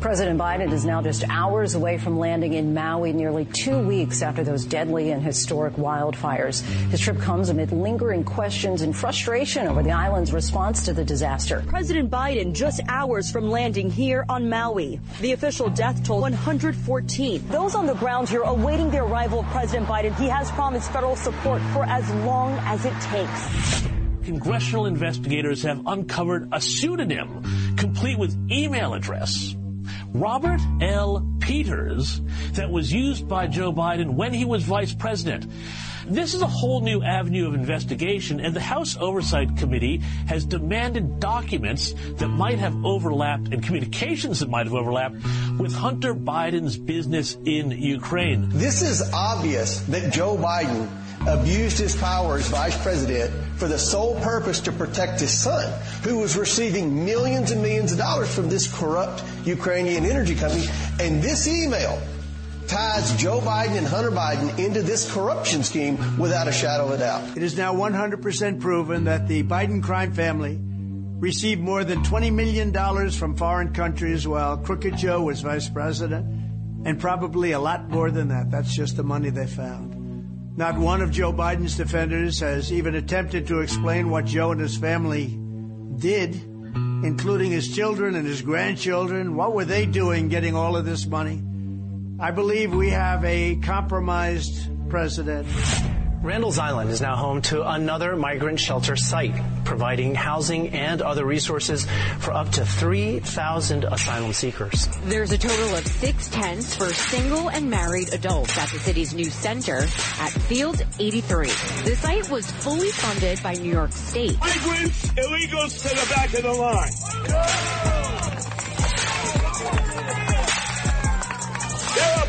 President Biden is now just hours away from landing in Maui nearly two weeks after those deadly and historic wildfires. His trip comes amid lingering questions and frustration over the island's response to the disaster. President Biden just hours from landing here on Maui. The official death toll 114. Those on the ground here awaiting the arrival of President Biden. He has promised federal support for as long as it takes. Congressional investigators have uncovered a pseudonym complete with email address Robert L. Peters that was used by Joe Biden when he was vice president. This is a whole new avenue of investigation, and the House Oversight Committee has demanded documents that might have overlapped and communications that might have overlapped with Hunter Biden's business in Ukraine. This is obvious that Joe Biden abused his power as vice president for the sole purpose to protect his son, who was receiving millions and millions of dollars from this corrupt Ukrainian energy company. And this email ties Joe Biden and Hunter Biden into this corruption scheme without a shadow of a doubt. It is now 100% proven that the Biden crime family received more than $20 million from foreign countries while Crooked Joe was vice president, and probably a lot more than that. That's just the money they found. Not one of Joe Biden's defenders has even attempted to explain what Joe and his family did, including his children and his grandchildren. What were they doing getting all of this money? I believe we have a compromised president. Randall's Island is now home to another migrant shelter site, providing housing and other resources for up to 3,000 asylum seekers. There's a total of six tents for single and married adults at the city's new center at Field 83. The site was fully funded by New York State. Migrants, illegals to the back of the line.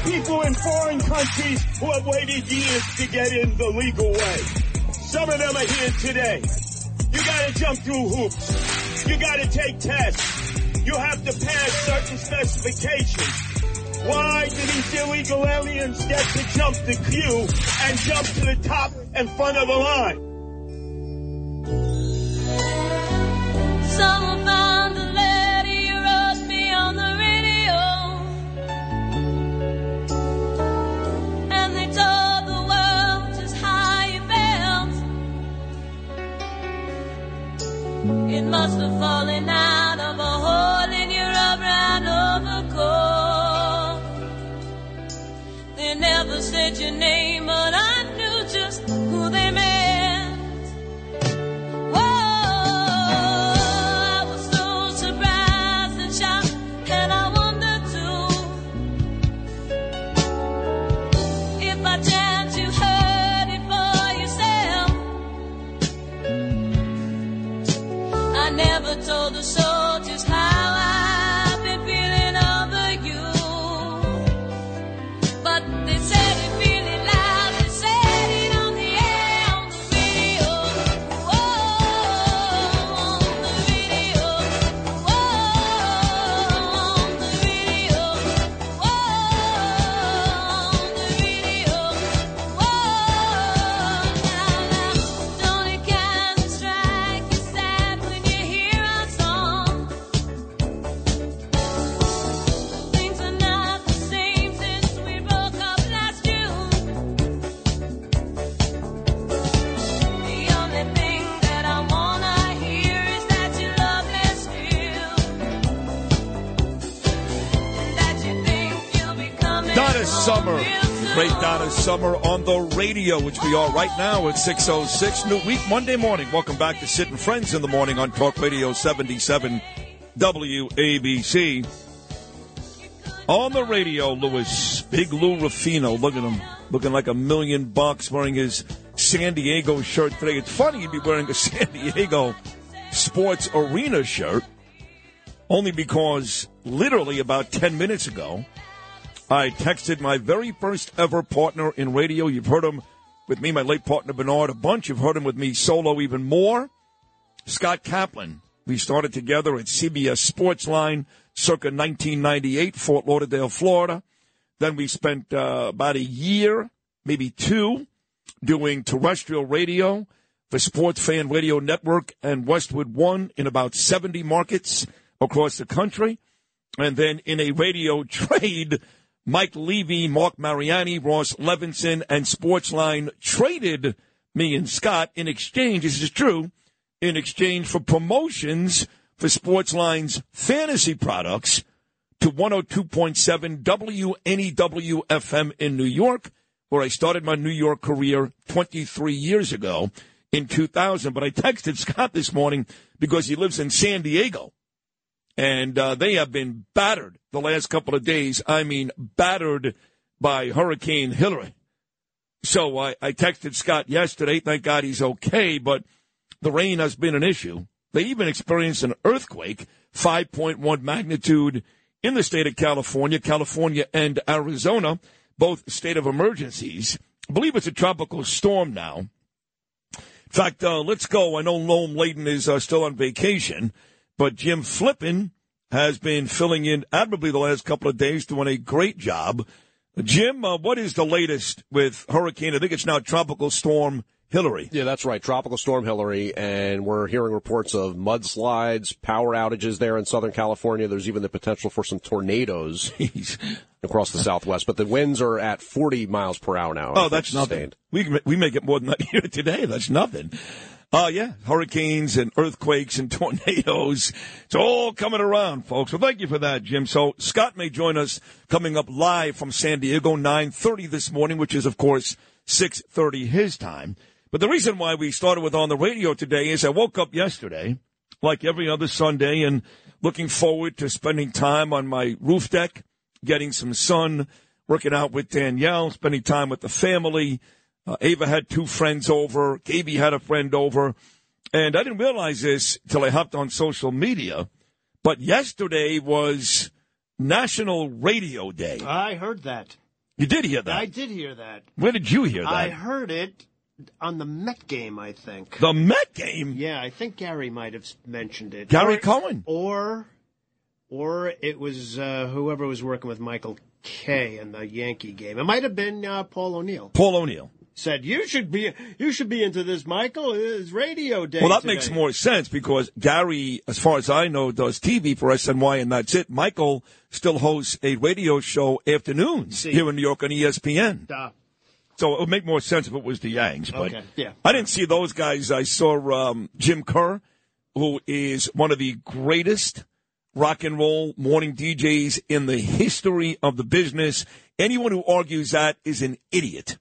People in foreign countries who have waited years to get in the legal way. Some of them are here today. You gotta jump through hoops. You gotta take tests. You have to pass certain specifications. Why do these illegal aliens get to jump the queue and jump to the top and front of the line? Someone It must have fallen out of a hole in your brown overcoat. They never said your name, but I Great Donna Summer on the radio, which we are right now at 6.06. New week, Monday morning. Welcome back to Sid and Friends in the Morning on Talk Radio 77 WABC. On the radio, Louis, Big Lou Rufino, look at him. looking like a million bucks, wearing his San Diego shirt today. It's funny he'd be wearing a San Diego sports arena shirt, only because literally about 10 minutes ago, I texted my very first ever partner in radio. You've heard him with me, my late partner Bernard, a bunch. You've heard him with me solo even more. Scott Kaplan. We started together at CBS Sportsline circa 1998, Fort Lauderdale, Florida. Then we spent uh, about a year, maybe two, doing terrestrial radio for Sports Fan Radio Network and Westwood One in about 70 markets across the country. And then in a radio trade, Mike Levy, Mark Mariani, Ross Levinson, and Sportsline traded me and Scott in exchange, this is true, in exchange for promotions for Sportsline's fantasy products to 102.7 WNEW FM in New York, where I started my New York career 23 years ago in 2000. But I texted Scott this morning because he lives in San Diego. And uh, they have been battered the last couple of days. I mean, battered by Hurricane Hilary. So I, I texted Scott yesterday. Thank God he's okay, but the rain has been an issue. They even experienced an earthquake, 5.1 magnitude in the state of California, California and Arizona, both state of emergencies. I believe it's a tropical storm now. In fact, uh, let's go. I know Noam Layden is uh, still on vacation, but Jim Flippin has been filling in admirably the last couple of days, doing a great job. Jim, uh, what is the latest with Hurricane? I think it's now Tropical Storm Hilary. Yeah, that's right. Tropical Storm Hilary. and we're hearing reports of mudslides, power outages there in Southern California. There's even the potential for some tornadoes across the Southwest, but the winds are at 40 miles per hour now. Oh, that's nothing. We we may get more than that here today. That's nothing. Uh, yeah, hurricanes and earthquakes and tornadoes. It's all coming around, folks. Well, thank you for that, Jim. So Scott may join us coming up live from San Diego, 9.30 this morning, which is, of course, 6.30 his time. But the reason why we started with on the radio today is I woke up yesterday, like every other Sunday, and looking forward to spending time on my roof deck, getting some sun, working out with Danielle, spending time with the family. Uh, Ava had two friends over. Gaby had a friend over. And I didn't realize this till I hopped on social media. But yesterday was National Radio Day. I heard that. You did hear that? I did hear that. Where did you hear that? I heard it on the Met game, I think. The Met game? Yeah, I think Gary might have mentioned it. Gary or, Cohen? Or, or it was uh, whoever was working with Michael Kay in the Yankee game. It might have been uh, Paul O'Neill. Paul O'Neill said you should be you should be into this, Michael. It's radio day. Well, that today. makes more sense because Gary, as far as I know, does TV for SNY, and that's it. Michael still hosts a radio show afternoons See. here in New York on ESPN. Duh. So it would make more sense if it was the Yanks, But Okay, yeah. I didn't see those guys. I saw um, Jim Kerr, who is one of the greatest rock and roll morning DJs in the history of the business. Anyone who argues that is an idiot.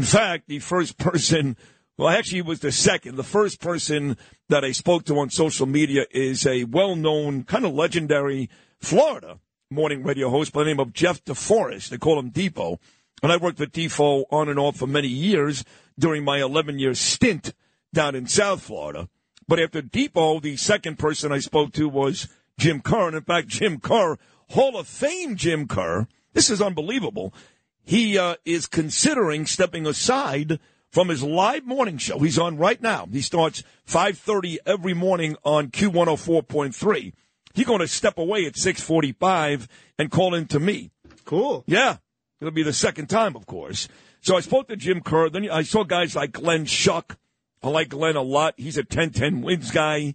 In fact, the first person, well, actually, was the second. The first person that I spoke to on social media is a well known, kind of legendary Florida morning radio host by the name of Jeff DeForest. They call him Depot. And I worked with Defoe on and off for many years during my 11 year stint down in South Florida. But after Depot, the second person I spoke to was Jim Kerr. And in fact, Jim Kerr, Hall of Fame Jim Kerr, this is unbelievable. He uh, is considering stepping aside from his live morning show. He's on right now. He starts 5:30 every morning on Q104.3. He's going to step away at 6:45 and call in to me. Cool. Yeah. It'll be the second time, of course. So I spoke to Jim Kerr. Then I saw guys like Glenn Schuck. I like Glenn a lot. He's a 10-10 wins guy.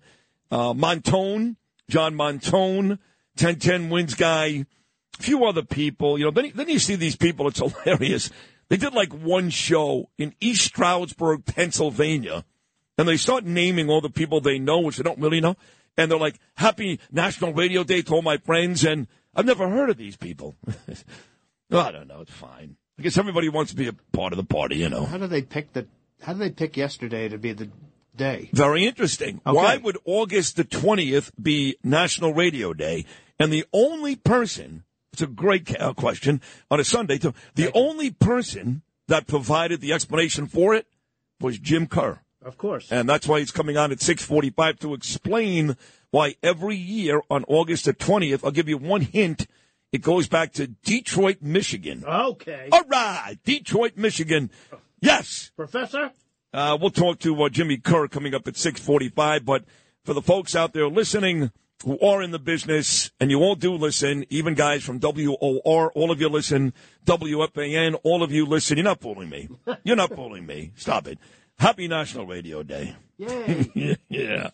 Uh, Montone, John Montone, 10-10 wins guy. A few other people. You know, then, then you see these people. It's hilarious. They did like one show in East Stroudsburg, Pennsylvania, and they start naming all the people they know, which they don't really know. And they're like, "Happy National Radio Day to all my friends," and I've never heard of these people. I don't know. It's fine. I guess everybody wants to be a part of the party, you know. How do they pick the? How do they pick yesterday to be the day? Very interesting. Okay. Why would August the 20th be National Radio Day? And the only person, it's a great uh, question on a Sunday. The only person that provided the explanation for it was Jim Kerr. Of course. And that's why he's coming on at 645 to explain why every year on August the 20th, I'll give you one hint. It goes back to Detroit, Michigan. Okay. All right. Detroit, Michigan. Yes. Professor? Uh, we'll talk to uh, Jimmy Kerr coming up at 645. But for the folks out there listening who are in the business, and you all do listen, even guys from WOR, all of you listen, WFAN, all of you listen. You're not fooling me. You're not fooling me. Stop it. Happy National Radio Day. Yay. yeah.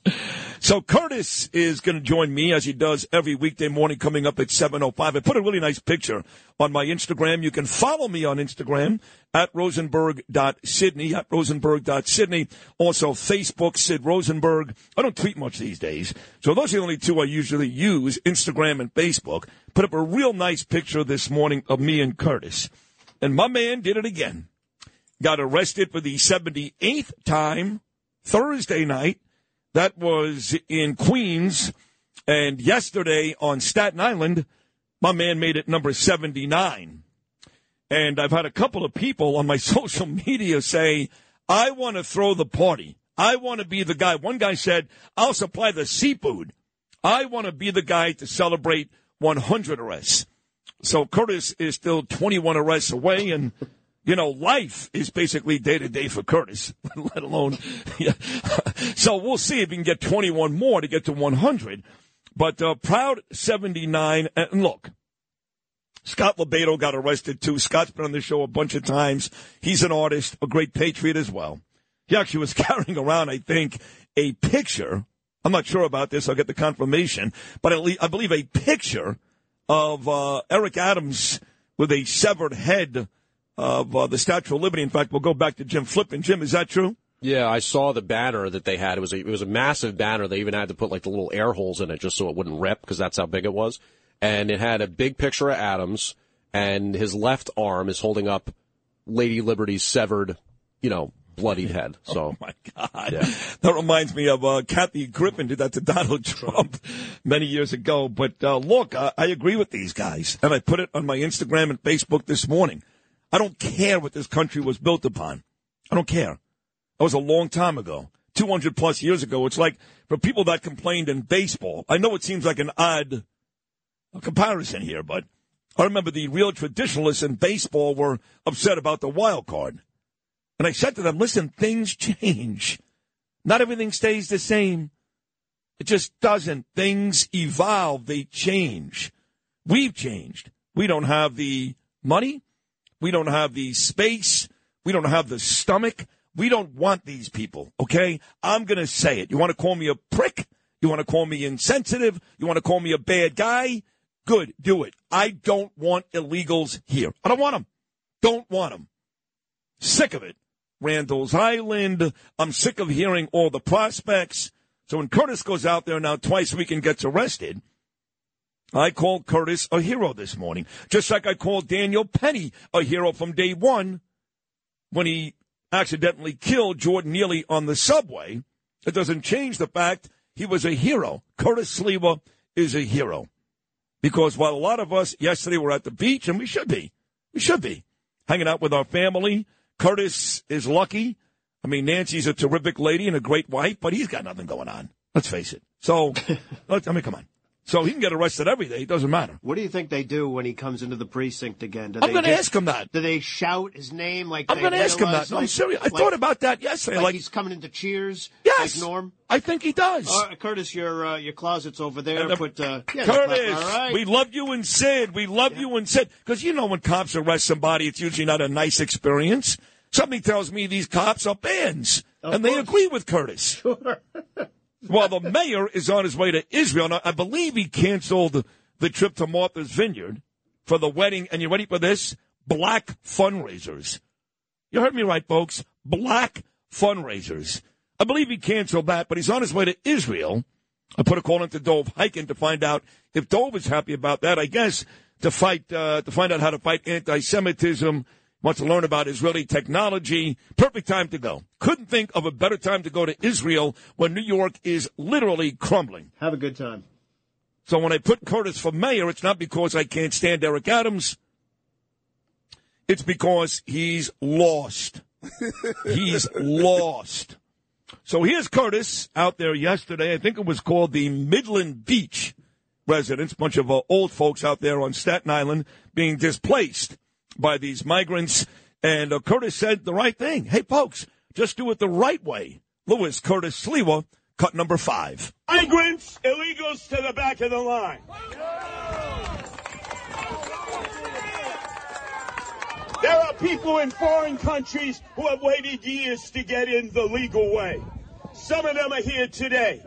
So Curtis is going to join me as he does every weekday morning coming up at 7.05. I put a really nice picture on my Instagram. You can follow me on Instagram at rosenberg.sydney, at rosenberg.sydney. Also Facebook, Sid Rosenberg. I don't tweet much these days. So those are the only two I usually use, Instagram and Facebook. Put up a real nice picture this morning of me and Curtis. And my man did it again. Got arrested for the 78th time Thursday night. That was in Queens. And yesterday on Staten Island, my man made it number 79. And I've had a couple of people on my social media say, I want to throw the party. I want to be the guy. One guy said, I'll supply the seafood. I want to be the guy to celebrate 100 arrests. So Curtis is still 21 arrests away and you know, life is basically day to day for Curtis, let alone. Yeah. so we'll see if he can get 21 more to get to 100. But uh, proud 79. And look, Scott LoBaido got arrested too. Scott's been on the show a bunch of times. He's an artist, a great patriot as well. He actually was carrying around, I think, a picture. I'm not sure about this. I'll get the confirmation, but at least I believe a picture of uh, Eric Adams with a severed head of uh, the Statue of Liberty. In fact, we'll go back to Jim Flippin. Jim, is that true? Yeah, I saw the banner that they had. It was a, it was a massive banner. They even had to put like the little air holes in it just so it wouldn't rip because that's how big it was. And it had a big picture of Adams, and his left arm is holding up Lady Liberty's severed, you know, bloodied head. So, oh my God, yeah. that reminds me of uh, Kathy Griffin did that to Donald Trump many years ago. But uh, look, I, I agree with these guys, and I put it on my Instagram and Facebook this morning. I don't care what this country was built upon. I don't care. That was a long time ago. 200 plus years ago. It's like for people that complained in baseball. I know it seems like an odd comparison here, but I remember the real traditionalists in baseball were upset about the wild card. And I said to them, listen, things change. Not everything stays the same. It just doesn't. Things evolve. They change. We've changed. We don't have the money. We don't have the space. We don't have the stomach. We don't want these people, okay? I'm going to say it. You want to call me a prick? You want to call me insensitive? You want to call me a bad guy? Good, do it. I don't want illegals here. I don't want them. Don't want them. Sick of it. Randall's Island. I'm sick of hearing all the prospects. So when Curtis goes out there now twice a week and gets arrested, I called Curtis a hero this morning, just like I called Daniel Penny a hero from day one when he accidentally killed Jordan Neely on the subway. It doesn't change the fact he was a hero. Curtis Sliwa is a hero. Because while a lot of us yesterday were at the beach, and we should be, we should be, hanging out with our family, Curtis is lucky. I mean, Nancy's a terrific lady and a great wife, but he's got nothing going on. Let's face it. So, let's, I mean, come on. So he can get arrested every day. It doesn't matter. What do you think they do when he comes into the precinct again? Do I'm going to ask him that. Do they shout his name like I'm going to ask him that. No, I'm serious. I like- thought about that yesterday. Like, Like, he's coming into Cheers. Yes. like Norm. I think he does. Uh, Curtis, your uh, your closet's over there. The- Put uh, yeah, Curtis, all right. we love you and Sid. We love you and Sid. Because you know when cops arrest somebody, it's usually not a nice experience. Something tells me these cops are bands. and they agree with Curtis. Well, the mayor is on his way to Israel. Now, I believe he canceled the trip to Martha's Vineyard for the wedding. And you ready for this? Black fundraisers. You heard me right, folks. Black fundraisers. I believe he canceled that, but he's on his way to Israel. I put a call into Dov Hikind to find out if Dov is happy about that. I guess to fight, uh, to find out how to fight anti-Semitism. Wants to learn about Israeli technology. Perfect time to go. Couldn't think of a better time to go to Israel when New York is literally crumbling. Have a good time. So when I put Curtis for mayor, it's not because I can't stand Eric Adams. It's because he's lost. he's lost. So here's Curtis out there yesterday. I think it was called the Midland Beach residents, bunch of uh, old folks out there on Staten Island being displaced by these migrants. And uh, Curtis said the right thing. Hey, folks, just do it the right way. Lewis Curtis Sliwa, cut number five. Migrants, illegals to the back of the line. There are people in foreign countries who have waited years to get in the legal way. Some of them are here today.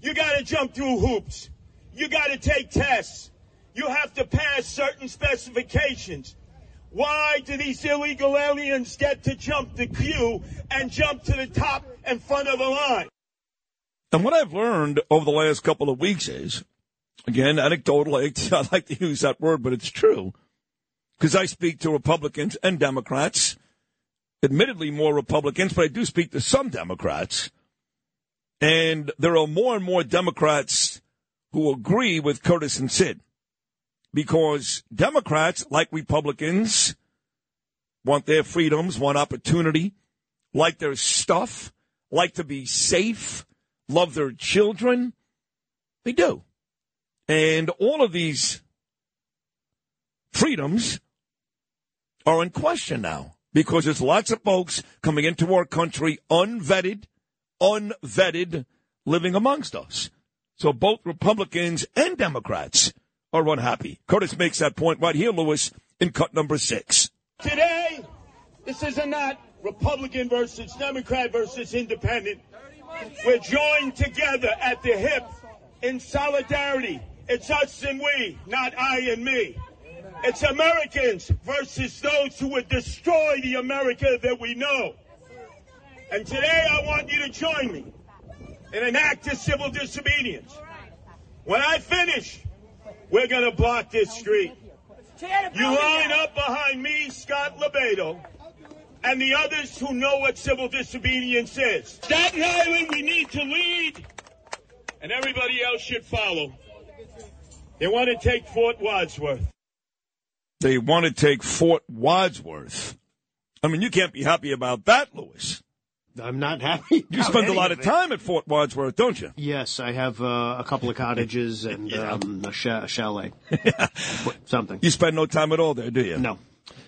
You got to jump through hoops. You got to take tests. You have to pass certain specifications. Why do these illegal aliens get to jump the queue and jump to the top and front of the line? And what I've learned over the last couple of weeks is, again, anecdotal, I like to use that word, but it's true because I speak to Republicans and Democrats, admittedly more Republicans, but I do speak to some Democrats. And there are more and more Democrats who agree with Curtis and Sid because Democrats, like Republicans, want their freedoms, want opportunity, like their stuff, like to be safe, love their children. They do. And all of these freedoms are in question now because there's lots of folks coming into our country unvetted, unvetted, living amongst us. So both Republicans and Democrats are unhappy. Curtis makes that point right here, Lewis, in cut number six. Today, this is not Republican versus Democrat versus Independent. We're joined together at the hip in solidarity. It's us and we, not I and me. It's Americans versus those who would destroy the America that we know. And today I want you to join me in an act of civil disobedience. When I finish, we're going to block this street. You line up behind me, Scott LoBaido, and the others who know what civil disobedience is. Staten Island, we need to lead, and everybody else should follow. They want to take Fort Wadsworth. They want to take Fort Wadsworth. I mean, you can't be happy about that, Lewis. I'm not happy. You spend a lot of time at Fort Wadsworth, don't you? Yes, I have uh, a couple of cottages and yeah. um, a, a chalet. Something. You spend no time at all there, do you? No.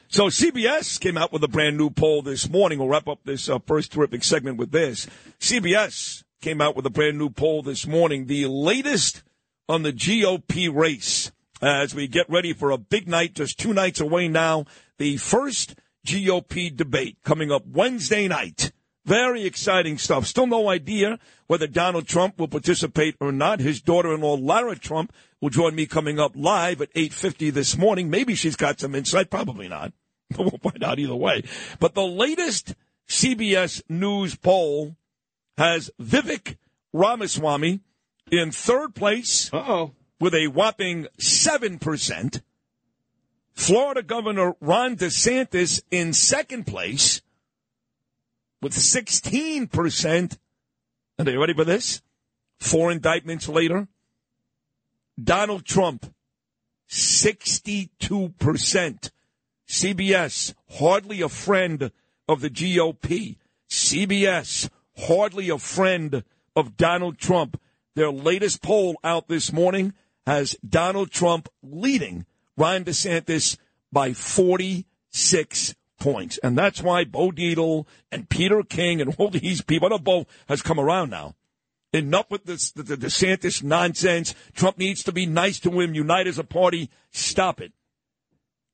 So CBS came out with a brand new poll this morning. We'll wrap up this uh, first terrific segment with this. CBS came out with a brand new poll this morning, the latest on the GOP race as we get ready for a big night just two nights away now. The first GOP debate coming up Wednesday night. Very exciting stuff. Still no idea whether Donald Trump will participate or not. His daughter-in-law, Lara Trump, will join me coming up live at 8.50 this morning. Maybe she's got some insight. Probably not. But we'll find out either way. But the latest CBS News poll has Vivek Ramaswamy in third place. Uh-oh with a whopping 7%. Florida Governor Ron DeSantis in second place with 16%. And are you ready for this? Four indictments later. Donald Trump, 62%. CBS, hardly a friend of the GOP. CBS, hardly a friend of Donald Trump. Their latest poll out this morning has Donald Trump leading Ryan DeSantis by 46 points. And that's why Bo Dietl and Peter King and all these people, I Bo has come around now. Enough with this, the, the DeSantis nonsense. Trump needs to be nice to him, unite as a party. Stop it.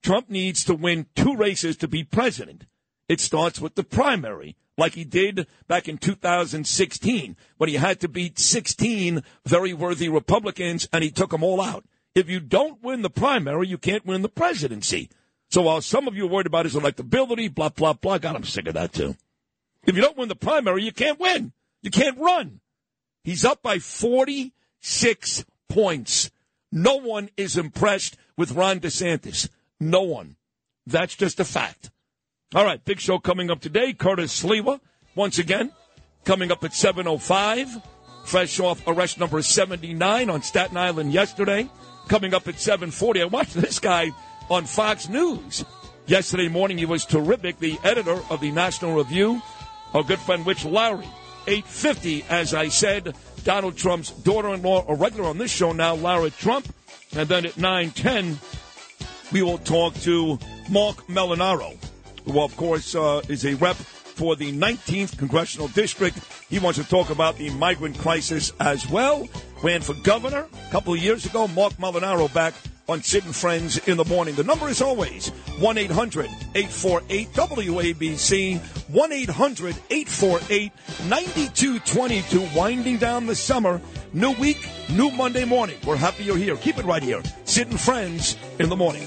Trump needs to win two races to be president. It starts with the primary like he did back in 2016 when he had to beat 16 very worthy Republicans and he took them all out. If you don't win the primary, you can't win the presidency. So while some of you are worried about his electability, blah, blah, blah, God, I'm sick of that too. If you don't win the primary, you can't win. You can't run. He's up by 46 points. No one is impressed with Ron DeSantis. No one. That's just a fact. All right, big show coming up today. Curtis Sliwa, once again, coming up at 7.05. Fresh off arrest number 79 on Staten Island yesterday. Coming up at 7.40. I watched this guy on Fox News. Yesterday morning, he was terrific. The editor of the National Review, our good friend Rich Lowry. 8.50, as I said, Donald Trump's daughter-in-law, a regular on this show now, Lara Trump. And then at 9.10, we will talk to Marc Molinaro, who, of course, uh, is a rep for the 19th Congressional District. He wants to talk about the migrant crisis as well. Ran for governor a couple of years ago. Marc Molinaro back on Sid and Friends in the morning. The number is always 1 800 848 WABC, 1 800 848 9222. Winding down the summer. New week, new Monday morning. We're happy you're here. Keep it right here. Sid and Friends in the morning.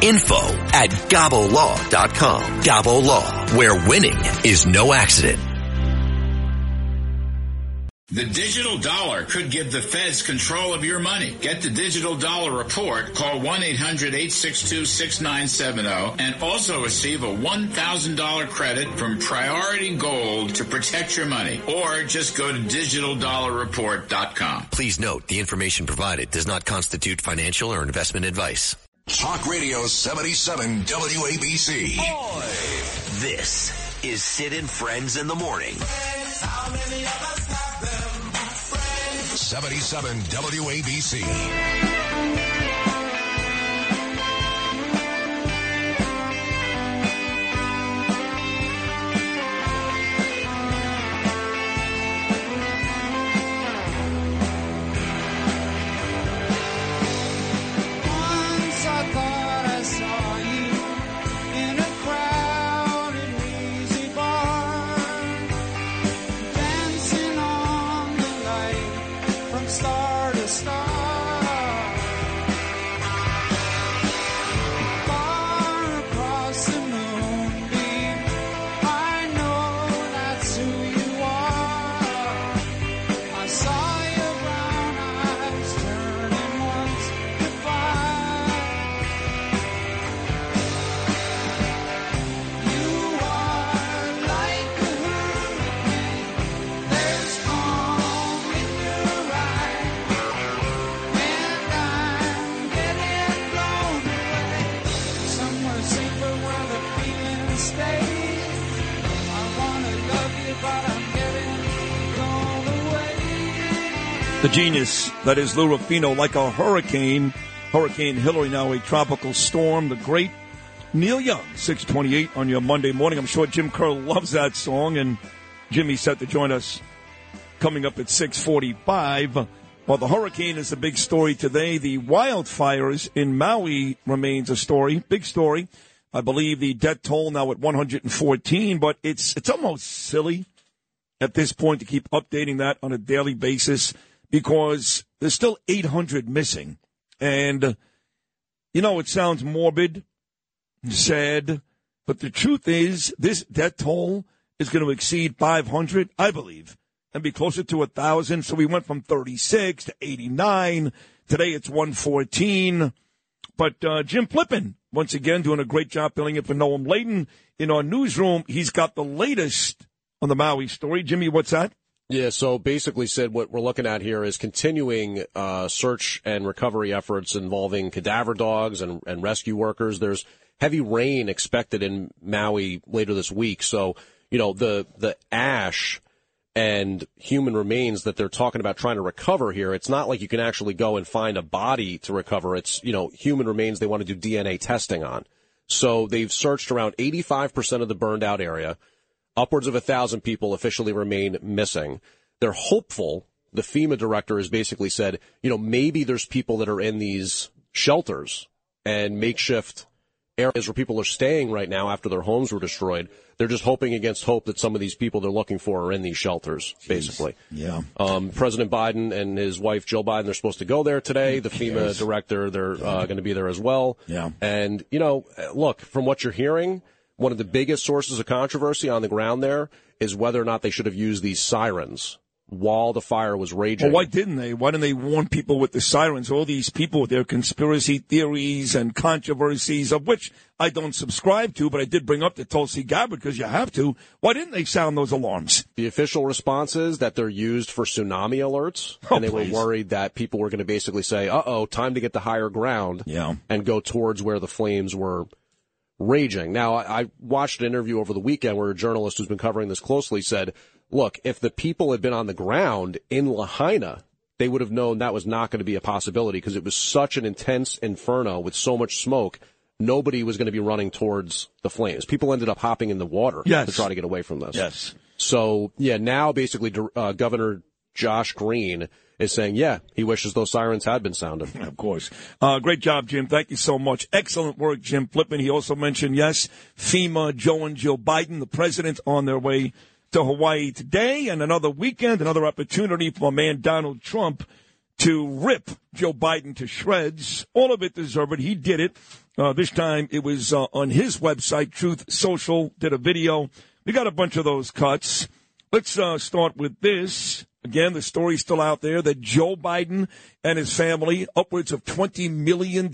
info at gabolaw.com. Gabo Law, where winning is no accident. The digital dollar could give the feds control of your money. Get the digital dollar report. Call 1-800-862-6970 and also receive a $1,000 credit from Priority Gold to protect your money. Or just go to digitaldollarreport.com. Please note the information provided does not constitute financial or investment advice. Talk Radio 77 WABC. This is Sid and Friends in the Morning. 77 WABC. Genius that is Lou Rufino, like a hurricane. Hurricane Hilary now a tropical storm. The great Neil Young, 628 on your Monday morning. I'm sure Jim Kerr loves that song, and Jimmy's set to join us coming up at 645. Well, the hurricane is the big story today. The wildfires in Maui remains a story, big story. I believe the death toll now at 114, but it's it's almost silly at this point to keep updating that on a daily basis because there's still 800 missing. And, you know, it sounds morbid, sad, but the truth is this death toll is going to exceed 500, I believe, and be closer to 1,000. So we went from 36 to 89. Today it's 114. But uh, Jim Flippin, once again, doing a great job filling in for Noam Layton in our newsroom. He's got the latest on the Maui story. Jimmy, what's that? Yeah, so basically said what we're looking at here is continuing uh, search and recovery efforts involving cadaver dogs and, and rescue workers. There's heavy rain expected in Maui later this week. So, you know, the, the ash and human remains that they're talking about trying to recover here, it's not like you can actually go and find a body to recover. It's, you know, human remains they want to do DNA testing on. So they've searched around 85% of the burned out area. Upwards of a thousand people officially remain missing. They're hopeful the FEMA director has basically said, you know, maybe there's people that are in these shelters and makeshift areas where people are staying right now after their homes were destroyed. They're just hoping against hope that some of these people they're looking for are in these shelters, basically. Yeah. Um, President Biden and his wife Jill Biden, they're supposed to go there today. The FEMA director, they're uh, going to be there as well. Yeah. And, you know, look, from what you're hearing, one of the biggest sources of controversy on the ground there is whether or not they should have used these sirens while the fire was raging. Well, why didn't they? Why didn't they warn people with the sirens? All these people with their conspiracy theories and controversies, of which I don't subscribe to, but I did bring up the Tulsi Gabbard because you have to. Why didn't they sound those alarms? The official response is that they're used for tsunami alerts, Oh, and they please. were worried that people were going to basically say, "Uh oh, time to get to higher ground," Yeah. and go towards where the flames were raging. Now, I, watched an interview over the weekend where a journalist who's been covering this closely said, "Look, if the people had been on the ground in Lahaina." They would have known that was not going to be a possibility because it was such an intense inferno with so much smoke. Nobody was going to be running towards the flames. People ended up hopping in the water Yes. to try to get away from this. Yes. So yeah, now basically uh, Governor Josh Green is saying, yeah, he wishes those sirens had been sounded. Of course. Uh, great job, Jim. Thank you so much. Excellent work, Jim Flippin. He also mentioned, yes, FEMA, Joe and Jill Biden, the president, on their way to Hawaii today and another weekend, another opportunity for a man Donald Trump to rip Joe Biden to shreds. All of it deserved. He did it. Uh, this time it was uh, on his website, Truth Social, did a video. We got a bunch of those cuts. Let's uh, start with this. Again, the story's still out there that Joe Biden and his family, upwards of $20 million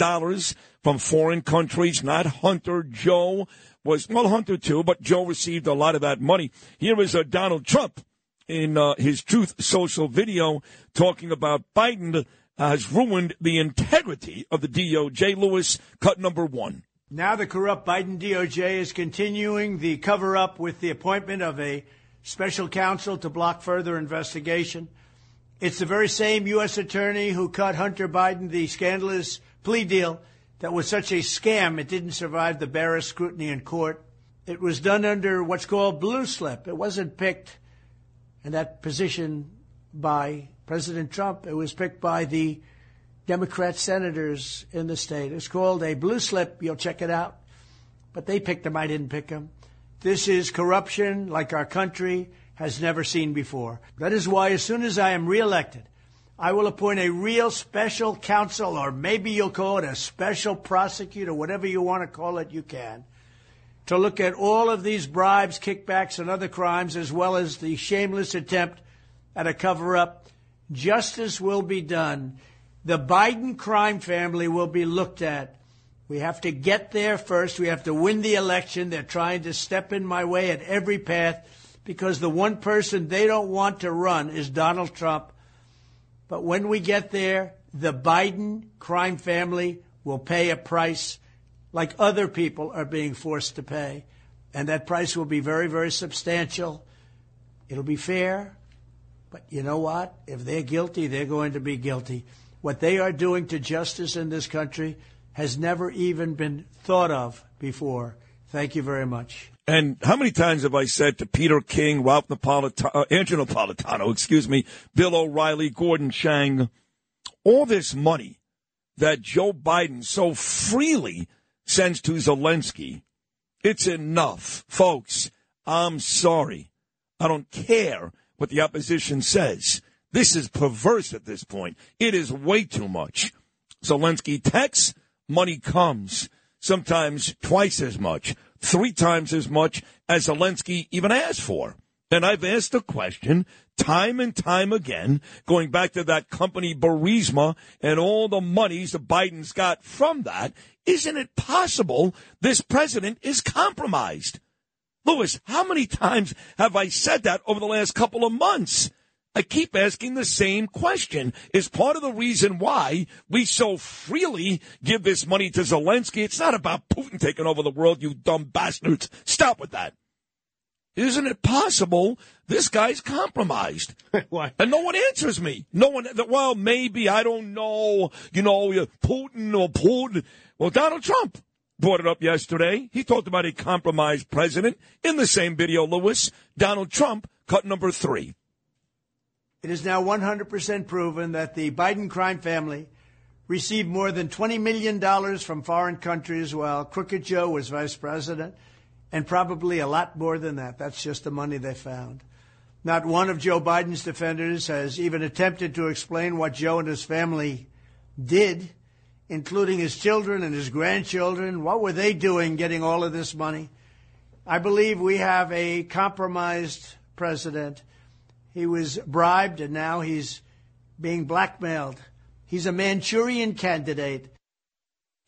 from foreign countries, not Hunter. Joe was, well, Hunter too, but Joe received a lot of that money. Here is uh, Donald Trump in uh, his Truth Social video talking about Biden has ruined the integrity of the DOJ. Lewis, cut number one. Now the corrupt Biden DOJ is continuing the cover up with the appointment of a special counsel to block further investigation. It's the very same U.S. attorney who cut Hunter Biden the scandalous plea deal that was such a scam it didn't survive the barest scrutiny in court. It was done under what's called blue slip. It wasn't picked in that position by President Trump. It was picked by the Democrat senators in the state. It's called a blue slip. You'll check it out. But they picked him. I didn't pick him. This is corruption like our country has never seen before. That is why, as soon as I am reelected, I will appoint a real special counsel, or maybe you'll call it a special prosecutor, whatever you want to call it, you can, to look at all of these bribes, kickbacks, and other crimes, as well as the shameless attempt at a cover up. Justice will be done. The Biden crime family will be looked at. We have to get there first. We have to win the election. They're trying to step in my way at every path because the one person they don't want to run is Donald Trump. But when we get there, the Biden crime family will pay a price like other people are being forced to pay. And that price will be very, very substantial. It'll be fair. But you know what? If they're guilty, they're going to be guilty. What they are doing to justice in this country has never even been thought of before. Thank you very much. And how many times have I said to Peter King, Ralph Napolitano, uh, Andrew Napolitano, excuse me, Bill O'Reilly, Gordon Chang, all this money that Joe Biden so freely sends to Zelensky, it's enough. Folks, I'm sorry. I don't care what the opposition says. This is perverse at this point. It is way too much. Zelensky texts, money comes. Sometimes twice as much, three times as much as Zelensky even asked for. And I've asked the question time and time again, going back to that company Burisma and all the monies the Bidens got from that. Isn't it possible this president is compromised? Lewis, how many times have I said that over the last couple of months? I keep asking the same question. Is part of the reason why we so freely give this money to Zelensky? It's not about Putin taking over the world, you dumb bastards. Stop with that. Isn't it possible this guy's compromised? Why? And no one answers me. No one, well, maybe, I don't know, you know, Putin or Putin. Well, Donald Trump brought it up yesterday. He talked about a compromised president in the same video, Lewis. Donald Trump, cut number three. It is now 100% proven that the Biden crime family received more than $20 million from foreign countries while Crooked Joe was vice president, and probably a lot more than that. That's just the money they found. Not one of Joe Biden's defenders has even attempted to explain what Joe and his family did, including his children and his grandchildren. What were they doing getting all of this money? I believe we have a compromised president. He was bribed and now he's being blackmailed. He's a Manchurian candidate.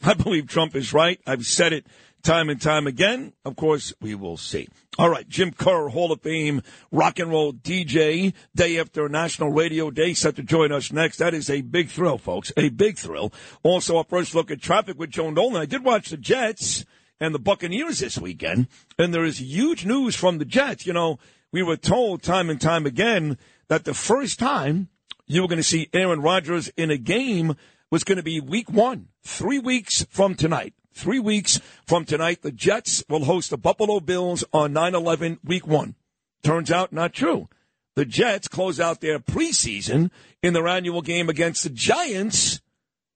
I believe Trump is right. I've said it time and time again. Of course, we will see. All right, Jim Kerr, Hall of Fame rock and roll DJ, day after National Radio Day, set to join us next. That is a big thrill, folks. A big thrill. Also, our first look at traffic with Joe Nolan. I did watch the Jets and the Buccaneers this weekend, and there is huge news from the Jets. You know, we were told time and time again that the first time you were going to see Aaron Rodgers in a game was going to be week one, three weeks from tonight. Three weeks from tonight, the Jets will host the Buffalo Bills on 9 11 week one. Turns out not true. The Jets close out their preseason in their annual game against the Giants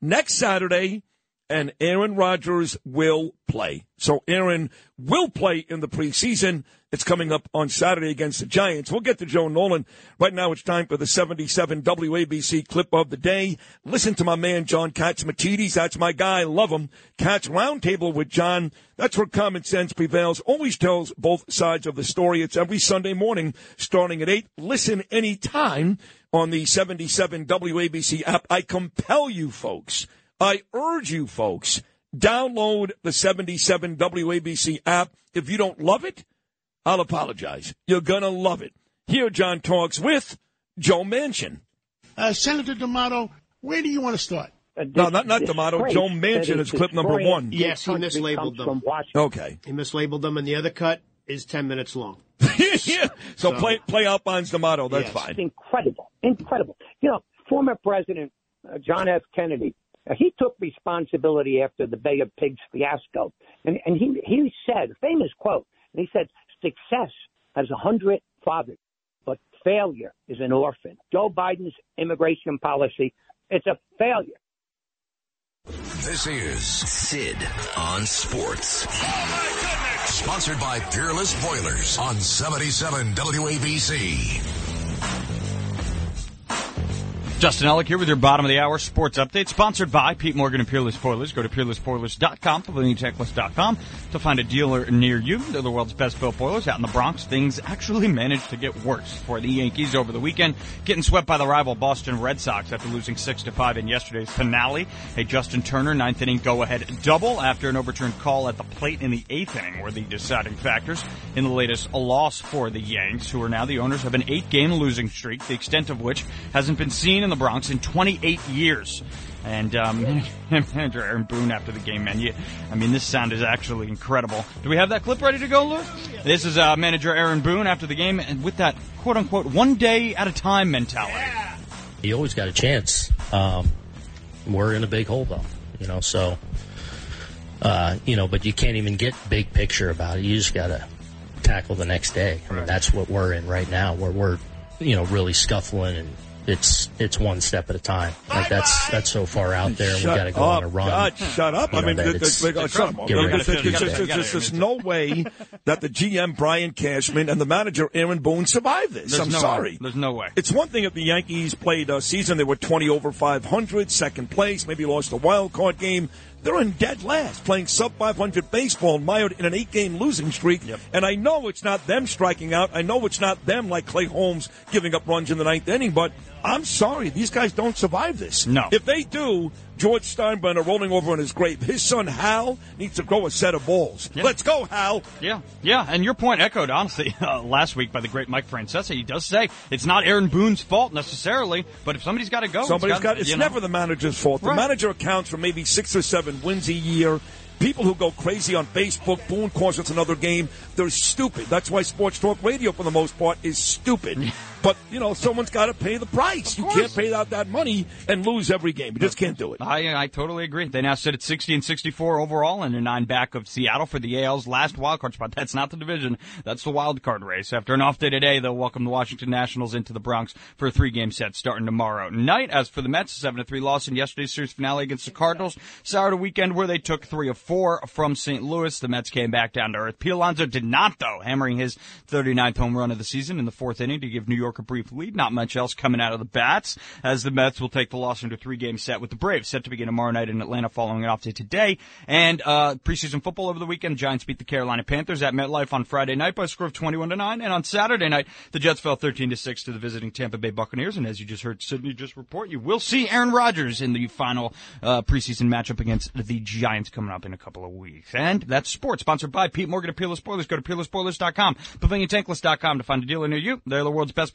next Saturday, and Aaron Rodgers will play. So Aaron will play in the preseason. It's coming up on Saturday against the Giants. We'll get to Joe Nolan. Right now, it's time for the 77 WABC clip of the day. Listen to my man, John Catsimatidis. That's my guy. Love him. Cats Roundtable with John. That's where common sense prevails. Always tells both sides of the story. It's every Sunday morning starting at 8. Listen anytime on the 77 WABC app. I compel you, folks. I urge you, folks. Download the 77 WABC app. If you don't love it, I'll apologize. You're going to love it. Here, John talks with Joe Manchin. Uh, Senator D'Amato, where do you want to start? No, not not D'Amato. Joe Manchin is clip number one. Yes, he mislabeled them. Okay. He mislabeled them, and the other cut is 10 minutes long. yeah. So, So- play play out Bonds D'Amato. That's Yes. fine. incredible, incredible. You know, former President uh, John F. Kennedy, uh, he took responsibility after the Bay of Pigs fiasco, and and he he said, a famous quote, and he said, "Success has a hundred fathers, but failure is an orphan." Joe Biden's immigration policy, it's a failure. This is Sid on Sports. Oh, sponsored by Peerless Boilers on 77 WABC. Justin Ellick here with your bottom of the hour sports update, sponsored by Pete Morgan and Peerless Boilers. Go to peerlessboilers.com, checklist.com to find a dealer near you. They're the world's best built boilers out in the Bronx. Things actually managed to get worse for the Yankees over the weekend, getting swept by the rival Boston Red Sox after losing six to five in yesterday's finale. A Justin Turner ninth inning go ahead double after an overturned call at the plate in the eighth inning were the deciding factors in the latest loss for the Yanks, who are now the owners of an eight game losing streak, the extent of which hasn't been seen in the Bronx in 28 years. And um, manager Aaron Boone after the game, man, you, I mean, this sound is actually incredible. Do we have that clip ready to go, Lou? This is uh, manager Aaron Boone after the game, and with that quote unquote one day at a time mentality. you always got a chance. Um, we're in a big hole though, you know, so, uh, you know, but you can't even get big picture about it. You just got to tackle the next day. I mean, that's what we're in right now where we're, you know, really scuffling and it's, it's one step at a time. Like that's, that's so far out there and we Shut got to go up. on a run. God, shut up. You I mean, that th- it's- th- th- shut up. There's- no way that the GM, Brian Cashman, and the manager, Aaron Boone, survive this. There's I'm no sorry. way. There's no way. It's one thing if the Yankees played a season, they were 20 over 500, second place, maybe lost a wild card game. They're in dead last, playing sub 500 baseball, mired in an eight game losing streak. And I know it's not them striking out. I know it's not them like Clay Holmes giving up runs in the ninth inning, but I'm sorry. These guys don't survive this. No. If they do, George Steinbrenner rolling over in his grave. His son Hal needs to grow a set of balls. Let's go, Hal. Yeah, yeah, and your point echoed honestly uh, last week by the great Mike Francesa. He does say it's not Aaron Boone's fault necessarily, but if somebody's got to go, Somebody's got. It's know. never the manager's fault. The Right. manager accounts for maybe six or seven wins a year. People who go crazy on Facebook, Boone calls it's another game, they're stupid. That's why sports talk radio, for the most part, is stupid. but, you know, someone's got to pay the price. You can't pay out that money and lose every game. You just can't do it. I, I totally agree. They now sit at 60 and 64 overall and are nine back of Seattle for the AL's last wild card spot. That's not the division. That's the wild card race. After an off day today, they'll welcome the Washington Nationals into the Bronx for a three game set starting tomorrow night. As for the Mets, a 7 3 loss in yesterday's series finale against the Cardinals. Saturday weekend where they took three of four from St. Louis. The Mets came back down to earth. Pete Alonso did not though, hammering his 39th home run of the season in the fourth inning to give New York a brief lead. Not much else coming out of the bats as the Mets will take the loss into a three game set with the Braves set to begin tomorrow night in Atlanta following an off day today. And, uh, preseason football over the weekend. Giants beat the Carolina Panthers at MetLife on Friday night by a score of 21 to 9. And on Saturday night, the Jets fell 13 to 6 to the visiting Tampa Bay Buccaneers. And as you just heard Sydney just report, you will see Aaron Rodgers in the final, uh, preseason matchup against the Giants coming up in a couple of weeks. And that's sports sponsored by Pete Morgan at Peerless Boilers. Go to peerlessboilers.com, PavilionTankless.com to find a dealer near you. They're the world's best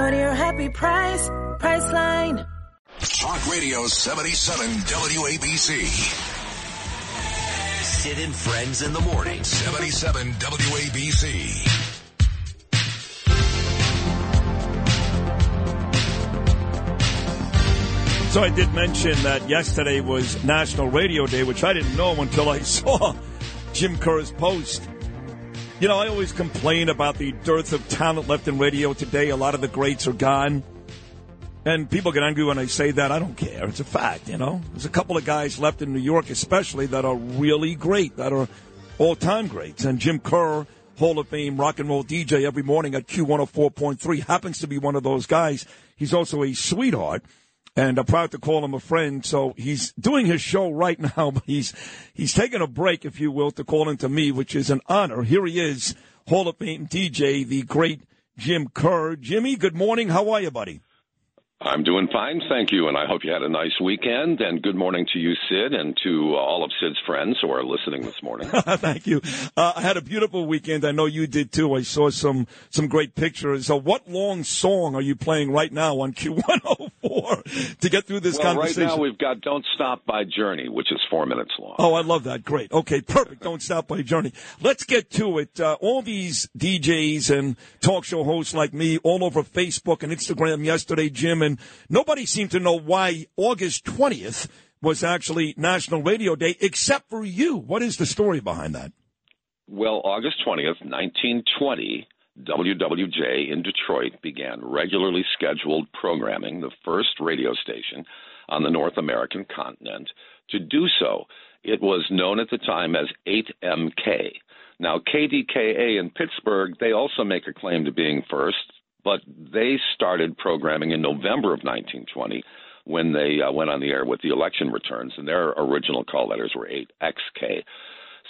Go to your happy price, Priceline. Talk Radio 77 WABC. Sid and Friends in the morning. 77 WABC. So I did mention that yesterday was National Radio Day, which I didn't know until I saw Jim Kerr's post. You know, I always complain about the dearth of talent left in radio today. A lot of the greats are gone. And people get angry when I say that. I don't care. It's a fact, you know. There's a couple of guys left in New York, especially, that are really great, that are all time greats. And Jim Kerr, Hall of Fame rock and roll DJ every morning at Q104.3, happens to be one of those guys. He's also a sweetheart. And I'm proud to call him a friend. So he's doing his show right now, but he's he's taking a break, if you will, to call into me, which is an honor. Here he is, Hall of Fame DJ, the great Jim Kerr. Jimmy, good morning. How are you, buddy? I'm doing fine, thank you, and I hope you had a nice weekend. And good morning to you, Sid, and to all of Sid's friends who are listening this morning. Thank you. Uh, I had a beautiful weekend. I know you did too. I saw some some great pictures. So, what long song are you playing right now on Q104 to get through this well, conversation? right now we've got "Don't Stop" by Journey, which is four minutes long. Oh, I love that. Great. Okay, perfect. Don't stop by Journey. Let's get to it. Uh, all these DJs and talk show hosts like me all over Facebook and Instagram yesterday, Jim, and nobody seemed to know why August 20th was actually National Radio Day except for you. What is the story behind that? Well, August 20th, 1920, WWJ in Detroit began regularly scheduled programming, the first radio station on the North American continent to do so. It was known at the time as 8MK. Now, KDKA in Pittsburgh, they also make a claim to being first, but they started programming in November of 1920 when they uh, went on the air with the election returns, and their original call letters were 8XK.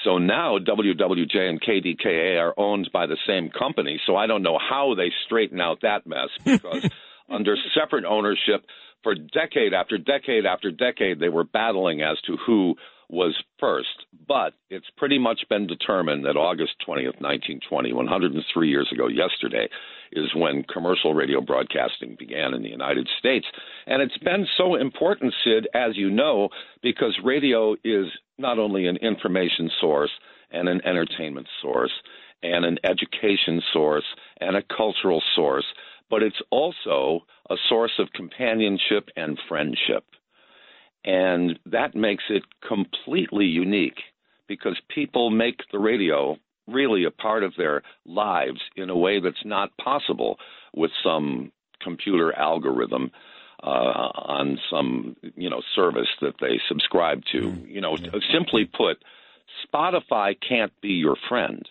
So now WWJ and KDKA are owned by the same company. So I don't know how they straighten out that mess because under separate ownership for decade after decade after decade, they were battling as to who was first. But it's pretty much been determined that August 20th, 1920, 103 years ago yesterday, is when commercial radio broadcasting began in the United States. And it's been so important, Sid, as you know, because radio is not only an information source and an entertainment source and an education source and a cultural source, but it's also a source of companionship and friendship. And that makes it completely unique because people make the radio really a part of their lives in a way that's not possible with some computer algorithm uh, on some you know service that they subscribe to. Mm. You know, simply put, Spotify can't be your friend.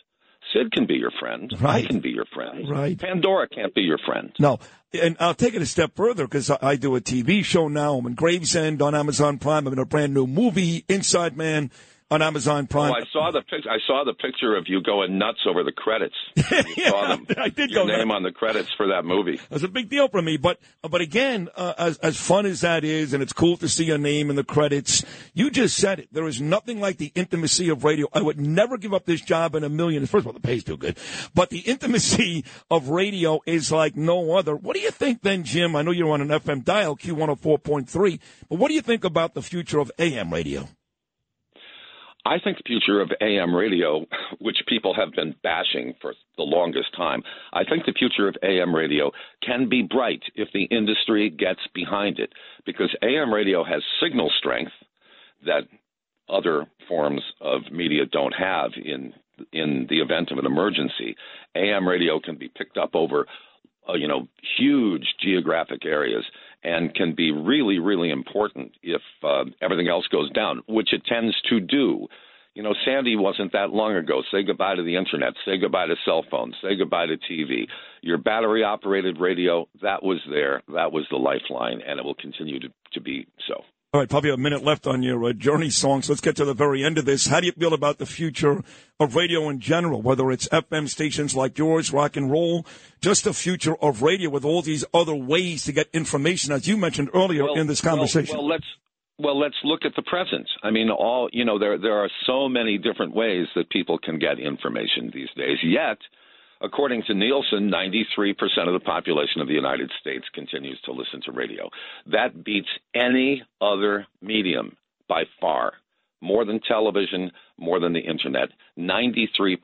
Sid can be your friend. Right. I can be your friend. Right. Pandora can't be your friend. No, and I'll take it a step further because I, I do a TV show now. I'm in Gravesend on Amazon Prime. I'm in a brand new movie, Inside Man. On Amazon Prime. Oh, I saw the pic- I saw the picture of you going nuts over the credits. You saw them. I did your go name nuts. on the credits for that movie. It was a big deal for me. But but again, uh, as as fun as that is, and it's cool to see your name in the credits. You just said it. There is nothing like the intimacy of radio. I would never give up this job in a million. First of all, the pay's too good, but the intimacy of radio is like no other. What do you think then, Jim? I know you're on an FM dial, Q one hundred four point three. But what do you think about the future of AM radio? I think the future of AM radio, which people have been bashing for the longest time, I think the future of AM radio can be bright if the industry gets behind it, because AM radio has signal strength that other forms of media don't have in in the event of an emergency. AM radio can be picked up over uh, you know huge geographic areas and can be really really important if uh, everything else goes down, which it tends to do. You know, Sandy wasn't that long ago. Say goodbye to the internet. Say goodbye to cell phones. Say goodbye to TV. Your battery operated radio, that was there. That was the lifeline, and it will continue to, to be so. All right, probably a minute left on your uh, journey songs. Let's get to the very end of this. How do you feel about the future of radio in general, whether it's FM stations like yours, rock and roll, just the future of radio with all these other ways to get information, as you mentioned earlier in this conversation? Well, well, let's well let's look at the present. I mean, all you know, there there are so many different ways that people can get information these days. Yet, according to Nielsen, 93% of the population of the United States continues to listen to radio. That beats any other medium by far. More than television, more than the internet. 93%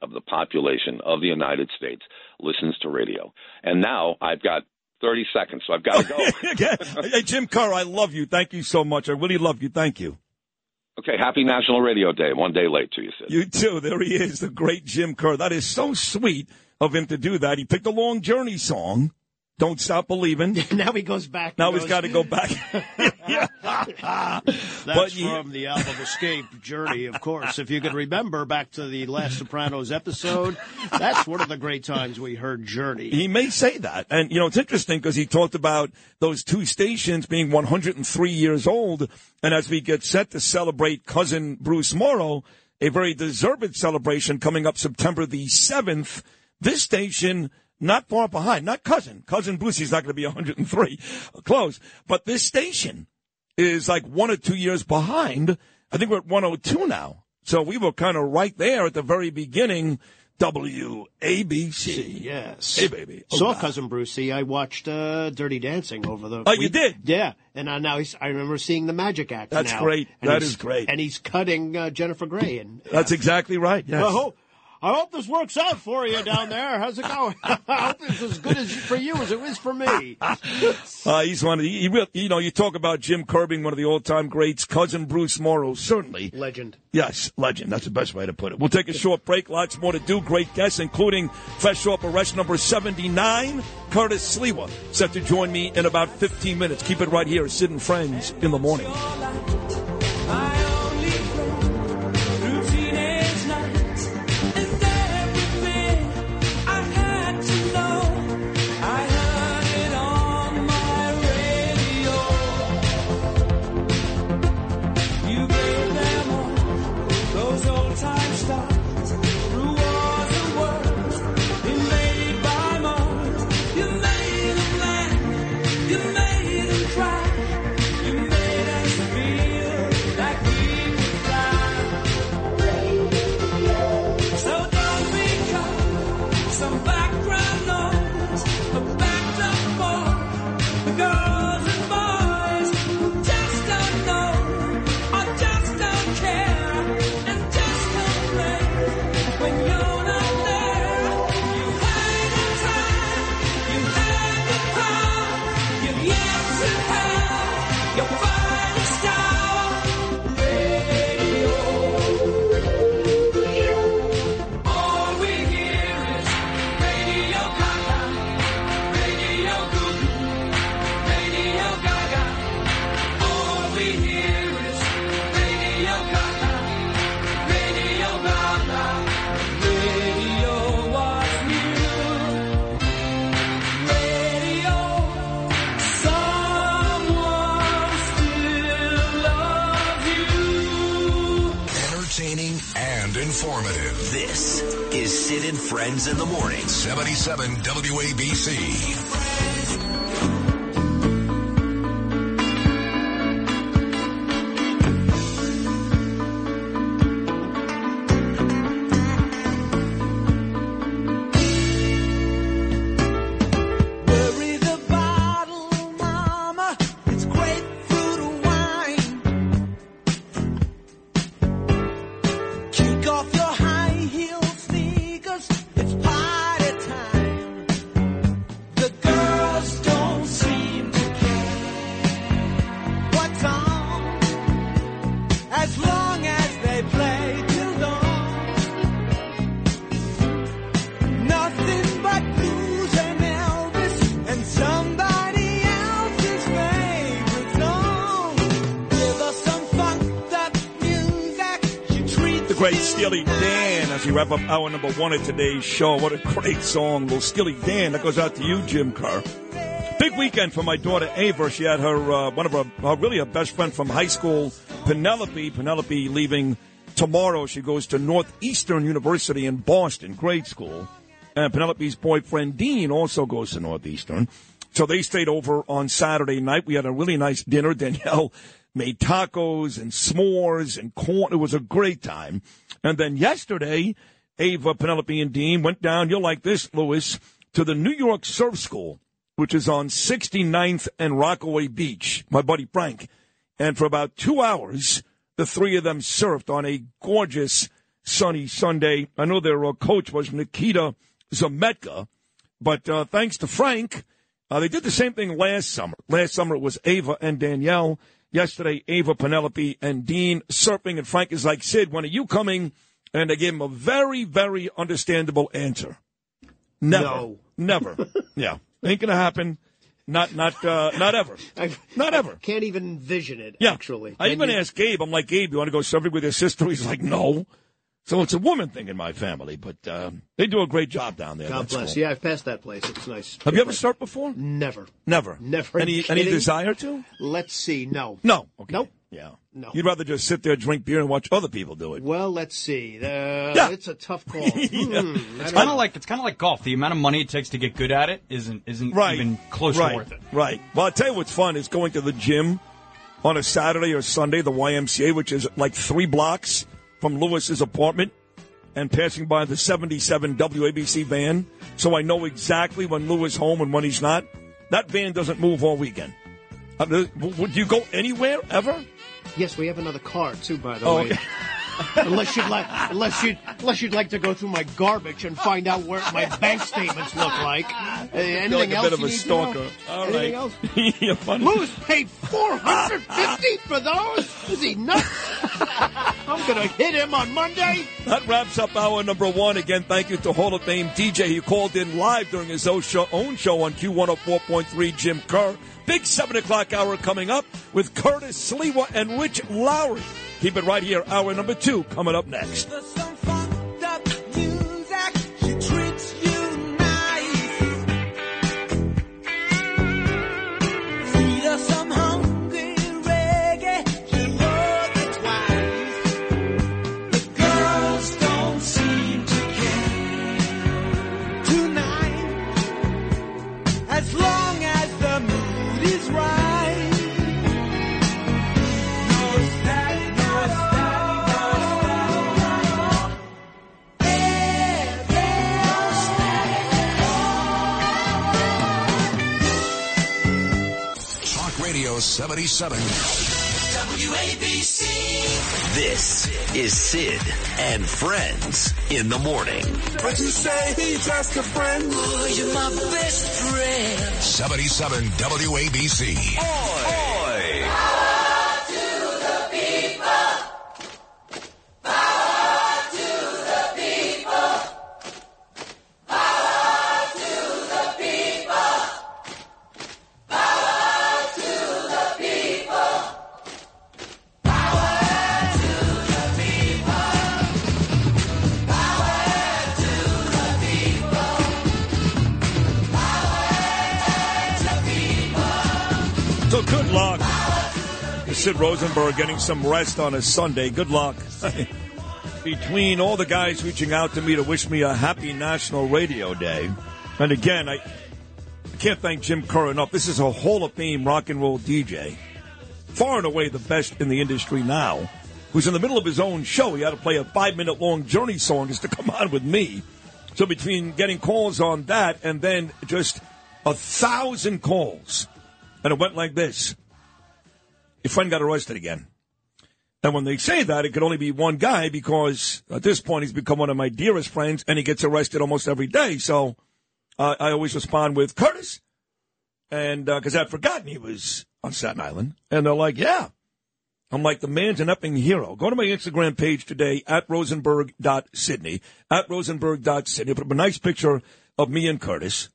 of the population of the United States listens to radio. And now I've got 30 seconds, so I've got to go. hey, Jim Kerr, I love you. Thank you so much. I really love you. Thank you. Okay, happy National Radio Day. One day late to you, Sid. You too. There he is, the great Jim Kerr. That is so sweet of him to do that. He picked a long journey song. Don't stop believing. now he goes back. Now and he's goes- got to go back. That's But you- from the album Escape Journey, of course. If you could remember back to the last Sopranos episode, that's one of the great times we heard Journey. He may say that. And, you know, it's interesting because he talked about those two stations being 103 years old. And as we get set to celebrate cousin Bruce Morrow, a very deserved celebration coming up September the 7th, this station not far behind, not cousin. Cousin he's not going to be 103. Close. But this station is like one or two years behind. I think we're at 102 now. So we were kind of right there at the very beginning. WABC. Yes. Hey, baby. Oh, Saw God. cousin Brucey. I watched uh, Dirty Dancing over the. Oh, you did? Yeah, and uh, now he's, I remember seeing the Magic Act. That's now. great. And That is great. And he's cutting uh, Jennifer Grey. And That's exactly right. Yes. I hope, I hope this works out for you down there. How's it going? I hope it's as good as for you as it was for me. Uh, he's one of the, he, you know, you talk about Jim Curbing, one of the all-time greats. Cousin Bruce Morrow, certainly. Legend. Yes, legend. That's the best way to put it. We'll take a short break. Lots more to do. Great guests, including fresh off arrest number 79, Curtis Sliwa, set to join me in about 15 minutes. Keep it right here, Sid and Friends in the morning. Friends in the Morning. 77 WABC. Steely Dan as we wrap up hour number one of today's show. What a great song. Little Steely Dan. That goes out to you, Jim Kerr. Big weekend for my daughter Ava. She had her, uh, one of her, really her best friend from high school, Penelope. Penelope leaving tomorrow. She goes to Northeastern University in Boston, grade school. And Penelope's boyfriend, Dean, also goes to Northeastern. So they stayed over on Saturday night. We had a really nice dinner. Danielle made tacos and s'mores and corn. It was a great time. And then yesterday, Ava, Penelope, and Dean went down, you'll like this, Lewis, to the New York Surf School, which is on 69th and Rockaway Beach, my buddy Frank. And for about two hours, the three of them surfed on a gorgeous sunny Sunday. I know their uh, coach was Nikita Zametka, but uh, thanks to Frank, uh, they did the same thing last summer. Last summer it was Ava and Danielle. Yesterday, Ava, Penelope, and Dean surfing. And Frank is like, Sid, when are you coming? And I gave him a very, very understandable answer. Never. No. Never. yeah. Ain't going to happen. Not, not, uh, not ever. Not ever. Can't even envision it. Yeah. actually. I Can even you? asked Gabe, I'm like, Gabe, you want to go surfing with your sister? He's like, no. So it's a woman thing in my family, but uh, they do a great job down there. God That's bless. cool. Yeah, I've passed that place. It's nice. Have you ever surfed before? Never. Never. Never. Any, Are any desire to? Let's see. No. No. Okay. Nope. Yeah. No. You'd rather just sit there, drink beer, and watch other people do it. Well, let's see. Uh, Yeah. It's a tough call. Hmm, It's kind of like it's kind of like golf. The amount of money it takes to get good at it isn't isn't Right. even close right. to worth it. Right. Well, I'll tell you what's fun is going to the gym on a Saturday or Sunday, the YMCA, which is like three blocks from Lewis's apartment, and passing by the 77 WABC van. So I know exactly when Lewis home and when he's not. That van doesn't move all weekend. Uh, th- Would you go anywhere ever? Yes, we have another car too, by the Oh, way. okay. unless you'd like, unless you, unless you'd like to go through my garbage and find out where my bank statements look like. Uh, anything You're like a else bit of a stalker. All Anything right. else? You're funny. Lewis paid four hundred fifty for those. Is he nuts? I'm gonna hit him on Monday. That wraps up hour number one. Again, thank you to Hall of Fame DJ who called in live during his own show, own show on Q104.3, Jim Kerr. Big 7 o'clock hour coming up with Curtis Sliwa and Rich Lowry. Keep it right here. Hour number two coming up next. 77. WABC. This is Sid and Friends in the morning. But you say he's just a friend. Oh, you're my best friend. 77 WABC. So Sid Rosenberg getting some rest on a Sunday. Good luck. between all the guys reaching out to me to wish me a happy National Radio Day, and again, I, I can't thank Jim Kerr enough. This is a Hall of Fame rock and roll DJ, far and away the best in the industry now, who's in the middle of his own show. He had to play a five minute long Journey song just to come on with me. So between getting calls on that and then just a thousand calls, and it went like this. Your friend got arrested again. And when they say that, it could only be one guy because at this point he's become one of my dearest friends and he gets arrested almost every day. So uh, I always respond with Curtis. And because I'd forgotten he was on Staten Island. And they're like, yeah. I'm like, the man's an upping hero. Go to my Instagram page today at rosenberg.sydney, at rosenberg.sydney. Put up a nice picture of me and Curtis.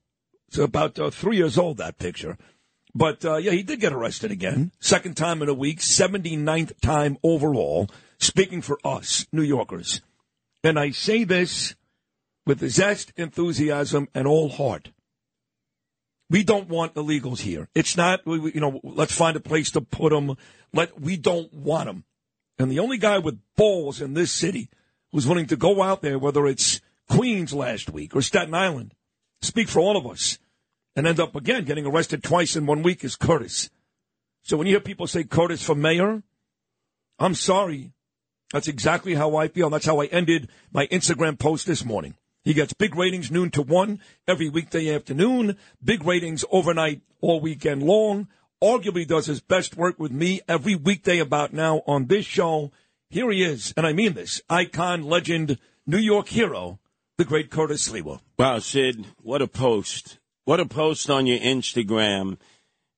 It's about uh, three years old, that picture. But uh, yeah, he did get arrested again. Second time in a week, 79th time overall, speaking for us, New Yorkers. And I say this with zest, enthusiasm, and all heart. We don't want illegals here. It's not, you know, let's find a place to put them. Let, we don't want them. And the only guy with balls in this city who's willing to go out there, whether it's Queens last week or Staten Island, speak for all of us, and end up again getting arrested twice in one week is Curtis. So when you hear people say Curtis for mayor, I'm sorry. That's exactly how I feel. That's how I ended my Instagram post this morning. He gets big ratings noon to one every weekday afternoon, big ratings overnight all weekend long. Arguably does his best work with me every weekday about now on this show. Here he is, and I mean this icon, legend, New York hero, the great Curtis Sliwa. Wow, Sid, what a post. What a post on your Instagram.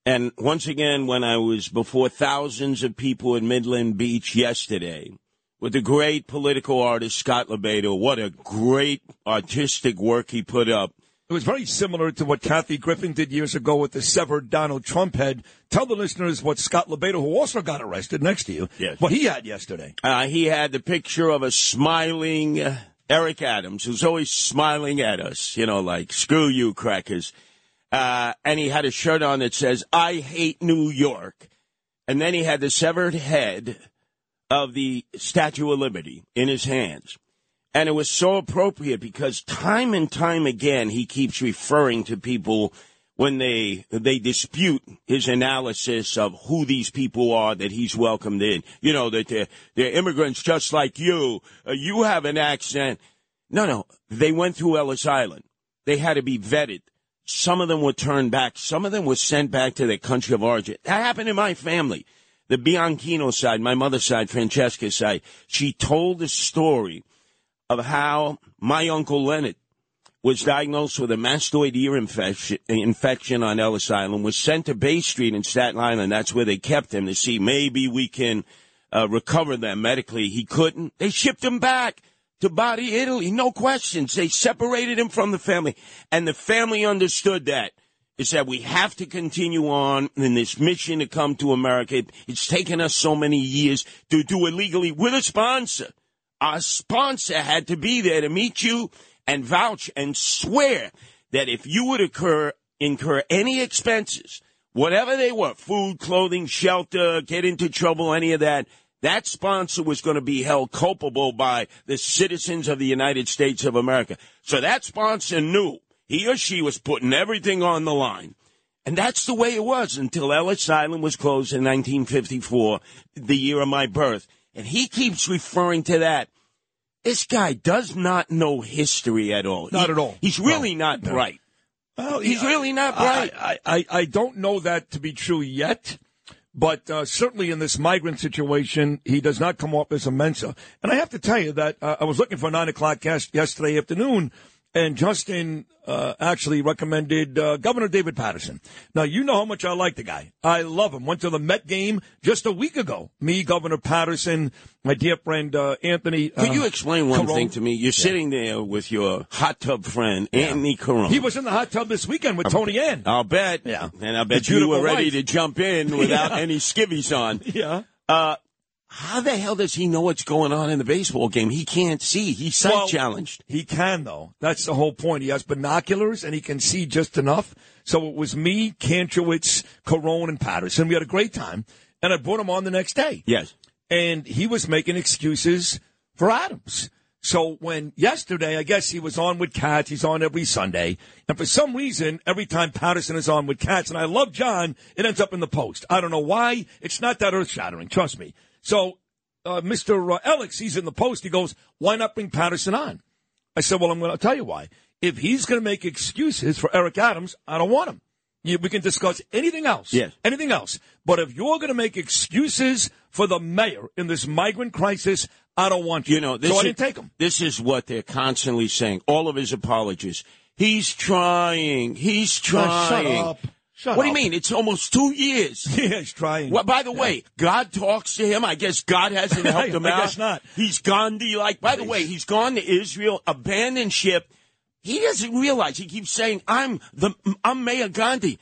And once again, when I was before thousands of people in Midland Beach yesterday with the great political artist Scott LoBaido, what a great artistic work he put up. It was very similar to what Kathy Griffin did years ago with the severed Donald Trump head. Tell the listeners what Scott LoBaido, who also got arrested next to you, Yes. what he had yesterday. Uh, he had the picture of a smiling Eric Adams, who's always smiling at us, you know, like, screw you, crackers. Uh, and he had a shirt on that says, I hate New York. And then he had the severed head of the Statue of Liberty in his hands. And it was so appropriate because time and time again he keeps referring to people when they they dispute his analysis of who these people are that he's welcomed in. You know that they're they're immigrants just like you. Uh, you have an accent. No, no, they went through Ellis Island. They had to be vetted. Some of them were turned back. Some of them were sent back to their country of origin. That happened in my family. The Bianchino side, my mother's side, Francesca's side. She told the story of how my uncle Leonard was diagnosed with a mastoid ear infection, infection on Ellis Island, was sent to Bay Street in Staten Island. That's where they kept him to see maybe we can uh, recover them medically. He couldn't. They shipped him back to Bari, Italy. No questions. They separated him from the family. And the family understood that. Is that. We have to continue on in this mission to come to America. It's taken us so many years to do it legally with a sponsor. Our sponsor had to be there to meet you and vouch and swear that if you would occur, incur any expenses, whatever they were, food, clothing, shelter, get into trouble, any of that, that sponsor was going to be held culpable by the citizens of the United States of America. So that sponsor knew he or she was putting everything on the line. And that's the way it was until Ellis Island was closed in 1954, the year of my birth. And he keeps referring to that. This guy does not know history at all. Not He- at all. He's really not no. bright. Well, He's really not bright. I, I, I don't know that to be true yet, but uh, certainly in this migrant situation, he does not come off as a Mensa. And I have to tell you that uh, I was looking for a nine o'clock cast yesterday afternoon, and Justin uh, actually recommended uh, Governor David Paterson. Now, you know how much I like the guy. I love him. Went to the Met game just a week ago. Me, Governor Patterson, my dear friend uh, Anthony. Could uh, you explain one thing to me? You're sitting there with your hot tub friend, Anthony Carone. He was in the hot tub this weekend with Tony Ann. I'll bet. Yeah. And I bet you were ready wife. to jump in without Yeah. any skivvies on. Yeah. How the hell does he know what's going on in the baseball game? He can't see. He's sight Well, challenged. He can though. That's the whole point. He has binoculars and he can see just enough. So it was me, Kantrowitz, Corone, and Paterson. We had a great time, and I brought him on the next day. Yes. And he was making excuses for Adams. So when yesterday, I guess he was on with Katz, he's on every Sunday, and for some reason, every time Paterson is on with Katz, and I love John, it ends up in the post. I don't know why. It's not that earth shattering, trust me. So uh, Mr. Uh, Alex, he's in the post. He goes, "Why not bring Paterson on?" I said, "Well, I'm going to tell you why. If he's going to make excuses for Eric Adams, I don't want him. We can discuss anything else. Yes. Anything else. But if you're going to make excuses for the mayor in this migrant crisis, I don't want you. You know, this so I is, didn't take him. This is what they're constantly saying. All of his apologies. He's trying. He's trying. up. Shut what do you mean? It's almost two years. Yeah, he's trying. Well, by the way, God talks to him. I guess God hasn't helped him I out. guess not. He's Gandhi like. By the way, he's gone to Israel, abandoned ship. He doesn't realize. He keeps saying, "I'm the I'm Mayor Gandhi."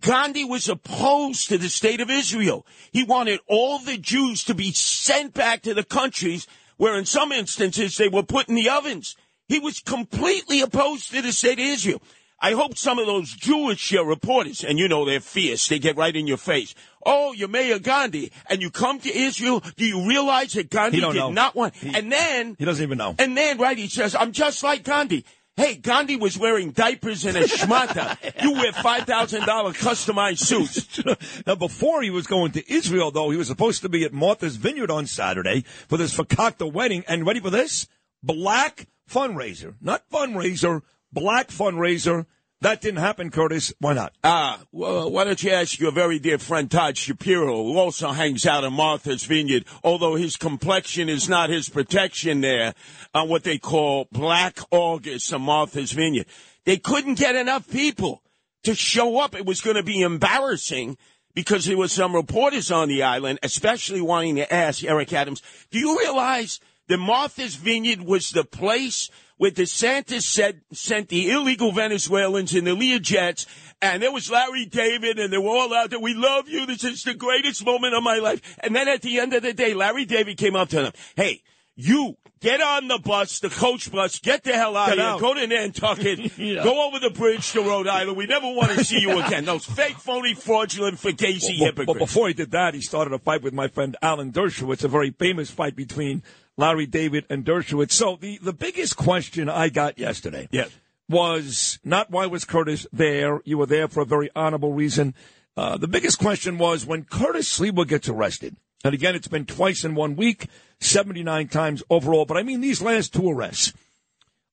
Gandhi was opposed to the state of Israel. He wanted all the Jews to be sent back to the countries where, in some instances, they were put in the ovens. He was completely opposed to the state of Israel. I hope some of those Jewish uh, reporters, and you know they're fierce, they get right in your face. Oh, you're Mayor Gandhi, and you come to Israel. Do you realize that Gandhi did know. not want? and then He doesn't even know. and then, right, he says, I'm just like Gandhi. Hey, Gandhi was wearing diapers and a schmata. you wear $5,000 customized suits. now, before he was going to Israel, though, he was supposed to be at Martha's Vineyard on Saturday for this Fakakta wedding. And ready for this? Black fundraiser. Not fundraiser, black fundraiser. That didn't happen, Curtis. Why not? Ah, well, why don't you ask your very dear friend Todd Shapiro, who also hangs out in Martha's Vineyard, although his complexion is not his protection there on what they call Black August in Martha's Vineyard. They couldn't get enough people to show up. It was going to be embarrassing because there were some reporters on the island, especially wanting to ask Eric Adams, do you realize that Martha's Vineyard was the place where DeSantis said, sent the illegal Venezuelans in the Learjets, and there was Larry David, and they were all out there, we love you, this is the greatest moment of my life. And then at the end of the day, Larry David came up to them, hey, you get on the bus, the coach bus, get the hell out Get of here, out. go to Nantucket, Yeah. go over the bridge to Rhode Island. We never want to see you again. Those fake, phony, fraudulent, fugazi But- hypocrites. But before he did that, he started a fight with my friend Alan Dershowitz, a very famous fight between Larry David and Dershowitz. So the, the biggest question I got yesterday Yes. was not why was Curtis there? You were there for a very honorable reason. Uh, the biggest question was when Curtis Sliwa gets arrested. And again, it's been twice in one week, 79 times overall. But I mean, these last two arrests.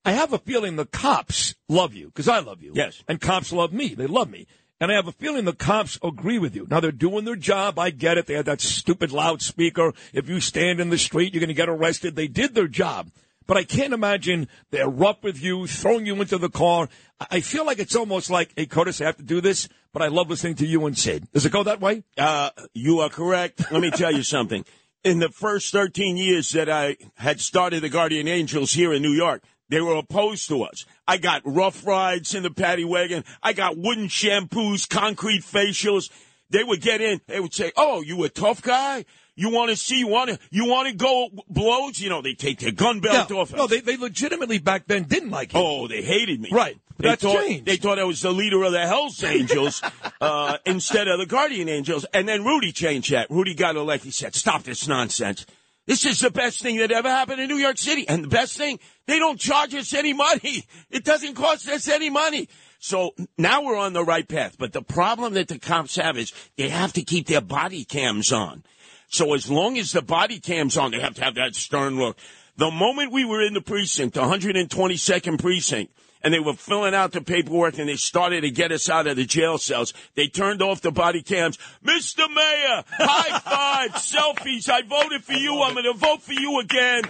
I have a feeling the cops love you because I love you. Yes. And cops love me. They love me. And I have a feeling the cops agree with you. Now they're doing their job. I get it. They had that stupid loudspeaker. If you stand in the street, you're going to get arrested. They did their job. But I can't imagine they're rough with you, throwing you into the car. I- feel like it's almost like, hey, Curtis, I have to do this, but I love listening to you and Sid. Does it go that way? Uh, you are correct. Let me tell you something. In the first 13 years that I had started the Guardian Angels here in New York, they were opposed to us. I got rough rides in the paddy wagon. I got wooden shampoos, concrete facials. They would get in. They would say, "Oh, you a tough guy? You want to see? You want to? You want to go blows? You know, they take their gun belt Yeah. off. No, they, they legitimately back then didn't like you. Oh, they hated me. Right. They that's thought, changed. They thought I was the leader of the Hells Angels uh, instead of the Guardian Angels. And then Rudy changed that. Rudy got elected. He said, stop this nonsense. This is the best thing that ever happened in New York City. And the best thing, they don't charge us any money. It doesn't cost us any money. So now we're on the right path. But the problem that the cops have is they have to keep their body cams on. So as long as the body cam's on, they have to have that stern look. The moment we were in the precinct, the 122nd precinct, and they were filling out the paperwork and they started to get us out of the jail cells, they turned off the body cams. Mr. Mayor, high five, selfies. I voted for you. I'm going to vote for you again.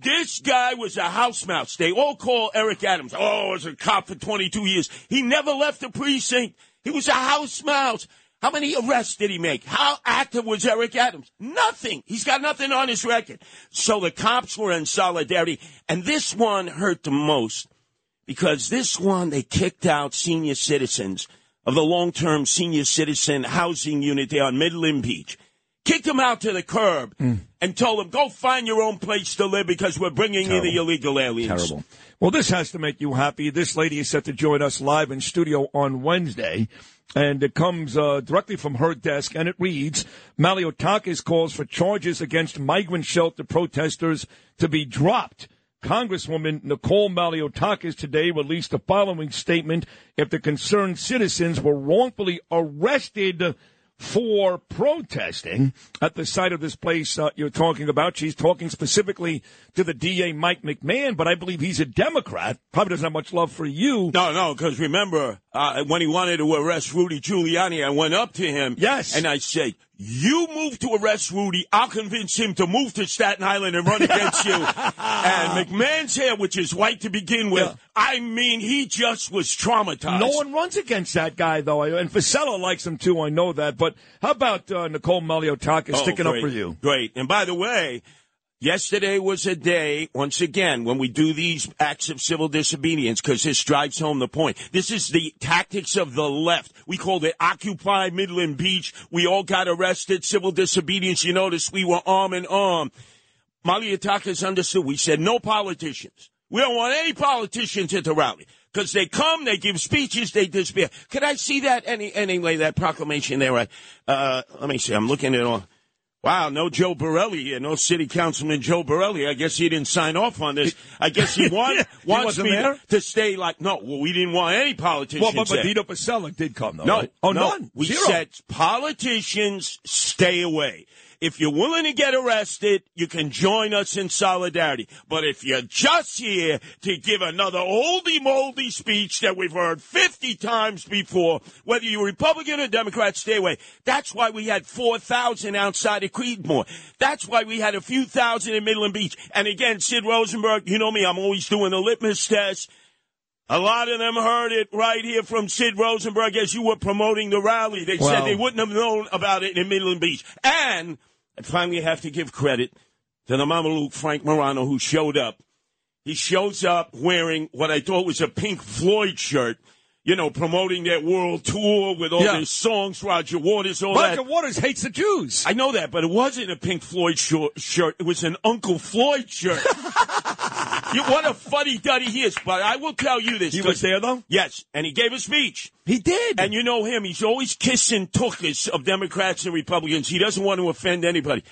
This guy was a house mouse. They all call Eric Adams. Oh, was a cop for 22 years. He never left the precinct. He was a house mouse. How many arrests did he make? How active was Eric Adams? Nothing. He's got nothing on his record. So the cops were in solidarity. And this one hurt the most because this one, they kicked out senior citizens of the long-term senior citizen housing unit there on Midland Beach. kicked them out to the curb, and told them, "Go find your own place to live because we're bringing in the illegal aliens." Terrible. Well, this has to make you happy. This lady is set to join us live in studio on Wednesday. And it comes uh, directly from her desk, and it reads Maliotakis calls for charges against migrant shelter protesters to be dropped. Congresswoman Nicole Maliotakis today released the following statement. If the concerned citizens were wrongfully arrested for protesting at the site of this place uh, you're talking about. She's talking specifically to the DA, Mike McMahon, but I believe he's a Democrat. Probably doesn't have much love for you. No, no, because remember uh, when he wanted to arrest Rudy Giuliani, I went up to him. Yes. And I said, You move to arrest Rudy, I'll convince him to move to Staten Island and run against you. and McMahon's hair, which is white to begin with, I mean, he just was traumatized. No one runs against that guy, though. And Fossella likes him, too. I know that. But how about uh, Nicole Maliotakis Oh, sticking great, up for you? Great. And by the way, yesterday was a day, once again, when we do these acts of civil disobedience, because this drives home the point. This is the tactics of the left. We called it Occupy Midland Beach. We all got arrested, civil disobedience. You notice we were arm in arm. Malliotakis understood. We said no politicians. We don't want any politicians at the rally. Because they come, they give speeches, they disappear. Could I see that any anyway? That proclamation there. Uh, let me see. I'm looking at it all. Wow, no Joe Borelli here, no City Councilman Joe Borelli. I guess he didn't sign off on this. I guess he, want, Yeah, wants me there? to stay like no. Well, we didn't want any politicians. Well, but, but. Dino Fossella did come, though. No, right? Oh, no. none. We Zero. said politicians stay away. If you're willing to get arrested, you can join us in solidarity. But if you're just here to give another oldie moldy speech that we've heard 50 times before, whether you're Republican or Democrat, stay away. That's why we had 4,000 outside of Creedmoor. That's why we had a few thousand in Midland Beach. And again, Sid Rosenberg, you know me, I'm always doing the litmus test. A lot of them heard it right here from Sid Rosenberg as you were promoting the rally. They said they wouldn't have known about it in Midland Beach. And I finally have to give credit to the Mameluke Frank Morano who showed up. He shows up wearing what I thought was a Pink Floyd shirt, you know, promoting their world tour with all Yeah. their songs, Roger Waters, all Roger that. Waters hates the Jews. I know that, but it wasn't a Pink Floyd short, shirt. It was an Uncle Floyd shirt. you, what a funny duddy he is. But I will tell you this. He was there, though? Yes, and he gave a speech. He did. And you know him. He's always kissing tuchus of Democrats and Republicans. He doesn't want to offend anybody.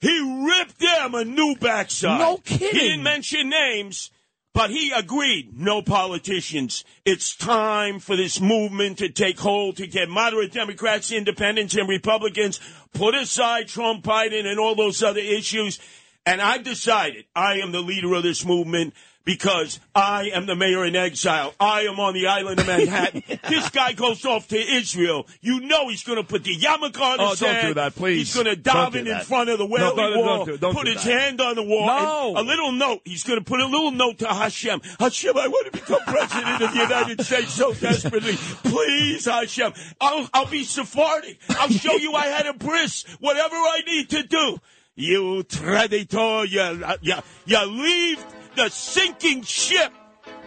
He ripped them a new backside. No kidding. He didn't mention names, but he agreed. No politicians. It's time for this movement to take hold to get moderate Democrats, independents, and Republicans put aside Trump, Biden, and all those other issues. And I've decided I am the leader of this movement because I am the mayor in exile. I am on the island of Manhattan. This guy goes off to Israel. You know he's going to put the yarmulke on Oh, his don't head. do that, please. He's going to dive in in front of the No, Wailing don't- don't Wall, do- don't put do his that. hand on the wall. No. a little note. He's going to put a little note to Hashem. Hashem, I want to become president of the United States so desperately. Please, Hashem. I'll, I'll be Sephardic. I'll show you I had a bris. Whatever I need to do. You traditor, you, you, you leave the sinking ship.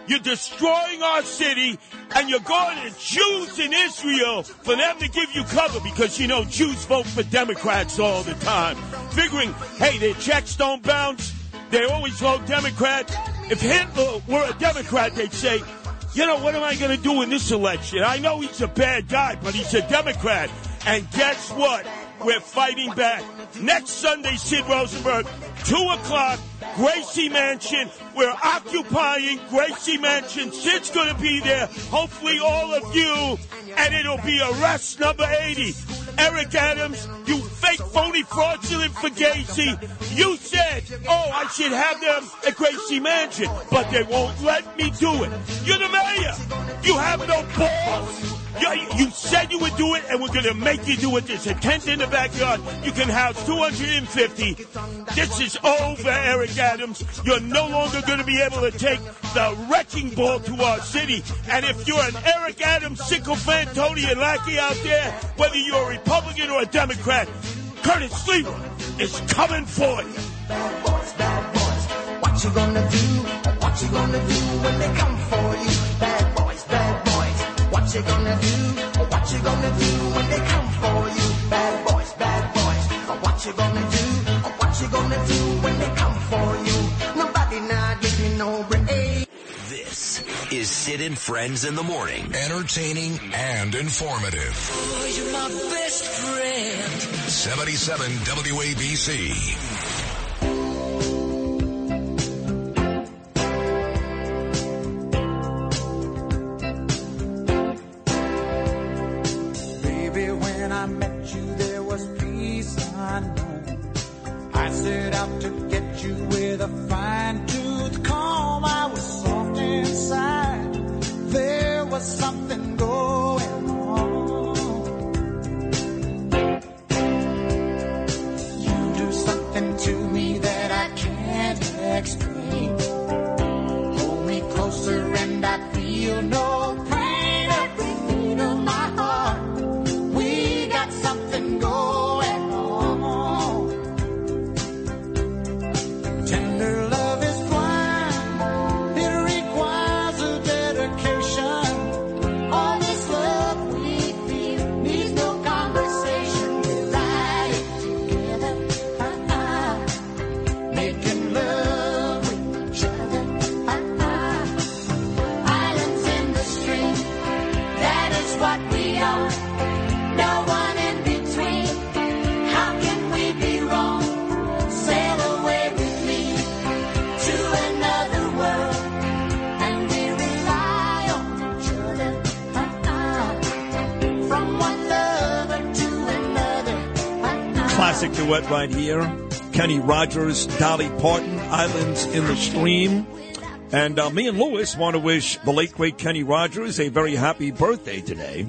You're destroying our city, and you're going to Jews in Israel for them to give you cover because you know Jews vote for Democrats all the time, figuring, hey, their checks don't bounce. They always vote Democrat. If Hitler were a Democrat, they'd say, you know, what am I going to do in this election? I know he's a bad guy, but he's a Democrat. And guess what? We're fighting back. Next Sunday, Sid Rosenberg, 2 o'clock, Gracie Mansion. We're occupying Gracie Mansion. Sid's going to be there. Hopefully, all of you. And it'll be arrest number 80. Eric Adams, you fake, phony, fraudulent fugazi. You said, oh, I should have them at Gracie Mansion, but they won't let me do it. You're the mayor. You have no balls. You, you said you would do it, and we're going to make you do it. There's a tent in the backyard. You can house 250. This is over, Eric Adams. You're no longer going to be able to take the wrecking ball to our city. And if you're an Eric Adams sycophant, Tony and Lackey out there, whether you're a Republican or a Democrat, Curtis Sliwa is coming for you. What you gonna do? What you gonna do when they come for you? Bad boys, bad boys. What you gonna do? What you gonna do when they come for you? Bad boys, bad boys. What what you gonna do? What you gonna do when they come for you? Nobody now give me no break. This is Sid and Friends in the Morning. Entertaining and informative. Oh, you're my best friend. 77 WABC. Right here. Kenny Rogers, Dolly Parton, Islands in the Stream. And uh, me and Lewis want to wish the late, great Kenny Rogers a very happy birthday today.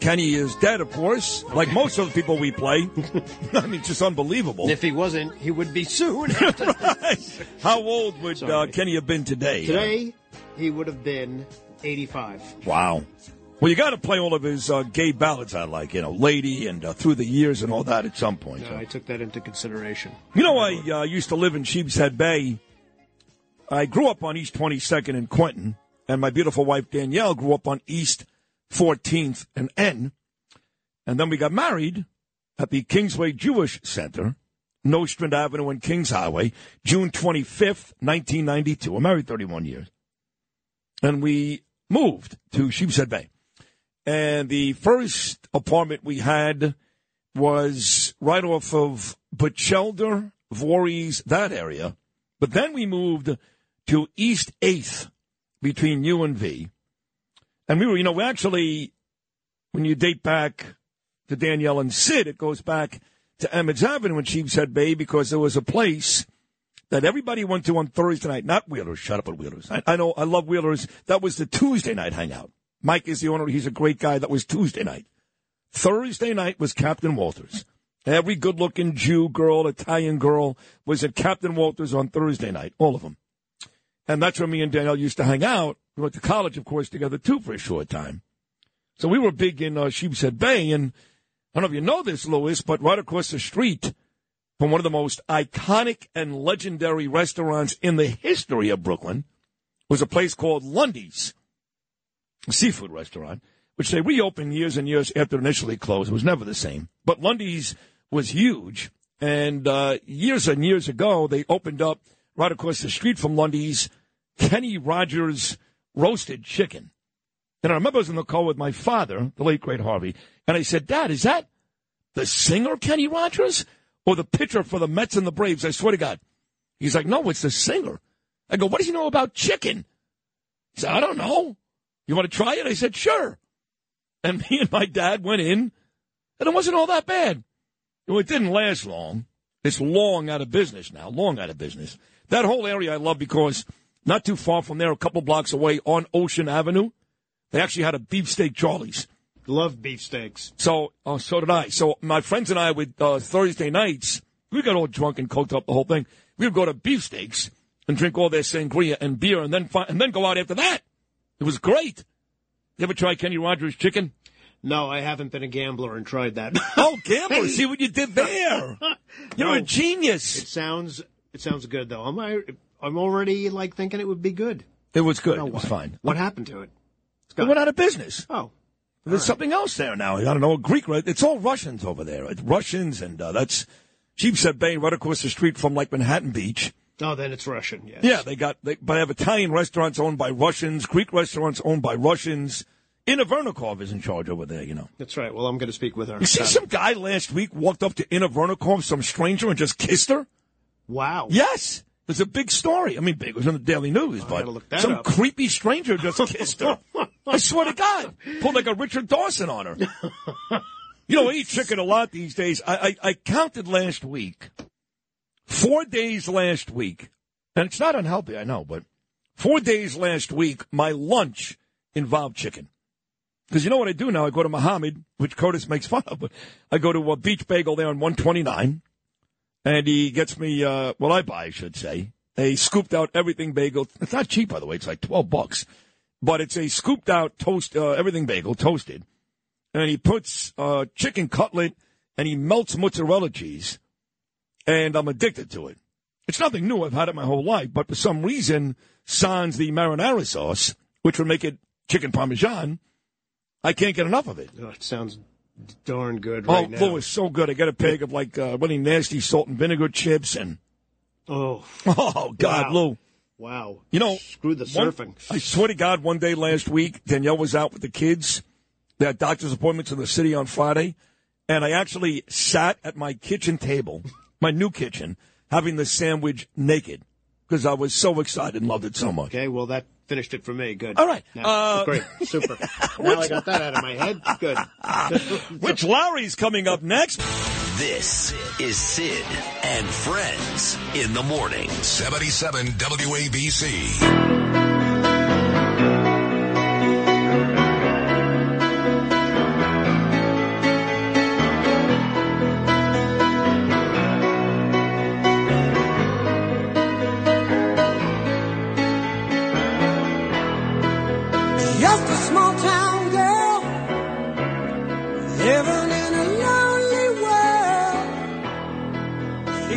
Kenny is dead, of course, like most of the people we play. I mean, just unbelievable. If he wasn't, he would be soon. How old would uh, Kenny have been today? Today, he would have been 85. Wow. Well, you got to play all of his uh, gay ballads I like, you know, Lady and uh, Through the Years and all that at some point. No, I took that into consideration. You know, I uh, used to live in Sheepshead Bay. I grew up on East 22nd in Quentin, and my beautiful wife Danielle grew up on East 14th and N. And then we got married at the Kingsway Jewish Center, Nostrand Avenue and Kings Highway, June 25th, 1992. I'm married 31 years. And we moved to Sheepshead Bay. And the first apartment we had was right off of Batchelder, Voorhees, that area. But then we moved to East 8th between U and V. And we were, you know, we actually, when you date back to Danielle and Sid, it goes back to Emmons Avenue in Sheepshead Bay because there was a place that everybody went to on Thursday night. Not Wheelers. Shut up at Wheelers. I, I know. I love Wheelers. That was the Tuesday night hangout. Mike is the owner. He's a great guy. That was Tuesday night. Thursday night was Captain Walters. Every good looking Jew girl, Italian girl was at Captain Walters on Thursday night. All of them. And that's where me and Danielle used to hang out. We went to college, of course, together too for a short time. So we were big in uh, Sheepshead Bay. And I don't know if you know this, Louis, but right across the street from one of the most iconic and legendary restaurants in the history of Brooklyn was a place called Lundy's, seafood restaurant, which they reopened years and years after initially closed. It was never the same. But Lundy's was huge. And uh, years and years ago, they opened up right across the street from Lundy's Kenny Rogers roasted chicken. And I remember I was in the car with my father, the late great Harvey, and I said, Dad, is that the singer Kenny Rogers or the pitcher for the Mets and the Braves? I swear to God. He's like, no, it's the singer. I go, what does he know about chicken? He said, I don't know. You want to try it? I said, sure. And me and my dad went in, and it wasn't all that bad. Well, it didn't last long. It's long out of business now, long out of business. That whole area I love because not too far from there, a couple blocks away on Ocean Avenue, they actually had a beefsteak Charlie's. Love beefsteaks. So, uh, so did I. So my friends and I would uh, Thursday nights, we got all drunk and coked up the whole thing. We would go to beefsteaks and drink all their sangria and beer, and then fi- and then go out after that. It was great. You ever try Kenny Rogers chicken? No, I haven't been a gambler and tried that. Oh, gambler! See what you did there. You're a genius. It sounds it sounds good though. I'm I, I'm already like thinking it would be good. It was good. No, it was what? fine. What happened to it? It went out of business. Oh, There's something else there now. I don't know. Greek, right? It's all Russians over there. It's Russians, and uh, that's Sheepshead Bay, right across the street from like Manhattan Beach. Oh, then it's Russian. Yes. Yeah, they got, they, but have Italian restaurants owned by Russians, Greek restaurants owned by Russians. Inna Vernikov is in charge over there, you know. That's right. Well, I'm going to speak with her. You see, some guy last week walked up to Inna Vernikov, some stranger, and just kissed her? Wow. Yes. It was a big story. I mean, big. It was in the Daily News, but that some up. creepy stranger just kissed her. I swear to God. Pulled like a Richard Dawson on her. You know, I eat chicken a lot these days. I, I, I counted last week, four days last week, and it's not unhealthy, I know, but four days last week, my lunch involved chicken. Because you know what I do now? I go to Muhammad, which Curtis makes fun of, but I go to a beach bagel there on 129, and he gets me, uh, well, I buy, I should say, a scooped out everything bagel. It's not cheap, by the way. It's like 12 bucks. But it's a scooped out toast, uh, everything bagel, toasted. And he puts, uh, chicken cutlet and he melts mozzarella cheese. And I'm addicted to it. It's nothing new. I've had it my whole life. But for some reason, sans the marinara sauce, which would make it chicken parmesan, I can't get enough of it. Oh, it sounds darn good Oh, right now. Oh Lou, it's so good. I got a bag of like uh, really nasty salt and vinegar chips and Oh. oh God, Wow. Lou. Wow. You know, Screw the one- surfing. I swear to God, one day last week, Danielle was out with the kids. They had doctor's appointments in the city on Friday, and I actually sat at my kitchen table, my new kitchen, having the sandwich naked because I was so excited and loved it so much. Okay, well, that finished it for me. Good. All right. Yeah, Uh, great. Super. now I got that out of my head. Good. Rich Lowry's coming up next. This is Sid and Friends in the morning. 77 WABC.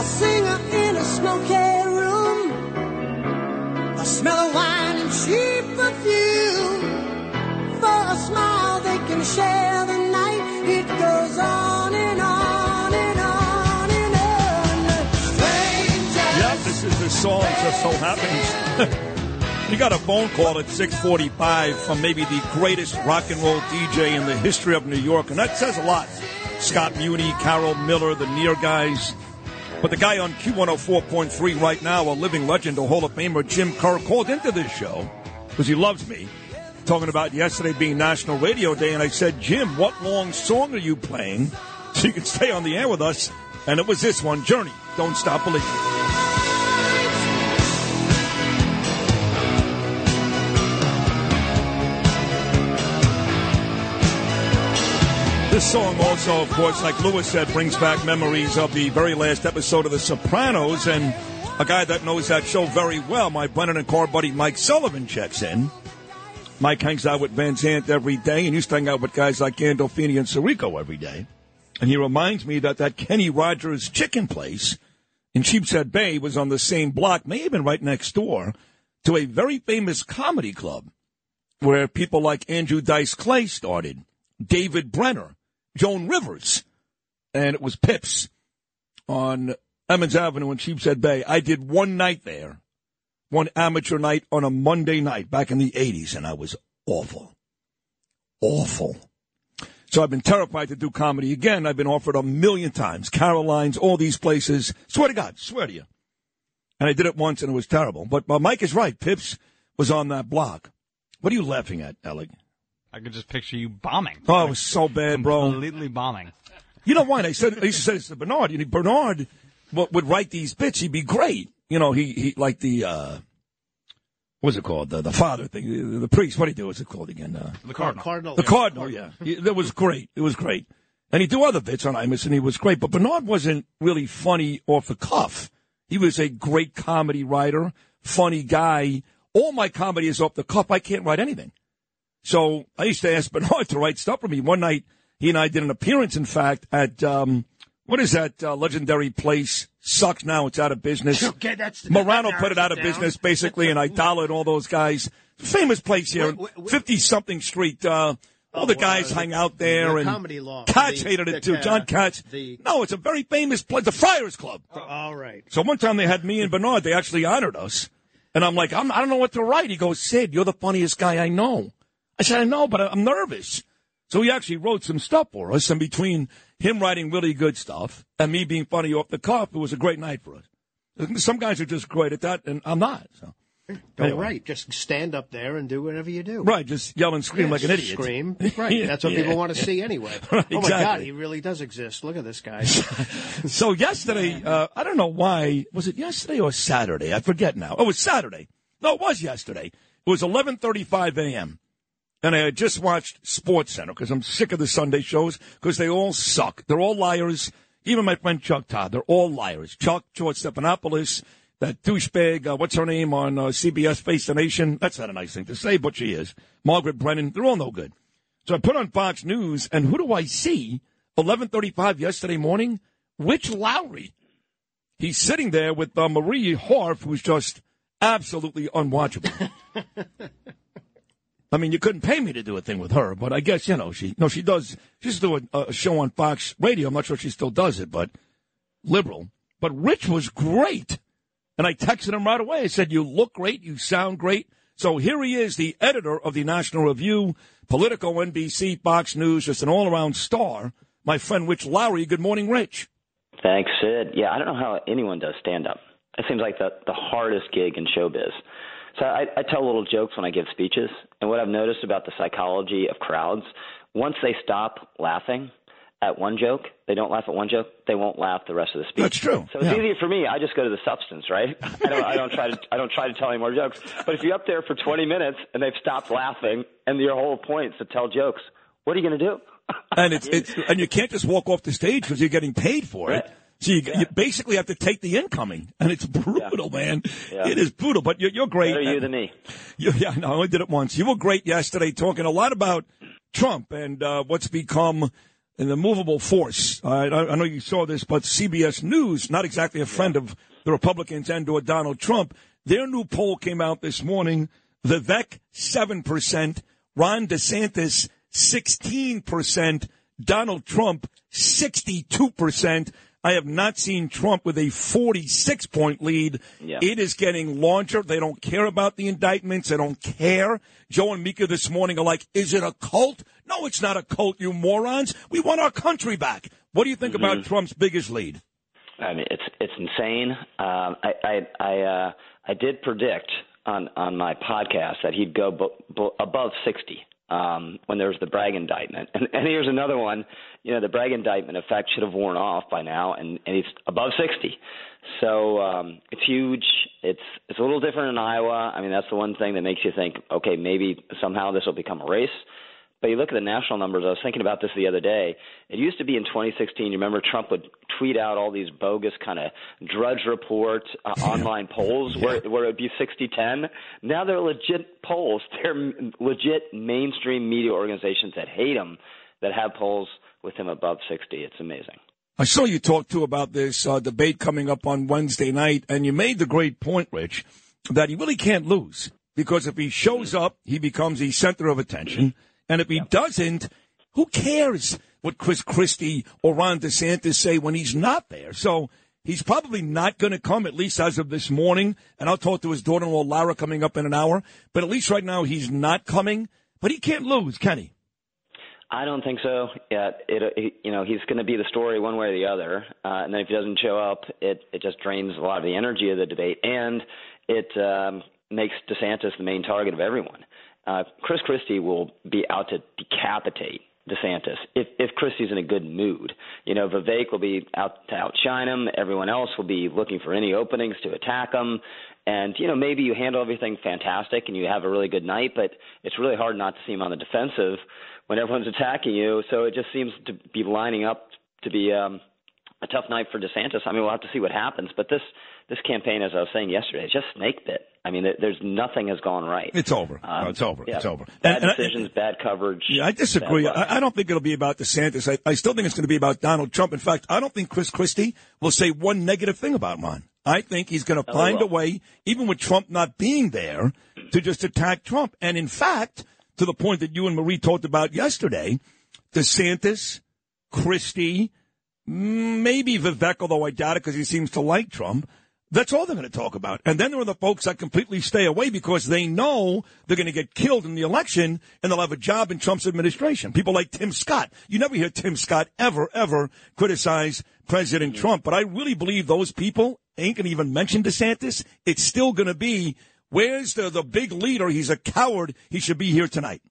A singer in a smoky room. A smell of wine and cheap perfume. For a smile they can share the night. It goes on and on and on and on. Stranger. Yep, this is the song. Just so happens. you got a phone call at 645 from maybe the greatest rock and roll DJ in the history of New York, and that says a lot. Scott Muni, Carol Miller, the Near guys. But the guy on Q104.3 right now, a living legend, a Hall of Famer, Jim Kerr, called into this show because he loves me, talking about yesterday being National Radio Day. And I said, Jim, what long song are you playing so you can stay on the air with us? And it was this one, Journey, Don't Stop Believing. This song also, of course, like Lewis said, brings back memories of the very last episode of The Sopranos, and a guy that knows that show very well, my Brennan and Carr buddy Mike Sullivan checks in. Mike hangs out with Van Zandt every day, and used to hang out with guys like Gandolfini and Sirico every day. And he reminds me that that Kenny Rogers chicken place in Sheepshead Bay was on the same block, may been right next door, to a very famous comedy club where people like Andrew Dice Clay started, David Brenner, Joan Rivers, and it was Pips on Emmons Avenue in Sheepshead Bay. I did one night there, one amateur night on a Monday night back in the 80s, and I was awful. Awful. So I've been terrified to do comedy again. I've been offered a million times. Caroline's, all these places. Swear to God, swear to you. And I did it once and it was terrible. But Mike is right. Pips was on that block. What are you laughing at, Alec? I could just picture you bombing. Oh, it was so bad, bro. Completely bombing. You know why? I said I used to say this to Bernard. You know, Bernard would, would write these bits. He'd be great. You know, he he like the uh, what's it called? The, the father thing, the, the priest. What do you do? What's it called again? Uh, The Cardinal. Cardinal. the Cardinal, yeah. He- That was great. It was great. And he'd do other bits on Imus, and he was great. But Bernard wasn't really funny off the cuff. He was a great comedy writer, funny guy. All my comedy is off the cuff. I can't write anything. So I used to ask Bernard to write stuff for me. One night, he and I did an appearance, in fact, at um, what is that uh, legendary place? Sucks now; it's out of business. Okay, that's Morano that put it out of it business, basically, and Idala and all those guys. Famous place here, fifty something street. Uh, all the guys hang out there, the and comedy loft. Katz hated it too. ca- John Katz. the- no, it's a very famous place, the Friars Club. All right. So one time they had me and Bernard. They actually honored us, and I'm like, I'm, I don't know what to write. He goes, Sid, you're the funniest guy I know. I said, I know, but I'm nervous. So he actually wrote some stuff for us, and between him writing really good stuff and me being funny off the cuff, it was a great night for us. Some guys are just great at that, and I'm not. So. Don't Anyway. write. Just stand up there and do whatever you do. Right, just yell and scream Yeah, like an idiot. Scream. Right. Yeah, That's what yeah. people want to see anyway. Right, oh my God, he really does exist. Look at this guy. So yesterday, uh, I don't know why. Was it yesterday or Saturday? I forget now. Oh, it was Saturday. No, it was yesterday. It was 11:35 a.m. And I just watched Sports Center because I'm sick of the Sunday shows because they all suck. They're all liars. Even my friend Chuck Todd, they're all liars. Chuck, George Stephanopoulos, that douchebag, uh, what's her name on uh, CBS Face the Nation? That's not a nice thing to say, but she is. Margaret Brennan, they're all no good. So I put on Fox News, and who do I see? 11:35 yesterday morning. Rich Lowry. He's sitting there with uh, Marie Harf, who's just absolutely unwatchable. I mean, you couldn't pay me to do a thing with her, but I guess you know she no she does. She's doing a, show on Fox Radio. I'm not sure she still does it, but liberal. But Rich was great, and I texted him right away. I said, "You look great. You sound great." So here he is, the editor of the National Review, Politico, NBC, Fox News, just an all-around star. My friend Rich Lowry. Good morning, Rich. Thanks, Sid. Yeah, I don't know how anyone does stand up. It seems like the the hardest gig in showbiz. So I, I tell little jokes when I give speeches, and what I've noticed about the psychology of crowds, once they stop laughing at one joke, they don't laugh at one joke, they won't laugh the rest of the speech. That's true. So it's Yeah. easier for me. I just go to the substance, right? I don't, I don't try to, I don't try to tell any more jokes. But if you're up there for 20 minutes and they've stopped laughing, and your whole point is to tell jokes, what are you going to do? and it's, it's and you can't just walk off the stage because you're getting paid for it. So you, you basically have to take the incoming, and it's brutal, man. Yeah. It is brutal, but you're, you're great. Better you than me. You, yeah, no, I only did it once. You were great yesterday, talking a lot about Trump and uh, what's become an immovable force. Uh, I, I know you saw this, but CBS News, not exactly a friend of the Republicans and or Donald Trump, their new poll came out this morning. Vivek seven percent, Ron DeSantis sixteen percent, Donald Trump sixty-two percent. I have not seen Trump with a 46 point lead. Yeah. It is getting larger. They don't care about the indictments. They don't care. Joe and Mika this morning are like, is it a cult? No, it's not a cult, you morons. We want our country back. What do you think about Trump's biggest lead? I mean, it's it's insane. Um, I I I, uh, I did predict on on my podcast that he'd go bo- bo- above sixty um, when there was the Bragg indictment, and, and here's another one. You know, the Bragg indictment effect should have worn off by now, and and he's above sixty. So um, it's huge. It's it's a little different in Iowa. I mean, that's the one thing that makes you think, okay, maybe somehow this will become a race. But you look at the national numbers. I was thinking about this the other day. It used to be in 2016. You remember Trump would tweet out all these bogus kind of Drudge Report uh, online polls where where it would be 60-10. Now they're legit polls. They're legit mainstream media organizations that hate him that have polls with him above 60. It's amazing. I saw you talk too about this uh, debate coming up on Wednesday night, and you made the great point, Rich, that he really can't lose because if he shows up, he becomes the center of attention, and if he doesn't, who cares what Chris Christie or Ron DeSantis say when he's not there? So he's probably not going to come, at least as of this morning. And I'll talk to his daughter-in-law Lara coming up in an hour. But at least right now he's not coming. But he can't lose, can he? I don't think so. Yeah, it, it you know he's going to be the story one way or the other, uh, and then if he doesn't show up, it it just drains a lot of the energy of the debate, and it um, makes DeSantis the main target of everyone. Uh, Chris Christie will be out to decapitate DeSantis if if Christie's in a good mood. You know, Vivek will be out to outshine him. Everyone else will be looking for any openings to attack him. And you know, maybe you handle everything fantastic and you have a really good night, but it's really hard not to seem on the defensive when everyone's attacking you. So it just seems to be lining up to be um, a tough night for DeSantis. I mean, we'll have to see what happens. But this this campaign, as I was saying yesterday, is just snake bit. I mean, there's nothing has gone right. It's over. Um, No, it's over. yeah. It's over. Bad And- and I- decisions, bad coverage. Yeah, I disagree. I, I don't think it'll be about DeSantis. I, I still think it's going to be about Donald Trump. In fact, I don't think Chris Christie will say one negative thing about Ron. I think he's going to Oh, find a way, even with Trump not being there, to just attack Trump. And in fact, to the point that you and Marie talked about yesterday, DeSantis, Christie, maybe Vivek, although I doubt it because he seems to like Trump. That's all they're going to talk about. And then there are the folks that completely stay away because they know they're going to get killed in the election and they'll have a job in Trump's administration. People like Tim Scott. You never hear Tim Scott ever, ever criticize President Trump. But I really believe those people ain't going to even mention DeSantis. It's still going to be, where's the, the big leader? He's a coward. He should be here tonight.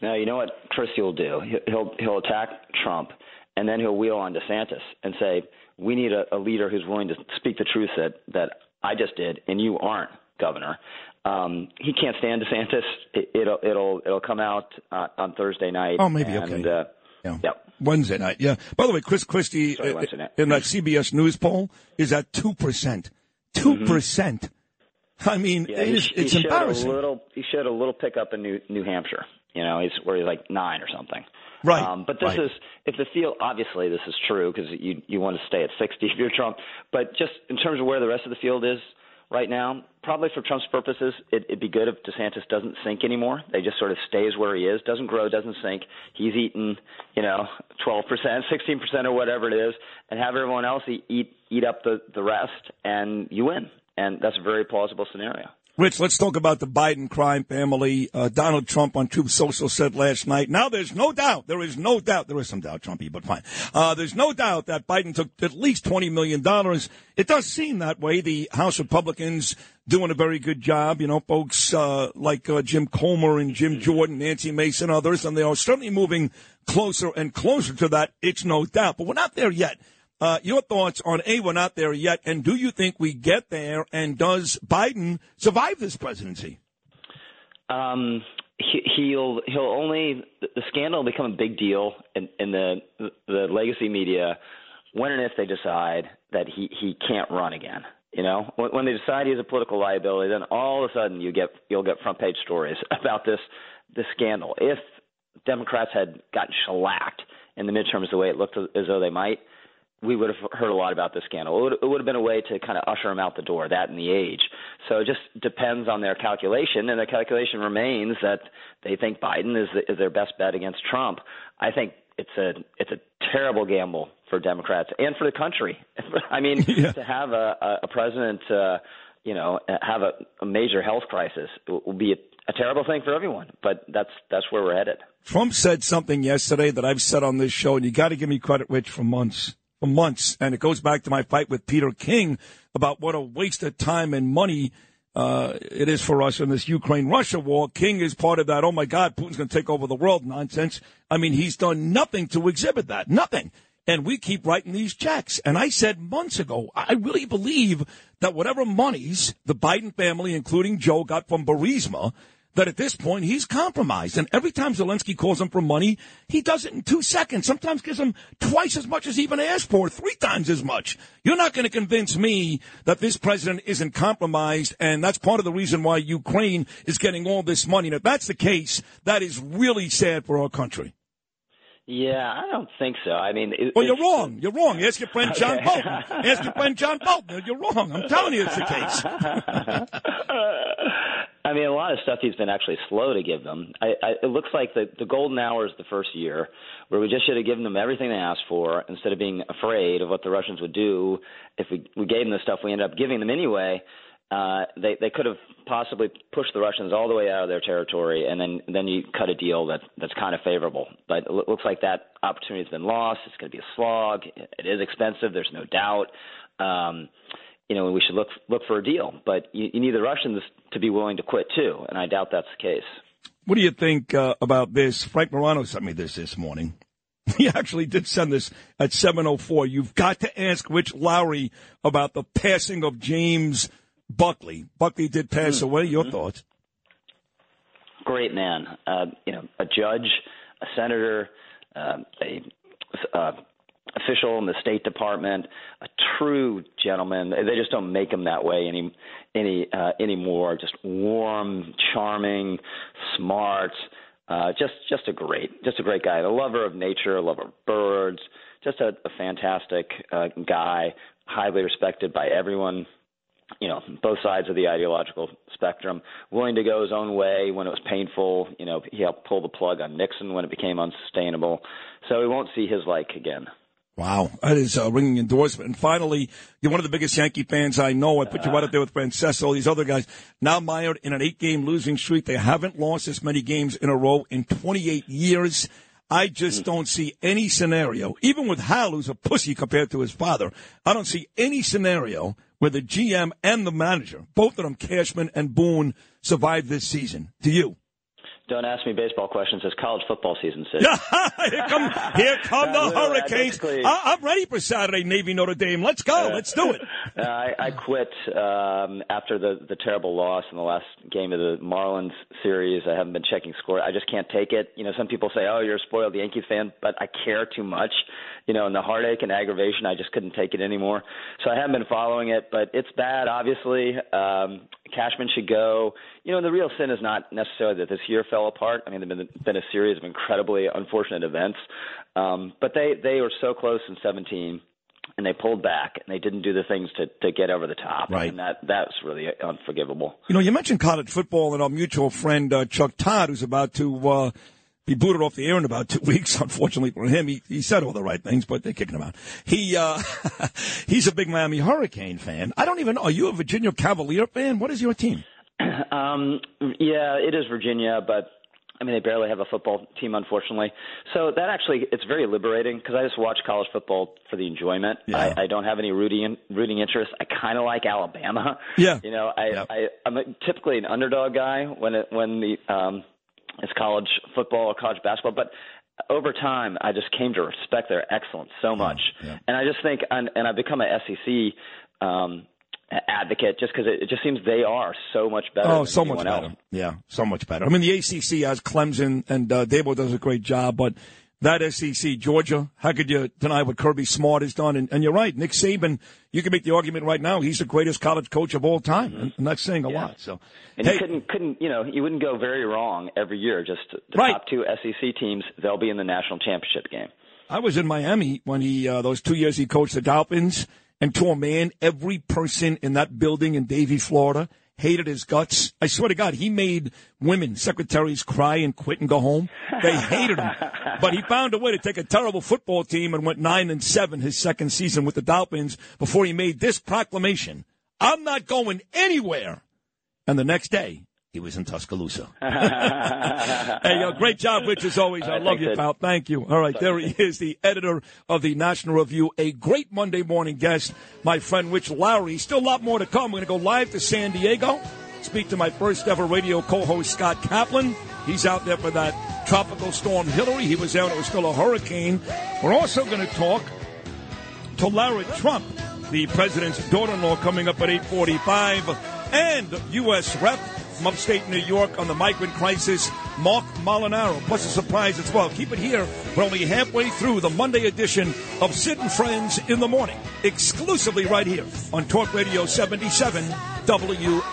Now, you know what Christie will do? He'll- He'll he'll attack Trump, and then he'll wheel on DeSantis and say, "We need a, a leader who's willing to speak the truth that that I just did, and you aren't, Governor." Um, he can't stand DeSantis. It, it'll it'll it'll come out uh, on Thursday night. Oh, maybe, and, okay. Uh, Yeah. Yep. Wednesday night, yeah. By the way, Chris Christie Sorry, uh, night. in that CBS News poll is at two percent. 2 percent. I mean, Mm-hmm. Yeah, it he, is, he it's showed embarrassing. A little, he showed a little pickup in New New Hampshire. You know, he's where he's like nine or something. Right, Um, but this right. is if the field obviously this is true because you you want to stay at 60 if you're Trump. But just in terms of where the rest of the field is right now, probably for Trump's purposes, it, it'd be good if DeSantis doesn't sink anymore. They just sort of stays where he is, doesn't grow, doesn't sink. He's eating, you know, 12 percent, 16 percent, or whatever it is, and have everyone else eat eat, eat up the the rest, and you win. And that's a very plausible scenario. Rich, let's talk about the Biden crime family. Uh, Donald Trump on Truth Social said last night. Now there's no doubt, there is no doubt, there is some doubt, Trumpy, but fine. Uh, there's no doubt that Biden took at least $20 million. It does seem that way. The House Republicans doing a very good job. You know, folks, uh, like, uh, Jim Comer and Jim Jordan, Nancy Mason, others, and they are certainly moving closer and closer to that. It's no doubt, but we're not there yet. Uh, your thoughts on A, we're not there yet, and do you think we get there, and does Biden survive this presidency? Um, he, he'll he'll only the scandal will become a big deal in, in the the legacy media when and if they decide that he he can't run again. You know, when, when they decide he's a political liability, then all of a sudden you get you'll get front page stories about this this scandal. If Democrats had gotten shellacked in the midterms the way it looked as though they might, we would have heard a lot about this scandal. It would, it would have been a way to kind of usher him out the door, that and the age. So it just depends on their calculation, and their calculation remains that they think Biden is, the, is their best bet against Trump. I think it's a it's a terrible gamble for Democrats and for the country. I mean, to have a, a, president, uh, you know, have a, a major health crisis will will be a, a terrible thing for everyone. But that's that's where we're headed. Trump said something yesterday that I've said on this show, and you got to give me credit, Rich, for months. Months. And it goes back to my fight with Peter King about what a waste of time and money uh, it is for us in this Ukraine Russia war. King is part of that, oh my God, Putin's going to take over the world nonsense. I mean, he's done nothing to exhibit that. Nothing. And we keep writing these checks. And I said months ago, I really believe that whatever monies the Biden family, including Joe, got from Burisma, that at this point he's compromised. And every time Zelensky calls him for money, he does it in two seconds. Sometimes gives him twice as much as he even asked for, three times as much. You're not going to convince me that this president isn't compromised, and that's part of the reason why Ukraine is getting all this money. And if that's the case, that is really sad for our country. Yeah, I don't think so. I mean, it, Well, you're wrong. You're wrong. Ask your friend John Okay. Bolton. Ask your friend John Bolton. You're wrong. I'm telling you it's the case. I mean, a lot of stuff he's been actually slow to give them. I, I, it looks like the, the golden hour is the first year, where we just should have given them everything they asked for instead of being afraid of what the Russians would do if we, we gave them the stuff we ended up giving them anyway. Uh, they they could have possibly pushed the Russians all the way out of their territory, and then then you cut a deal that that's kind of favorable. But it looks like that opportunity has been lost. It's going to be a slog. It is expensive. There's no doubt. Um, you know, we should look look for a deal. But you, you need the Russians to be willing to quit too, and I doubt that's the case. What do you think uh, about this? Frank Morano sent me this this morning. He actually did send this at 7.04. You've got to ask Rich Lowry about the passing of James Buckley. Buckley did pass Hmm. away. Mm-hmm. Your thoughts? great man. Uh, you know, a judge, a senator, um, a uh, official in the State Department, a true gentleman. They just don't make him that way any any uh, anymore. Just warm, charming, smart. Uh, just just a great just a great guy. A lover of nature, a lover of birds. Just a, a fantastic uh, guy, highly respected by everyone you know, both sides of the ideological spectrum, willing to go his own way when it was painful. You know, he helped pull the plug on Nixon when it became unsustainable. So we won't see his like again. Wow, that is a ringing endorsement. And finally, you're one of the biggest Yankee fans I know. I put you right up there with Francesa, all these other guys. Now mired in an eight-game losing streak. They haven't lost as many games in a row in 28 years. I just hmm. don't see any scenario, even with Hal, who's a pussy compared to his father. I don't see any scenario where the GM and the manager, both of them, Cashman and Boone, survive this season. Do you? Don't ask me baseball questions. It's college football season, Sid. here come, here come No, the Hurricanes. I, I'm ready for Saturday, Navy Notre Dame. Let's go. Let's do it. Uh, I, I quit um, after the the terrible loss in the last game of the Marlins series. I haven't been checking score. I just can't take it. You know, some people say, "Oh, you're a spoiled Yankees fan," but I care too much. You know, and the heartache and aggravation, I just couldn't take it anymore. So I haven't been following it, but it's bad. Obviously, um, Cashman should go. You know, the real sin is not necessarily that this year fell apart. I mean, there've been, been a series of incredibly unfortunate events, um, but they they were so close in 17 and they pulled back and they didn't do the things to to get over the top. Right. And that that's really unforgivable. You know, you mentioned college football and our mutual friend uh, Chuck Todd, who's about to uh, be booted off the air in about two weeks. Unfortunately for him, he, he said all the right things, but they're kicking him out. He uh, he's a big Miami Hurricane fan. I don't even know. Are you a Virginia Cavalier fan? What is your team? um, yeah, it is Virginia, but I mean they barely have a football team, unfortunately. So that actually it's very liberating because I just watch college football for the enjoyment. I, I don't have any rooting rooting interest. I kind of like Alabama. Yeah. You know, I, I I'm a, typically an underdog guy when it when the um it's college football or college basketball, but over time I just came to respect their excellence so much, and I just think and, and I've become a SEC um, advocate just because it, it just seems they are so much better. oh, so much better. else. Yeah, so much better. I mean, the ACC has Clemson, and uh, Dabo does a great job, but that SEC, Georgia, how could you deny what Kirby Smart has done? And, and you're right, Nick Saban. You can make the argument right now he's the greatest college coach of all time, and, and that's saying a lot. So, And hey, you couldn't, couldn't, you know, you wouldn't go very wrong every year. Just the Right. top two SEC teams, they'll be in the national championship game. I was in Miami when he uh, those two years he coached the Dolphins, and to a man, every person in that building in Davie, Florida, hated his guts. I swear to God, he made women secretaries cry and quit and go home. They hated him, but he found a way to take a terrible football team and went nine and seven his second season with the Dolphins before he made this proclamation: "I'm not going anywhere." And the next day, he was in Tuscaloosa. hey, uh, great job, Rich, as always. I All right, love you, Ed. pal. Thank you. All right, there he is, the editor of the National Review, a great Monday morning guest, my friend Rich Lowry. Still a lot more to come. We're going to go live to San Diego, speak to my first ever radio co-host, Scott Kaplan. He's out there for that tropical storm Hilary. He was out. It was still a hurricane. We're also going to talk to Lara Trump, the president's daughter-in-law, coming up at 8:45, and U.S. Rep from upstate New York on the migrant crisis, Marc Molinaro. Plus a surprise as well. Keep it here. We're only halfway through the Monday edition of and Friends in the Morning, exclusively right here on Talk Radio 77 WABC.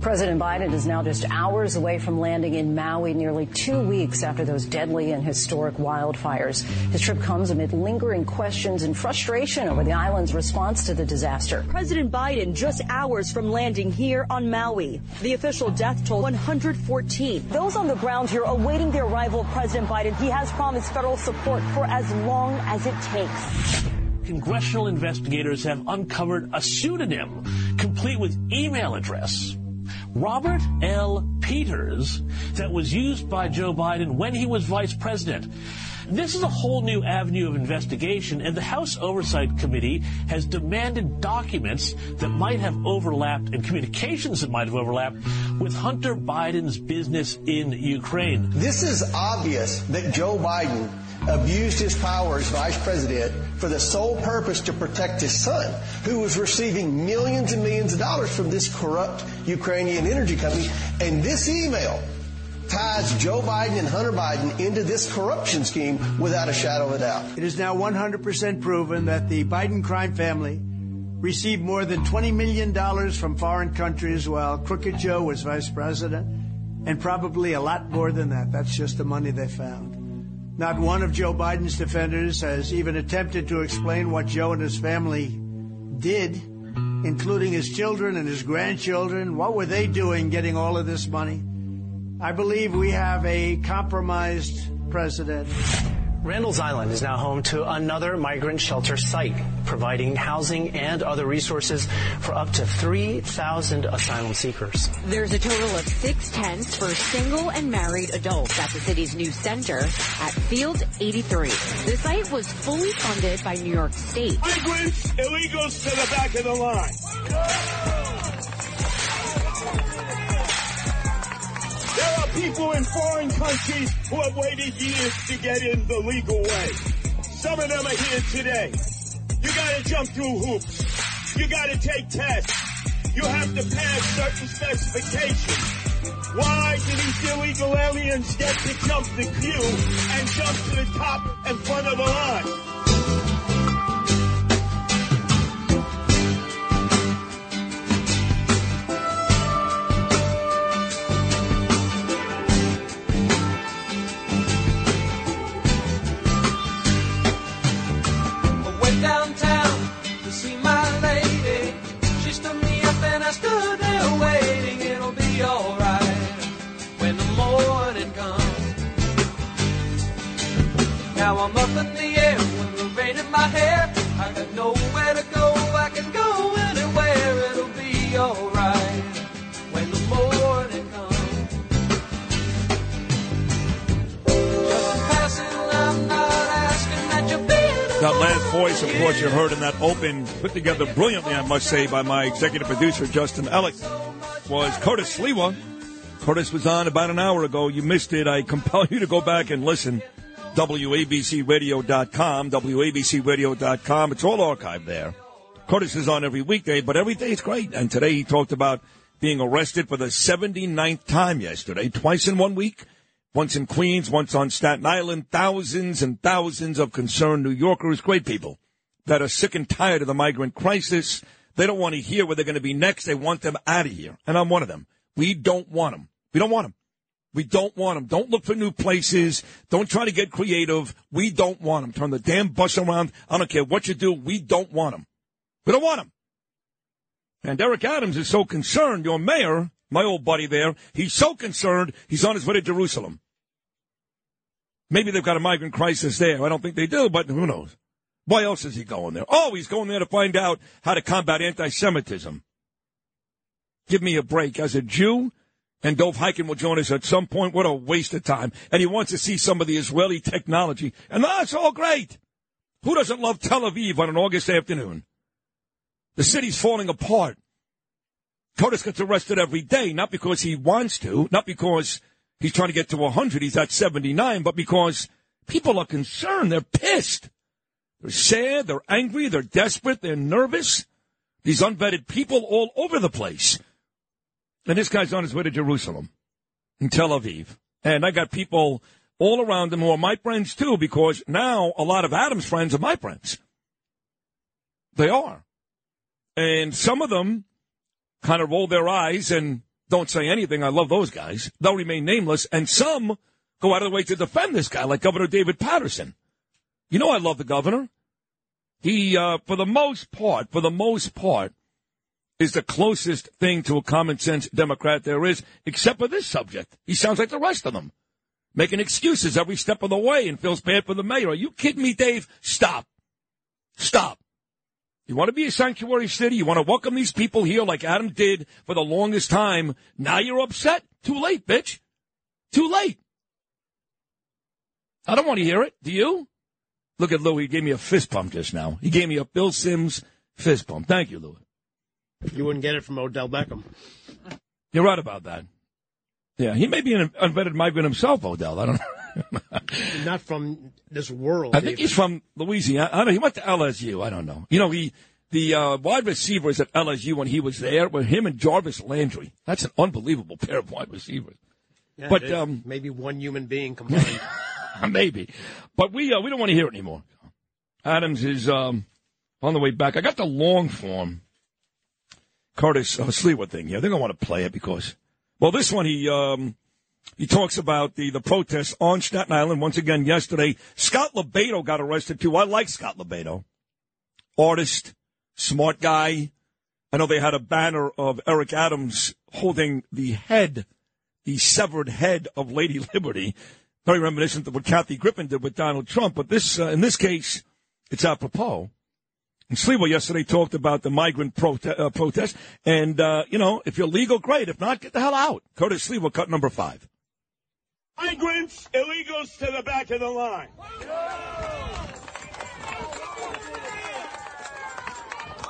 President Biden is now just hours away from landing in Maui nearly two weeks after those deadly and historic wildfires. His trip comes amid lingering questions and frustration over the island's response to the disaster. President Biden just hours from landing here on Maui. The official death toll 114. Those on the ground here awaiting the arrival of President Biden. He has promised federal support for as long as it takes. Congressional investigators have uncovered a pseudonym complete with email address. Robert L. Peters that was used by Joe Biden when he was vice president. This is a whole new avenue of investigation, and the House Oversight Committee has demanded documents that might have overlapped and communications that might have overlapped with Hunter Biden's business in Ukraine. This is obvious that Joe Biden abused his power as vice president for the sole purpose to protect his son, who was receiving millions and millions of dollars from this corrupt Ukrainian energy company. And this email ties Joe Biden and Hunter Biden into this corruption scheme without a shadow of a doubt. It is now 100% proven that the Biden crime family received more than $20 million from foreign countries while Crooked Joe was vice president, and probably a lot more than that. That's just the money they found. Not one of Joe Biden's defenders has even attempted to explain what Joe and his family did, including his children and his grandchildren. What were they doing getting all of this money? I believe we have a compromised president. Randall's Island is now home to another migrant shelter site, providing housing and other resources for up to 3,000 asylum seekers. There's a total of six tents for single and married adults at the city's new center at Field 83. The site was fully funded by New York State. Migrants, illegals to the back of the line. People in foreign countries who have waited years to get in the legal way. Some of them are here today. You gotta jump through hoops. You gotta take tests. You have to pass certain specifications. Why do these illegal aliens get to jump the queue and jump to the top and front of the line? Now I'm up in the air with the rain in my hair. I got nowhere to go. I can go anywhere. It'll be alright when the morning comes. Just passing, I'm not asking that you be. That last voice, of course, you heard in that open, put together brilliantly, I must say, by my executive producer, Justin Ellick, was Curtis Sliwa. Curtis was on about an hour ago. You missed it. I compel you to go back and listen. WABCRadio.com, WABCRadio.com. It's all archived there. Curtis is on every weekday, but every day it's great. And today he talked about being arrested for the 79th time yesterday, twice in one week. Once in Queens, once on Staten Island, thousands and thousands of concerned New Yorkers, great people that are sick and tired of the migrant crisis. They don't want to hear where they're going to be next. They want them out of here. And I'm one of them. We don't want them. We don't want them. We don't want them. Don't look for new places. Don't try to get creative. We don't want them. Turn the damn bus around. I don't care what you do. We don't want them. We don't want them. And Eric Adams is so concerned, your mayor, my old buddy there, he's so concerned, he's on his way to Jerusalem. Maybe they've got a migrant crisis there. I don't think they do, but who knows? Why else is he going there? Oh, he's going there to find out how to combat anti-Semitism. Give me a break. As a Jew, and Dov Hikind will join us at some point. What a waste of time. And he wants to see some of the Israeli technology. And that's all great. Who doesn't love Tel Aviv on an August afternoon? The city's falling apart. Curtis gets arrested every day, not because he wants to, not because he's trying to get to 100, he's at 79, but because people are concerned. They're pissed. They're sad, they're angry, they're desperate, they're nervous. These unvetted people all over the place. And this guy's on his way to Jerusalem. in Tel Aviv. And I got people all around him who are my friends too, because now a lot of Adam's friends are my friends. They are. And some of them kind of roll their eyes and don't say anything. I love those guys. They'll remain nameless. And some go out of the way to defend this guy, like Governor David Paterson. You know I love the governor. He, uh, for the most part, for the most part, is the closest thing to a common sense Democrat there is, except for this subject. He sounds like the rest of them, making excuses every step of the way and feels bad for the mayor. Are you kidding me, Dave? Stop. Stop. You want to be a sanctuary city? You want to welcome these people here like Adam did for the longest time? Now you're upset? Too late, bitch. Too late. I don't want to hear it. Do you? Look at Lou. He gave me a fist bump just now. He gave me a Bill Sims fist bump. Thank you, Lou. You wouldn't get it from Odell Beckham. You're right about that. Yeah, he may be an unvetted migrant himself, Odell. I don't know. Not from this world. I think he's from Louisiana. I don't know. He went to LSU. I don't know. You know, he the uh, wide receivers at LSU when he was there were him and Jarvis Landry. That's an unbelievable pair of wide receivers. Yeah, but um, maybe one human being combined. maybe. But we uh, we don't want to hear it anymore. Adams is um, on the way back. I got the long form Curtis uh, Sliwa thing here. I think I want to play it because, well, this one he um, he talks about the the protests on Staten Island once again yesterday. Scott LoBaido got arrested too. I like Scott LoBaido, artist, smart guy. I know they had a banner of Eric Adams holding the head, the severed head of Lady Liberty. Very reminiscent of what Kathy Griffin did with Donald Trump. But this, uh, in this case, it's apropos. And yesterday talked about the migrant prote- uh, protest. And, uh, you know, if you're legal, great. If not, get the hell out. Curtis Sliwa, cut number five. Migrants, illegals to the back of the line.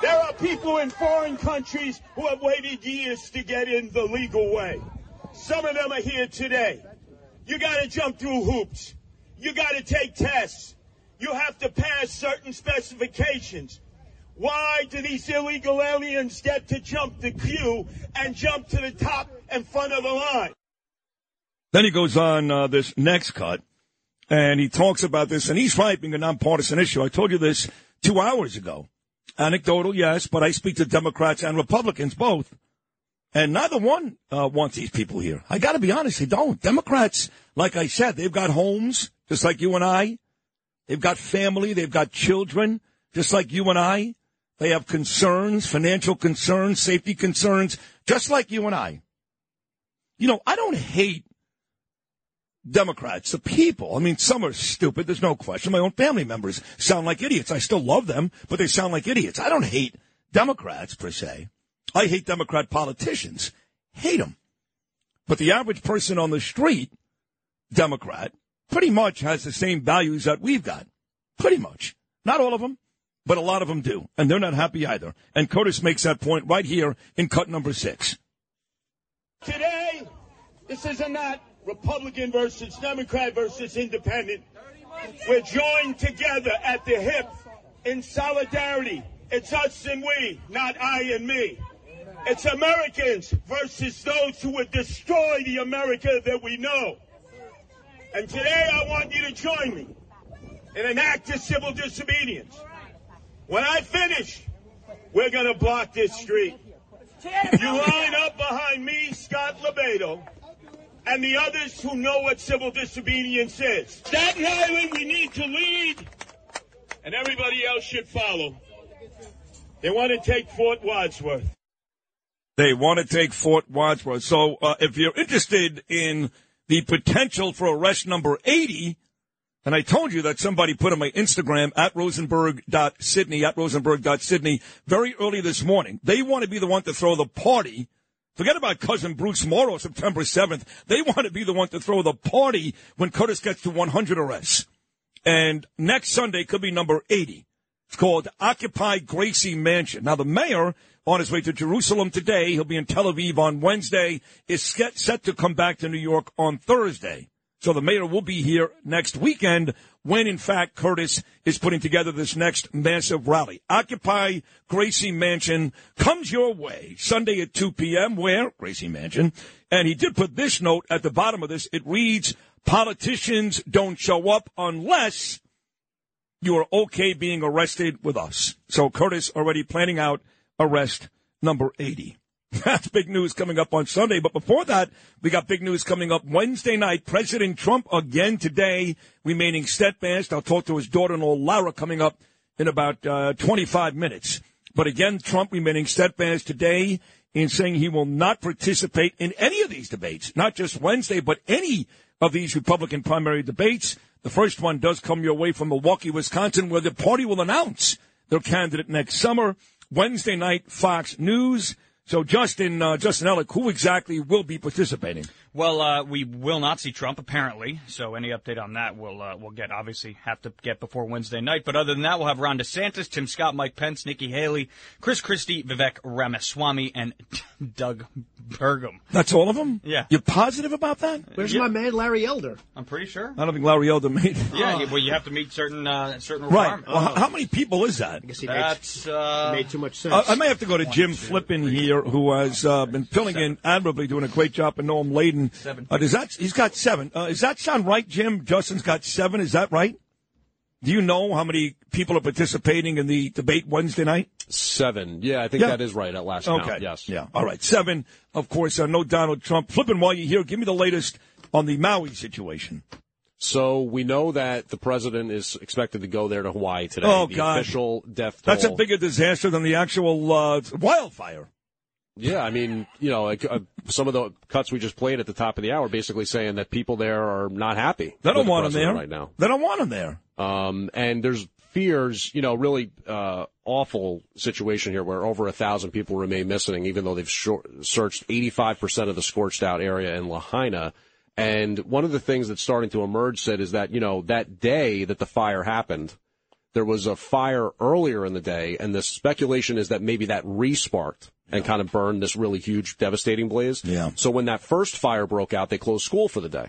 There are people in foreign countries who have waited years to get in the legal way. Some of them are here today. You got to jump through hoops. You got to take tests. You have to pass certain specifications. Why do these illegal aliens get to jump the queue and jump to the top and front of the line? Then he goes on uh, this next cut, and he talks about this, and he's right being a nonpartisan issue. I told you this two hours ago. Anecdotal, yes, but I speak to Democrats and Republicans both, and neither one uh, wants these people here. I got to be honest, they don't. Democrats, like I said, they've got homes, just like you and I. They've got family, they've got children, just like you and I. They have concerns, financial concerns, safety concerns, just like you and I. You know, I don't hate Democrats, the people. I mean, some are stupid. There's no question. My own family members sound like idiots. I still love them, but they sound like idiots. I don't hate Democrats per se. I hate Democrat politicians. Hate them. But the average person on the street, Democrat, pretty much has the same values that we've got. Pretty much. Not all of them, but a lot of them do. And they're not happy either. And Curtis makes that point right here in cut number six. Today, this is not Republican versus Democrat versus Independent. We're joined together at the hip in solidarity. It's us and we, not I and me. It's Americans versus those who would destroy the America that we know. And today I want you to join me in an act of civil disobedience. When I finish, we're going to block this street. You line up behind me, Scott LoBaido, and the others who know what civil disobedience is. Staten Island, we need to lead, and everybody else should follow. They want to take Fort Wadsworth. They want to take Fort Wadsworth. So uh, if you're interested in the potential for arrest number 80, and I told you that somebody put on my Instagram at rosenberg.sydney, at rosenberg.sydney, very early this morning. They want to be the one to throw the party. Forget about cousin Bruce Morrow, September 7th. They want to be the one to throw the party when Curtis gets to 100 arrests. And next Sunday could be number 80. It's called Occupy Gracie Mansion. Now, the mayor, on his way to Jerusalem today, he'll be in Tel Aviv on Wednesday, is set to come back to New York on Thursday. So the mayor will be here next weekend when, in fact, Curtis is putting together this next massive rally. Occupy Gracie Mansion comes your way Sunday at 2 p.m. Where? Gracie Mansion. And he did put this note at the bottom of this. It reads, politicians don't show up unless you are okay being arrested with us. So Curtis already planning out arrest number 80. That's big news coming up on Sunday. But before that, we got big news coming up Wednesday night. President Trump again today, remaining steadfast. I'll talk to his daughter-in-law, Lara, coming up in about uh, 25 minutes. But again, Trump remaining steadfast today in saying he will not participate in any of these debates, not just Wednesday, but any of these Republican primary debates. The first one does come your way from Milwaukee, Wisconsin, where the party will announce their candidate next summer. Wednesday night, Fox News. So, Justin, uh, Justin Ellick, who exactly will be participating? Well, uh, we will not see Trump apparently. So any update on that we'll uh, we'll get. Obviously, have to get before Wednesday night. But other than that, we'll have Ron DeSantis, Tim Scott, Mike Pence, Nikki Haley, Chris Christie, Vivek Ramaswamy, and Doug Burgum. That's all of them? Yeah. You're positive about that? Where's Yeah. my man Larry Elder? I'm pretty sure. I don't think Larry Elder made it. Yeah, you- well, you have to meet certain uh, certain Right. requirements. Well, how- how many people is that? he That's uh, made too much sense. I may have to go to Jim Flippin here, who has uh, been filling in admirably, doing a great job, and Noam Laden. Seven. Uh, does that he's got seven? Uh, does that sound right, Jim? Justin's got seven. Is that right? Do you know how many people are participating in the debate Wednesday night? Seven. Yeah, I think Yeah. that is right at last Okay. count. Yes. Yeah. All right. Seven. Of course. Uh, no Donald Trump. Flippin while you're here, give me the latest on the Maui situation. So we know that the president is expected to go there to Hawaii today. Oh, the God. official death toll. That's a bigger disaster than the actual uh, wildfire. Yeah, I mean, you know, like, uh, some of the cuts we just played at the top of the hour basically saying that people there are not happy. They don't the want him there right now. They don't want him there. Um, and there's fears, you know, really uh, awful situation here where over a thousand people remain missing, even though they've shor- searched 85% of the scorched out area in Lahaina. And one of the things that's starting to emerge said is that, you know, that day that the fire happened, there was a fire earlier in the day, and the speculation is that maybe that resparked and kind of burned this really huge, devastating blaze. Yeah. So when that first fire broke out, they closed school for the day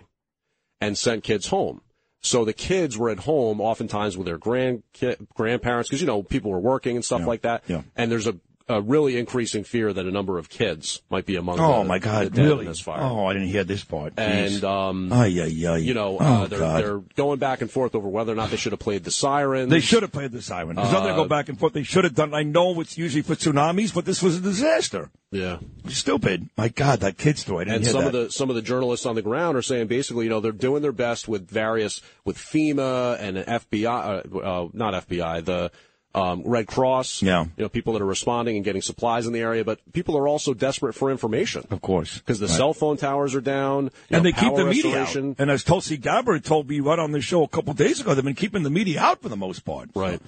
and sent kids home. So the kids were at home oftentimes with their grand grandparents because you know people were working and stuff like that. yeah. And there's a, a really increasing fear that a number of kids might be among. Oh the, my God! really? this fire. Oh, I didn't hear this part. Jeez. And um, Ay, ay, ay. you know, Oh, uh, they're, God. they're going back and forth over whether or not they should have played the sirens. They should have played the siren. There's nothing to go Uh, back and forth. They should have done. I know it's usually for tsunamis, but this was a disaster. Yeah. Stupid. My God, that kid story. And some that. of the some of the journalists on the ground are saying basically, you know, they're doing their best with various with FEMA and FBI, uh, uh, not FBI, the um, Red Cross. Yeah. you know, people that are responding and getting supplies in the area, but people are also desperate for information. Of course, because the Right. cell phone towers are down, and know, they keep the media out. And as Tulsi Gabbard told me right on the show a couple days ago, they've been keeping the media out for the most part. Right.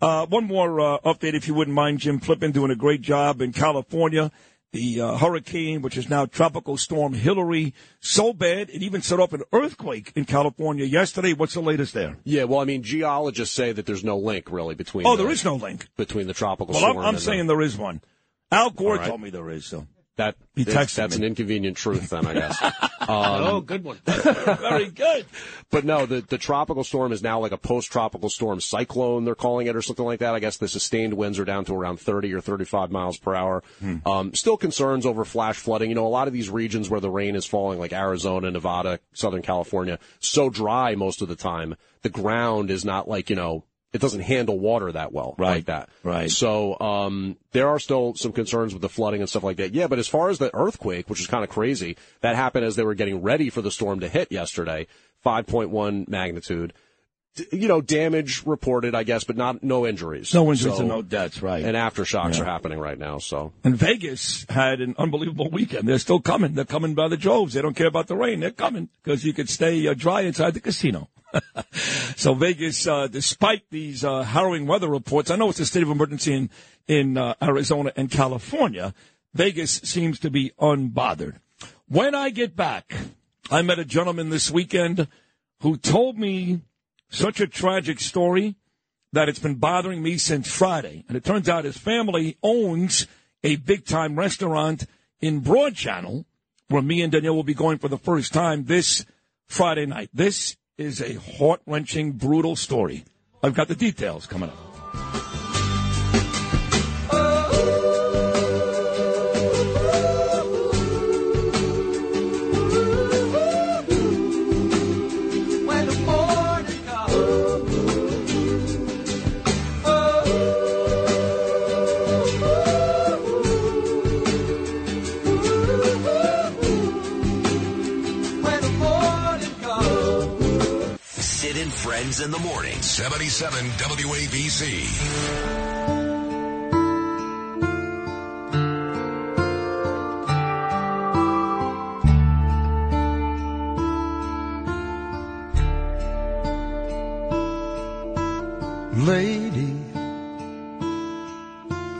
Uh, one more uh, update, if you wouldn't mind, Jim Flippin doing a great job in California. The uh, hurricane, which is now Tropical Storm Hilary, so bad it even set off an earthquake in California yesterday. What's the latest there? Yeah, well, I mean, geologists say that there's no link really between. Oh, the- there is no link. between the tropical Well, I'm, storm. I'm and saying the, there is one. Al Gore right. told me there is. So that He texted that's me. an inconvenient truth, then I guess. Um, oh, good one. Very good. But no, the, the tropical storm is now like a post-tropical storm cyclone, they're calling it, or something like that. I guess the sustained winds are down to around 30 or 35 miles per hour. Hmm. Um, still concerns over flash flooding. You know, a lot of these regions where the rain is falling, like Arizona, Nevada, Southern California, so dry most of the time, the ground is not like, you know, it doesn't handle water that well like that. right. So um, there are still some concerns with the flooding and stuff like that. Yeah, but as far as the earthquake, which is kind of crazy, that happened as they were getting ready for the storm to hit yesterday, 5.1 magnitude. D- You know, damage reported, I guess, but not no injuries. No injuries So- and no deaths, right. And aftershocks Yeah. are happening right now. So And Vegas had an unbelievable weekend. They're still coming. They're coming by the droves. They don't care about the rain. They're coming because you could stay uh, dry inside the casino. so Vegas, uh, despite these uh, harrowing weather reports, I know it's a state of emergency in in uh, Arizona and California. Vegas seems to be unbothered. When I get back, I met a gentleman this weekend who told me such a tragic story that it's been bothering me since Friday. And it turns out his family owns a big time restaurant in Broad Channel where me and Danielle will be going for the first time this Friday night. This is a heart wrenching, brutal story. I've got the details coming up. In the morning. 77 WABC. Lady,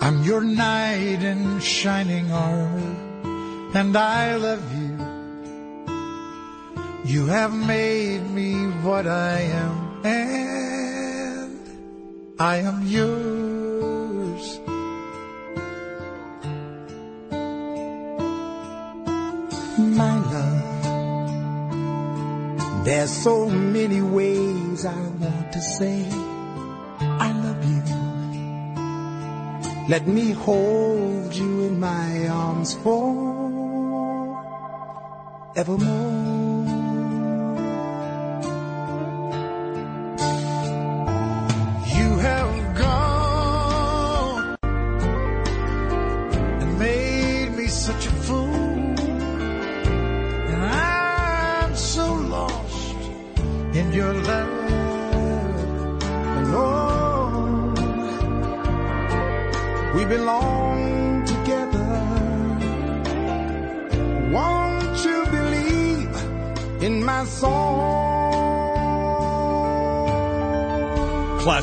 I'm your knight in shining armor, and I love you. You have made me what I am, and I am yours. My love, there's so many ways I want to say I love you. Let me hold you in my arms for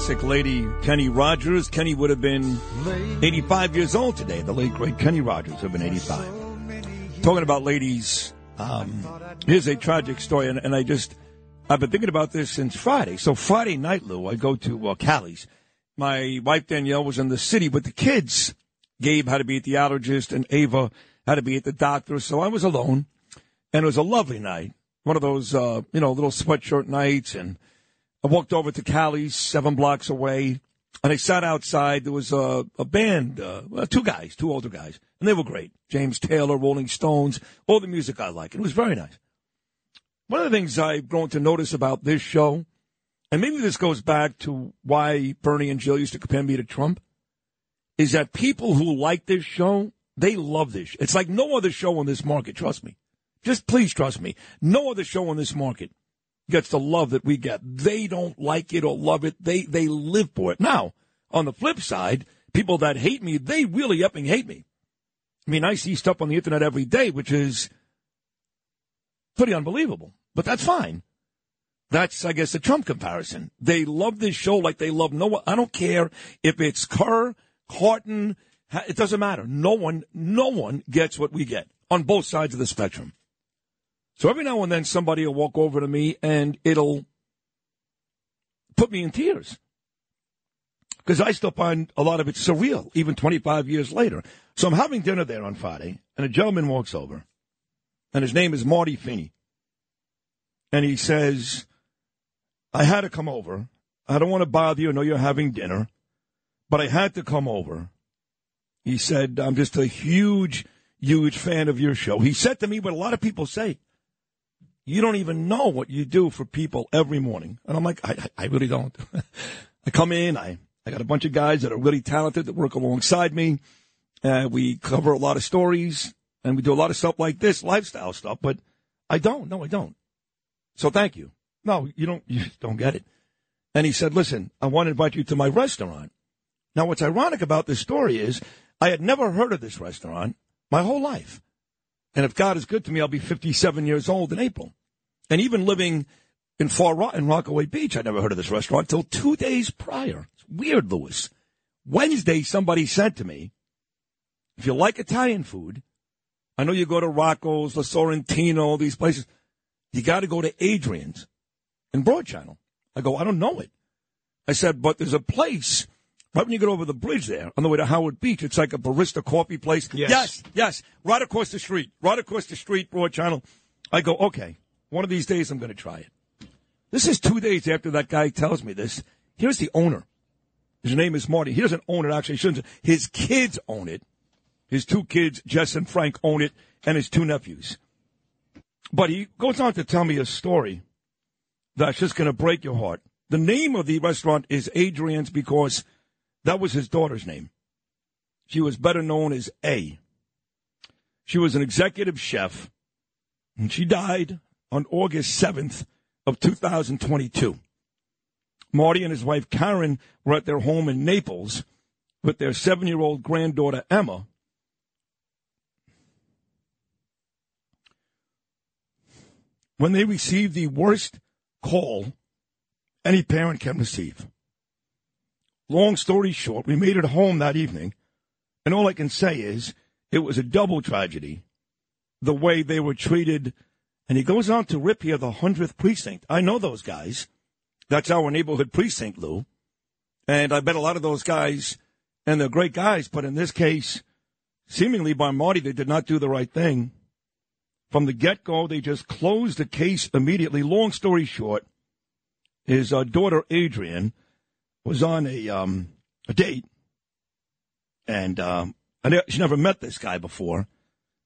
Classic lady Kenny Rogers. Kenny would have been 85 years old today. The late, great Kenny Rogers would have been 85. Talking about ladies, um, here's a tragic story, and, and I just, I've been thinking about this since Friday. So Friday night, Lou, I go to uh, Callie's. My wife Danielle was in the city with the kids. Gabe had to be at the allergist, and Ava had to be at the doctor. So I was alone, and it was a lovely night. One of those, uh, you know, little sweatshirt nights, and I walked over to Callie's, seven blocks away, and I sat outside. There was a, a band, uh, two guys, two older guys, and they were great. James Taylor, Rolling Stones, all the music I like. It was very nice. One of the things I've grown to notice about this show, and maybe this goes back to why Bernie and Jill used to compare me to Trump, is that people who like this show, they love this. It's like no other show on this market, trust me. Just please trust me. No other show on this market gets the love that we get. They don't like it or love it. They they live for it. Now, on the flip side, people that hate me, they really upping hate me. I mean, I see stuff on the internet every day, which is pretty unbelievable. But that's fine. That's, I guess, a Trump comparison. They love this show like they love no one. I don't care if it's Kerr, Carton. It doesn't matter. No one, no one gets what we get on both sides of the spectrum. So every now and then somebody will walk over to me and it'll put me in tears. Because I still find a lot of it surreal, even 25 years later. So I'm having dinner there on Friday, and a gentleman walks over, and his name is Marty Feeney. And he says, I had to come over. I don't want to bother you. I know you're having dinner, but I had to come over. He said, I'm just a huge, huge fan of your show. He said to me what a lot of people say. You don't even know what you do for people every morning. And I'm like, I, I really don't. I come in, I, I got a bunch of guys that are really talented that work alongside me. Uh, we cover a lot of stories and we do a lot of stuff like this, lifestyle stuff, but I don't. No, I don't. So thank you. No, you don't, you don't get it. And he said, listen, I want to invite you to my restaurant. Now, what's ironic about this story is I had never heard of this restaurant my whole life. And if God is good to me, I'll be 57 years old in April. And even living in Far Rock, in Rockaway Beach, I never heard of this restaurant until two days prior. It's weird, Lewis. Wednesday, somebody said to me, if you like Italian food, I know you go to Rocco's, La Sorrentino, these places. You got to go to Adrian's in Broad Channel. I go, I don't know it. I said, but there's a place right when you get over the bridge there on the way to Howard Beach. It's like a barista coffee place. Yes. yes, yes, right across the street, right across the street, Broad Channel. I go, okay. One of these days, I'm going to try it. This is two days after that guy tells me this. Here's the owner. His name is Marty. He doesn't own it, actually. Shouldn't. His kids own it. His two kids, Jess and Frank, own it, and his two nephews. But he goes on to tell me a story that's just going to break your heart. The name of the restaurant is Adrian's because that was his daughter's name. She was better known as A. She was an executive chef, and she died on August 7th of 2022. Marty and his wife Karen were at their home in Naples with their seven year old granddaughter Emma. When they received the worst call any parent can receive. Long story short, we made it home that evening, and all I can say is it was a double tragedy the way they were treated. And he goes on to rip here the 100th precinct. I know those guys. That's our neighborhood precinct, Lou. And I bet a lot of those guys, and they're great guys, but in this case, seemingly by Marty, they did not do the right thing. From the get go, they just closed the case immediately. Long story short, his uh, daughter Adrian was on a um, a date, and um, ne- she never met this guy before,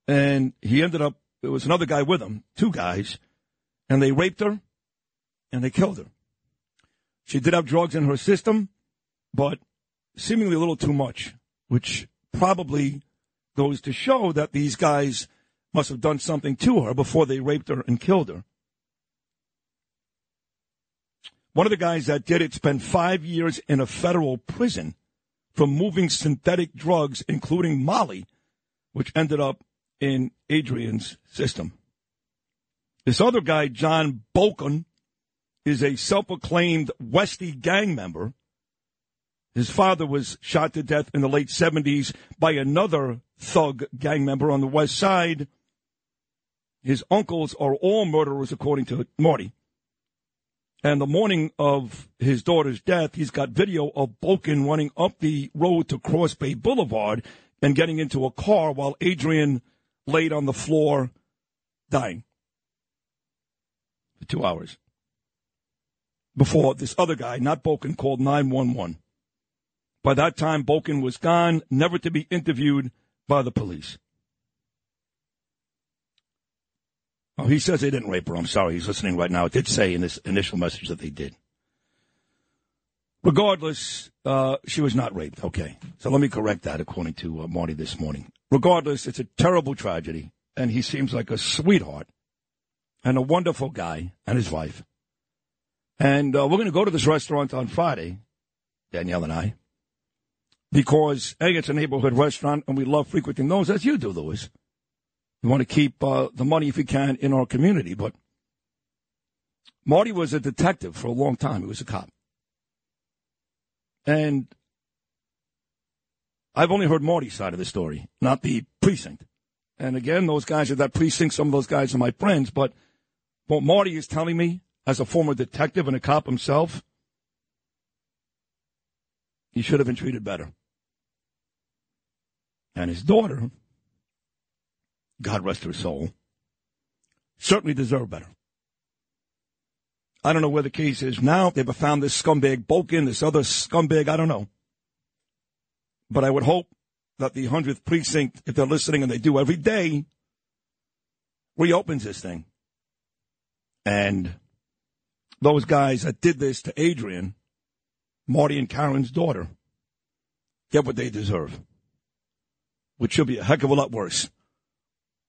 and he ended up. There was another guy with him, two guys, and they raped her, and they killed her. She did have drugs in her system, but seemingly a little too much, which probably goes to show that these guys must have done something to her before they raped her and killed her. One of the guys that did it spent five years in a federal prison for moving synthetic drugs, including Molly, which ended up in Adrian's system. This other guy, John Boken, is a self proclaimed Westie gang member. His father was shot to death in the late 70s by another thug gang member on the West Side. His uncles are all murderers, according to Marty. And the morning of his daughter's death, he's got video of Boken running up the road to Cross Bay Boulevard and getting into a car while Adrian laid on the floor dying for two hours. Before this other guy, not Boken, called 911. By that time, Boken was gone, never to be interviewed by the police. Oh, he says they didn't rape her. I'm sorry. He's listening right now. It did say in this initial message that they did. Regardless, uh, she was not raped. Okay. So let me correct that according to uh, Marty this morning. Regardless, it's a terrible tragedy, and he seems like a sweetheart and a wonderful guy and his wife. And uh, we're going to go to this restaurant on Friday, Danielle and I, because, A, it's a neighborhood restaurant, and we love frequenting those, as you do, Louis. We want to keep uh, the money, if we can, in our community. But Marty was a detective for a long time. He was a cop. And I've only heard Marty's side of the story, not the precinct. And again, those guys at that precinct, some of those guys are my friends. But what Marty is telling me, as a former detective and a cop himself, he should have been treated better. And his daughter, God rest her soul, certainly deserved better. I don't know where the case is now. They've found this scumbag Boken, this other scumbag, I don't know. But I would hope that the 100th precinct, if they're listening and they do every day, reopens this thing. And those guys that did this to Adrian, Marty and Karen's daughter, get what they deserve, which should be a heck of a lot worse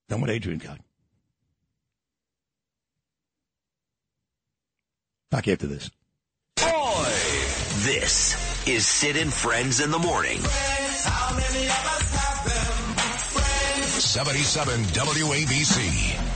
than what Adrian got. Back after this. Boy, this is Sid and Friends in the Morning. 77 WABC.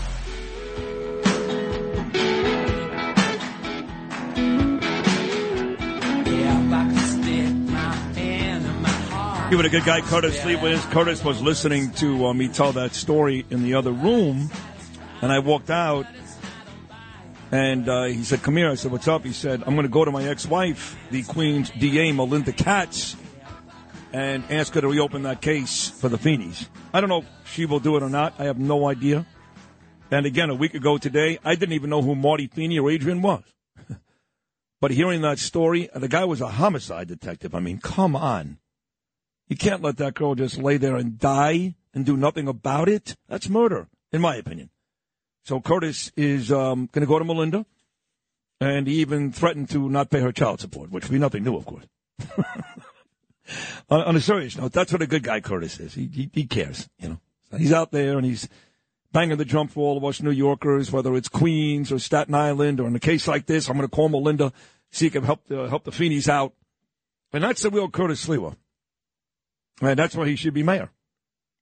Giving a good guy Curtis Lee was. Curtis was listening to uh, me tell that story in the other room, and I walked out, and uh, he said, "Come here." I said, "What's up?" He said, "I'm going to go to my ex-wife, the Queen's DA, Melinda Katz, and ask her to reopen that case for the Feeneys. I don't know if she will do it or not. I have no idea. And again, a week ago today, I didn't even know who Marty Feeney or Adrian was. but hearing that story, the guy was a homicide detective. I mean, come on. You can't let that girl just lay there and die and do nothing about it. That's murder, in my opinion. So Curtis is um, going to go to Melinda, and he even threatened to not pay her child support, which would be nothing new, of course. on, on a serious note, that's what a good guy Curtis is. He, he, he cares, you know. So he's out there and he's banging the drum for all of us New Yorkers, whether it's Queens or Staten Island, or in a case like this, I'm going to call Melinda, see if he can help the, help the Feeneys out. And that's the real Curtis Sliwa. And that's why he should be mayor.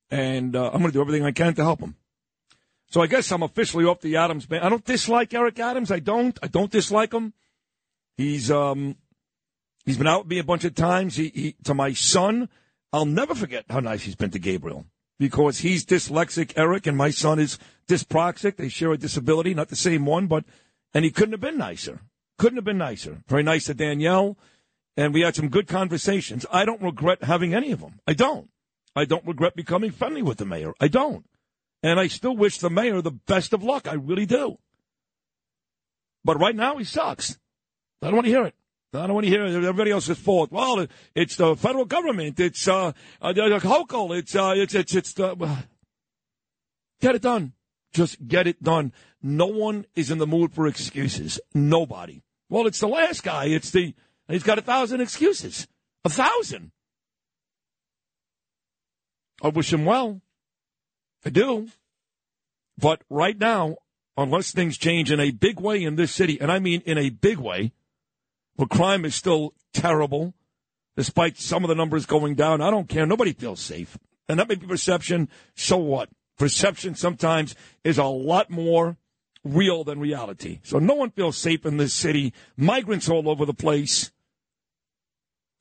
And uh, I'm going to do everything I can to help him. So I guess I'm officially off the Adams band. I don't dislike Eric Adams. I don't. I don't dislike him. He's um he's been out with me a bunch of times. He, he to my son, I'll never forget how nice he's been to Gabriel because he's dyslexic, Eric, and my son is dyspraxic. They share a disability, not the same one, but and he couldn't have been nicer. Couldn't have been nicer. Very nice to Danielle, and we had some good conversations. I don't regret having any of them. I don't. I don't regret becoming friendly with the mayor. I don't. And I still wish the mayor the best of luck. I really do. But right now, he sucks. I don't want to hear it. I don't want to hear it. everybody else's fault. Well, it's the federal government. It's uh, uh Hochul. It's uh, it's it's it's the. Get it done. Just get it done. No one is in the mood for excuses. Nobody. Well, it's the last guy. It's the. He's got a thousand excuses. A thousand. I wish him well. I do. But right now, unless things change in a big way in this city, and I mean in a big way, where crime is still terrible, despite some of the numbers going down, I don't care. Nobody feels safe. And that may be perception. So what? Perception sometimes is a lot more real than reality. So no one feels safe in this city. Migrants all over the place.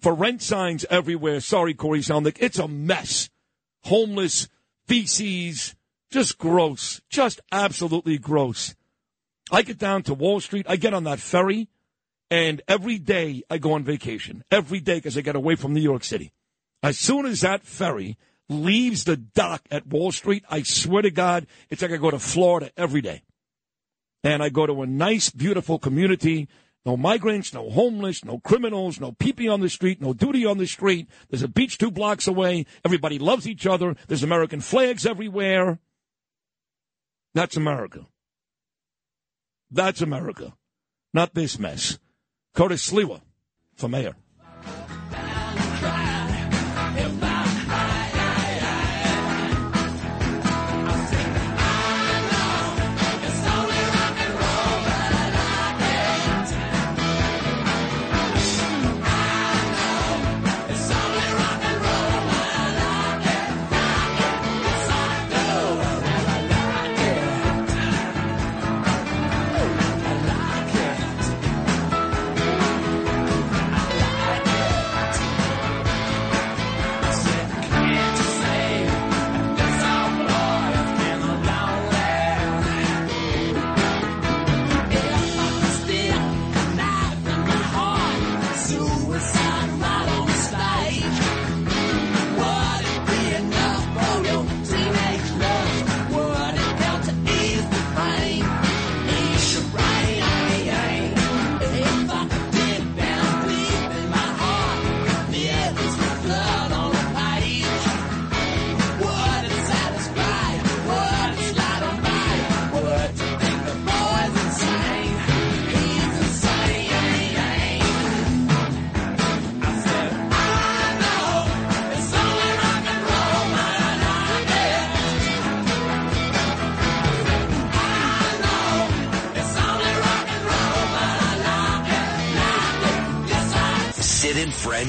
For rent signs everywhere. Sorry, Corey Selnick. It's a mess. Homeless, feces, just gross. Just absolutely gross. I get down to Wall Street. I get on that ferry, and every day I go on vacation. Every day because I get away from New York City. As soon as that ferry leaves the dock at Wall Street, I swear to God, it's like I go to Florida every day. And I go to a nice, beautiful community. No migrants, no homeless, no criminals, no pee on the street, no duty on the street. There's a beach two blocks away. Everybody loves each other. There's American flags everywhere. That's America. That's America. Not this mess. Curtis Sliwa for mayor.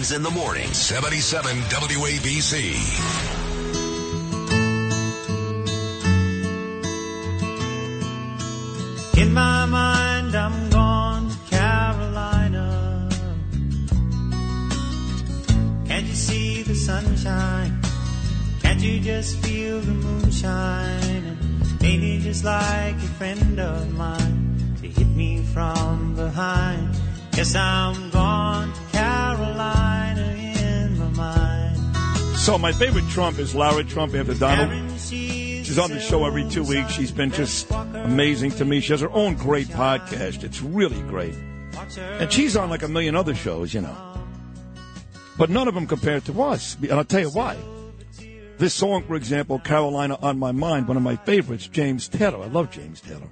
In the morning. 77 WABC. My favorite Trump is Lara Trump after Donald. She's on the show every two weeks. She's been just amazing to me. She has her own great podcast. It's really great. And she's on like a million other shows, you know. But none of them compared to us. And I'll tell you why. This song, for example, Carolina on My Mind, one of my favorites, James Taylor. I love James Taylor.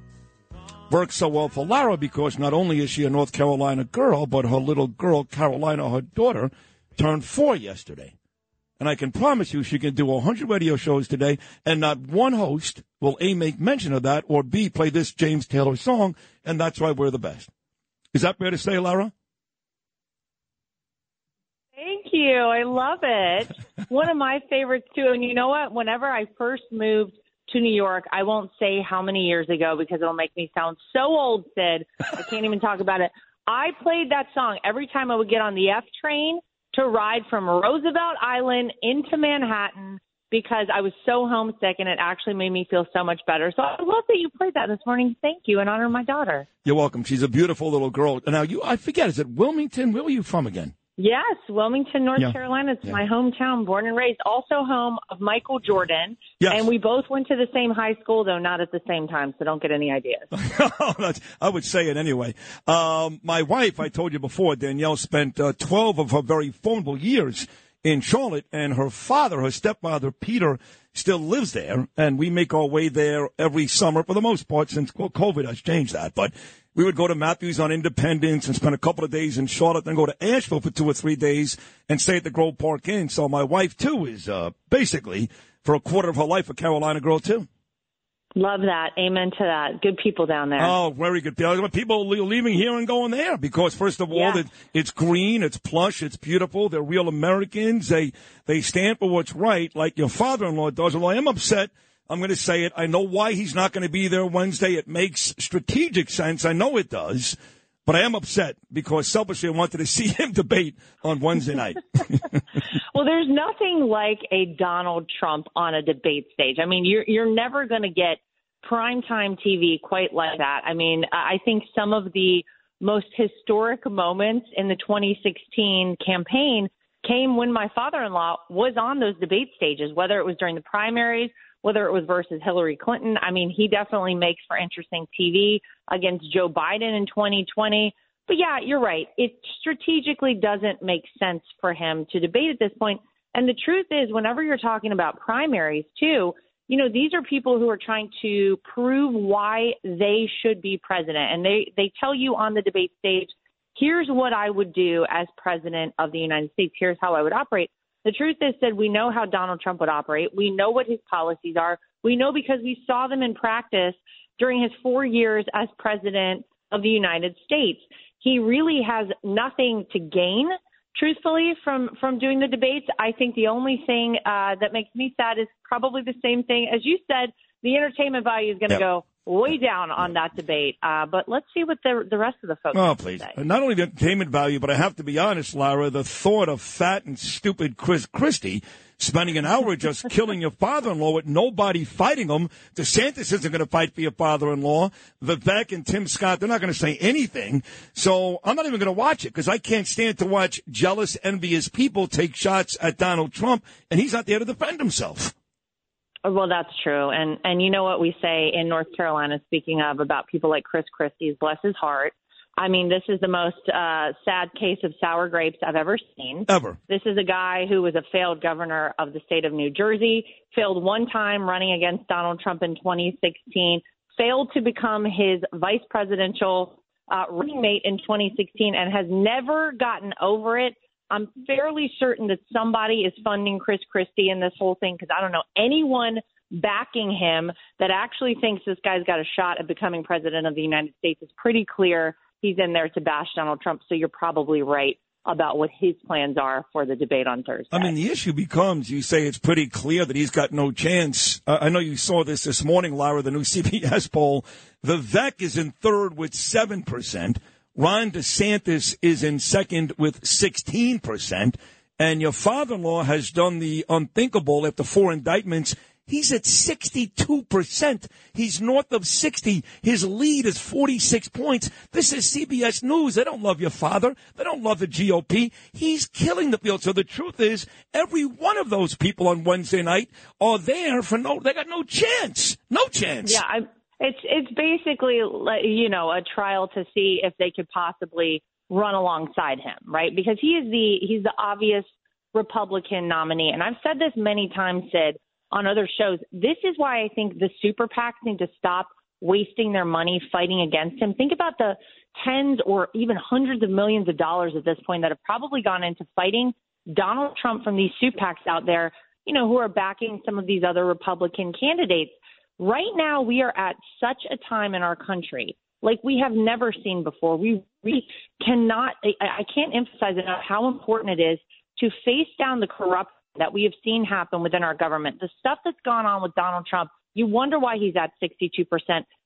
Works so well for Lara because not only is she a North Carolina girl, but her little girl, Carolina, her daughter, turned four yesterday. And I can promise you she can do 100 radio shows today, and not one host will A, make mention of that, or B, play this James Taylor song, and that's why we're the best. Is that fair to say, Lara? Thank you. I love it. One of my favorites too. And you know what? Whenever I first moved to New York, I won't say how many years ago because it'll make me sound so old, Sid. I can't even talk about it. I played that song every time I would get on the F train to ride from Roosevelt Island into Manhattan because I was so homesick and it actually made me feel so much better. So I love that you played that this morning. Thank you in honor of my daughter. You're welcome. She's a beautiful little girl. Now, you, I forget, is it Wilmington? Where were you from again? Yes, Wilmington, North Yeah. Carolina. It's Yeah. my hometown, born and raised. Also home of Michael Jordan. Yes. And we both went to the same high school, though not at the same time, so don't get any ideas. I would say it anyway. Um, my wife, I told you before, Danielle spent uh, 12 of her very formidable years in Charlotte, and her father, her stepfather, Peter, still lives there, and we make our way there every summer for the most part since well, COVID has changed that. But we would go to Matthews on Independence and spend a couple of days in Charlotte, then go to Asheville for two or three days and stay at the Grove Park Inn. So my wife, too, is uh, basically, for a quarter of her life, a Carolina girl, too. Love that. Amen to that. Good people down there. Oh, very good. People are leaving here and going there because, first of all, Yeah. it, it's green, it's plush, it's beautiful. They're real Americans. They they stand for what's right, like your father-in-law does. Although I am upset, I'm going to say it. I know why he's not going to be there Wednesday. It makes strategic sense. I know it does. But I am upset because selfishly I wanted to see him debate on Wednesday night. Well, there's nothing like a Donald Trump on a debate stage. I mean, you're you're never going to get primetime TV quite like that. I mean, I think some of the most historic moments in the 2016 campaign came when my father-in-law was on those debate stages, whether it was during the primaries, whether it was versus Hillary Clinton. I mean, he definitely makes for interesting TV against Joe Biden in 2020. But yeah, you're right. It strategically doesn't make sense for him to debate at this point. And the truth is, whenever you're talking about primaries, too, you know, these are people who are trying to prove why they should be president. And they, they tell you on the debate stage, here's what I would do as president of the United States. Here's how I would operate. The truth is that we know how Donald Trump would operate. We know what his policies are. We know because we saw them in practice during his four years as president of the United States. He really has nothing to gain, truthfully, from from doing the debates. I think the only thing uh, that makes me sad is probably the same thing as you said. The entertainment value is going to Yep. go way down on that debate. Uh, but let's see what the the rest of the folks Oh, please. say. Not only the entertainment value, but I have to be honest, Lara, the thought of fat and stupid Chris Christie spending an hour just killing your father-in-law with nobody fighting him. DeSantis isn't going to fight for your father-in-law. Vivek and Tim Scott, they're not going to say anything. So I'm not even going to watch it because I can't stand to watch jealous, envious people take shots at Donald Trump, and he's not there to defend himself. Well, that's true, and and you know what we say in North Carolina. Speaking of about people like Chris Christie's, bless his heart. I mean, this is the most uh, sad case of sour grapes I've ever seen. Ever. This is a guy who was a failed governor of the state of New Jersey, failed one time running against Donald Trump in 2016, failed to become his vice presidential uh, running mate in 2016, and has never gotten over it. I'm fairly certain that somebody is funding Chris Christie in this whole thing because I don't know anyone backing him that actually thinks this guy's got a shot at becoming president of the United States. It's pretty clear he's in there to bash Donald Trump. So you're probably right about what his plans are for the debate on Thursday. I mean, the issue becomes you say it's pretty clear that he's got no chance. Uh, I know you saw this this morning, Lara, the new CBS poll. Vivek is in third with 7%. Ron DeSantis is in second with 16%. And your father in law has done the unthinkable after four indictments. He's at 62%. He's north of 60. His lead is 46 points. This is CBS News. They don't love your father. They don't love the GOP. He's killing the field. So the truth is, every one of those people on Wednesday night are there for no, they got no chance. No chance. Yeah, I It's it's basically you know a trial to see if they could possibly run alongside him, right? Because he is the he's the obvious Republican nominee, and I've said this many times, Sid, on other shows. This is why I think the super PACs need to stop wasting their money fighting against him. Think about the tens or even hundreds of millions of dollars at this point that have probably gone into fighting Donald Trump from these super PACs out there, you know, who are backing some of these other Republican candidates. Right now, we are at such a time in our country like we have never seen before. We, we cannot, I, I can't emphasize enough how important it is to face down the corruption that we have seen happen within our government. The stuff that's gone on with Donald Trump, you wonder why he's at 62%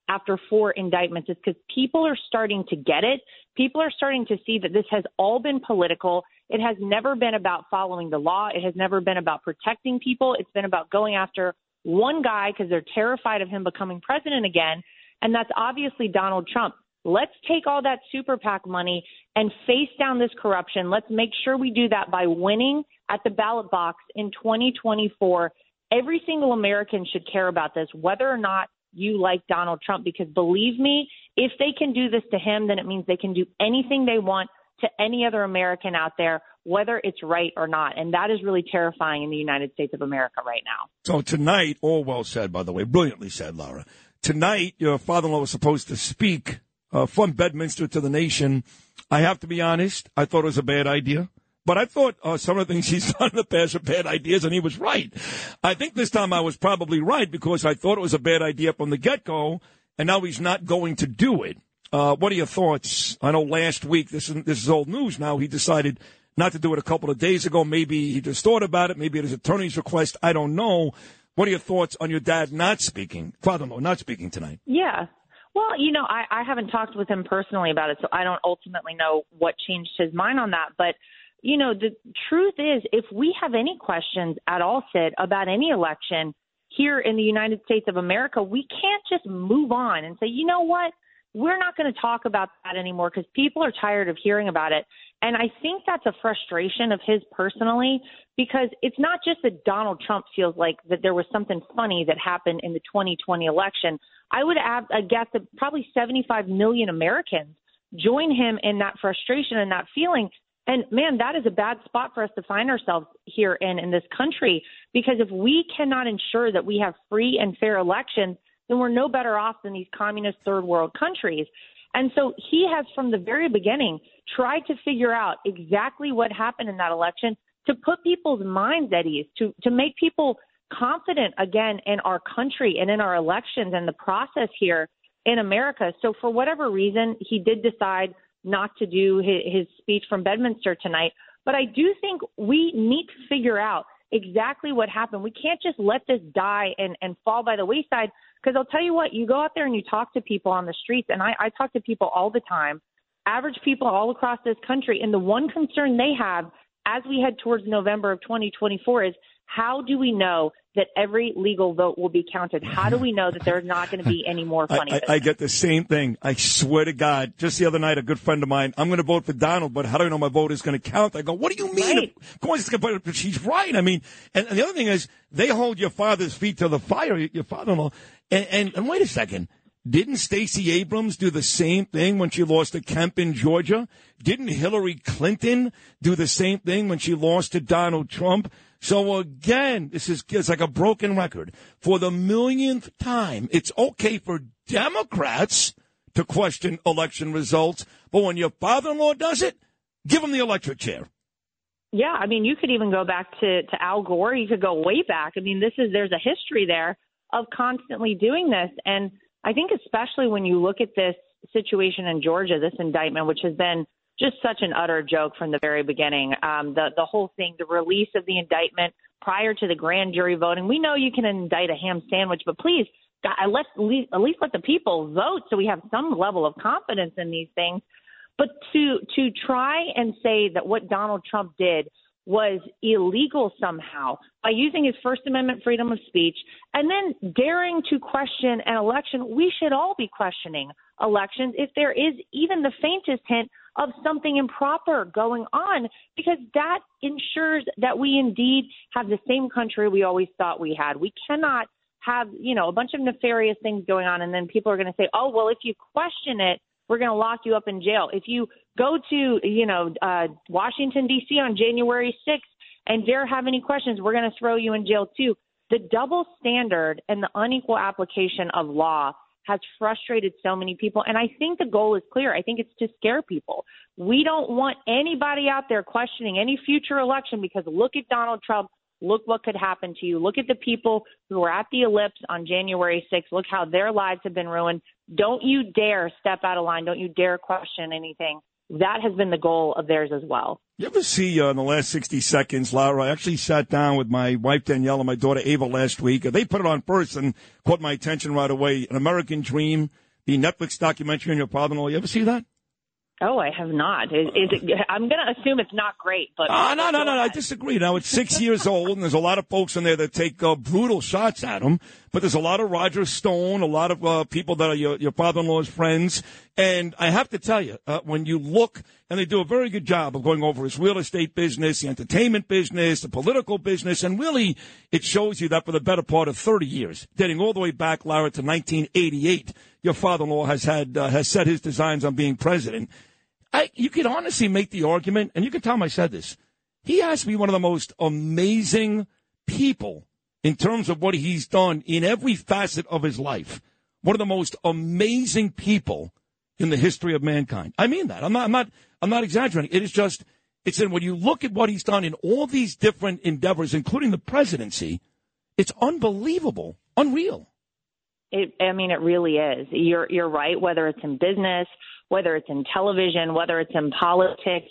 after four indictments. It's because people are starting to get it. People are starting to see that this has all been political. It has never been about following the law. It has never been about protecting people. It's been about going after one guy because they're terrified of him becoming president again. And that's obviously Donald Trump. Let's take all that super PAC money and face down this corruption. Let's make sure we do that by winning at the ballot box in 2024. Every single American should care about this, whether or not you like Donald Trump, because believe me, if they can do this to him, then it means they can do anything they want to any other American out there, whether it's right or not. And that is really terrifying in the United States of America right now. So tonight, all well said, by the way, brilliantly said, Lara. Tonight, your father-in-law was supposed to speak uh, from Bedminster to the nation. I have to be honest, I thought it was a bad idea. But I thought uh, some of the things he's done in the past are bad ideas, and he was right. I think this time I was probably right because I thought it was a bad idea from the get-go, and now he's not going to do it. Uh, what are your thoughts? I know last week, this is, this is old news now, he decided not to do it a couple of days ago. Maybe he just thought about it. Maybe his attorney's request. I don't know. What are your thoughts on your dad not speaking, father-in-law not speaking tonight? Yeah. Well, you know, I, I haven't talked with him personally about it, so I don't ultimately know what changed his mind on that. But, you know, the truth is, if we have any questions at all, Sid, about any election here in the United States of America, we can't just move on and say, you know what? We're not going to talk about that anymore because people are tired of hearing about it. And I think that's a frustration of his personally because it's not just that Donald Trump feels like that there was something funny that happened in the 2020 election. I would add, I guess that probably 75 million Americans join him in that frustration and that feeling. And man, that is a bad spot for us to find ourselves here in in this country because if we cannot ensure that we have free and fair elections, then we're no better off than these communist third world countries. And so he has from the very beginning tried to figure out exactly what happened in that election to put people's minds at ease, to to make people confident again in our country and in our elections and the process here in America. So for whatever reason, he did decide not to do his, his speech from Bedminster tonight. But I do think we need to figure out exactly what happened. We can't just let this die and, and fall by the wayside. Because I'll tell you what, you go out there and you talk to people on the streets, and I, I talk to people all the time, average people all across this country, and the one concern they have as we head towards November of 2024 is how do we know that every legal vote will be counted? How do we know that there's not going to be any more funny? I, I, I, get the same thing. I swear to God. Just the other night, a good friend of mine, I'm going to vote for Donald, but how do I know my vote is going to count? I go, what do you mean? Right. Of course it's going to, but she's right. I mean, and, and, the other thing is, they hold your father's feet to the fire, your father-in-law. And, and, and wait a second. Didn't Stacey Abrams do the same thing when she lost to Kemp in Georgia? Didn't Hillary Clinton do the same thing when she lost to Donald Trump? So again, this is it's like a broken record. For the millionth time, it's okay for Democrats to question election results, but when your father-in-law does it, give him the electric chair. Yeah, I mean, you could even go back to to Al Gore. You could go way back. I mean, this is there's a history there of constantly doing this, and I think especially when you look at this situation in Georgia, this indictment, which has been just such an utter joke from the very beginning. Um, the the whole thing, the release of the indictment prior to the grand jury voting. We know you can indict a ham sandwich, but please, God, let at least, let the people vote so we have some level of confidence in these things. But to to try and say that what Donald Trump did was illegal somehow by using his First Amendment freedom of speech and then daring to question an election. We should all be questioning elections if there is even the faintest hint of something improper going on, because that ensures that we indeed have the same country we always thought we had. We cannot have, you know, a bunch of nefarious things going on. And then people are going to say, oh, well, if you question it, we're going to lock you up in jail. If you go to, you know, uh, Washington, D.C. on January 6th and dare have any questions, we're going to throw you in jail too. The double standard and the unequal application of law has frustrated so many people. And I think the goal is clear. I think it's to scare people. We don't want anybody out there questioning any future election because look at Donald Trump. Look what could happen to you. Look at the people who were at the ellipse on January 6th. Look how their lives have been ruined. Don't you dare step out of line. Don't you dare question anything. That has been the goal of theirs as well. You ever see uh, in the last 60 seconds, Lara? I actually sat down with my wife Danielle and my daughter Ava last week. They put it on first and caught my attention right away. An American Dream, the Netflix documentary on your father-in-law. You ever see that? Oh, I have not. Is, is it, I'm going to assume it's not great, but Oh, no, no, no, no. I disagree. Now, it's six years old, and there's a lot of folks in there that take uh, brutal shots at him. But there's a lot of Roger Stone, a lot of uh, people that are your, your father-in-law's friends. And I have to tell you, uh, when you look, and they do a very good job of going over his real estate business, the entertainment business, the political business, and really, it shows you that for the better part of 30 years, dating all the way back, Lara, to 1988, your father-in-law has had uh, has set his designs on being president. I, you could honestly make the argument, and you can tell him I said this. He has to be one of the most amazing people in terms of what he's done in every facet of his life. One of the most amazing people in the history of mankind. I mean that. I'm not. I'm not. I'm not exaggerating. It is just. It's in when you look at what he's done in all these different endeavors, including the presidency. It's unbelievable, unreal. It, I mean, it really is. You're you're right. Whether it's in business, whether it's in television, whether it's in politics,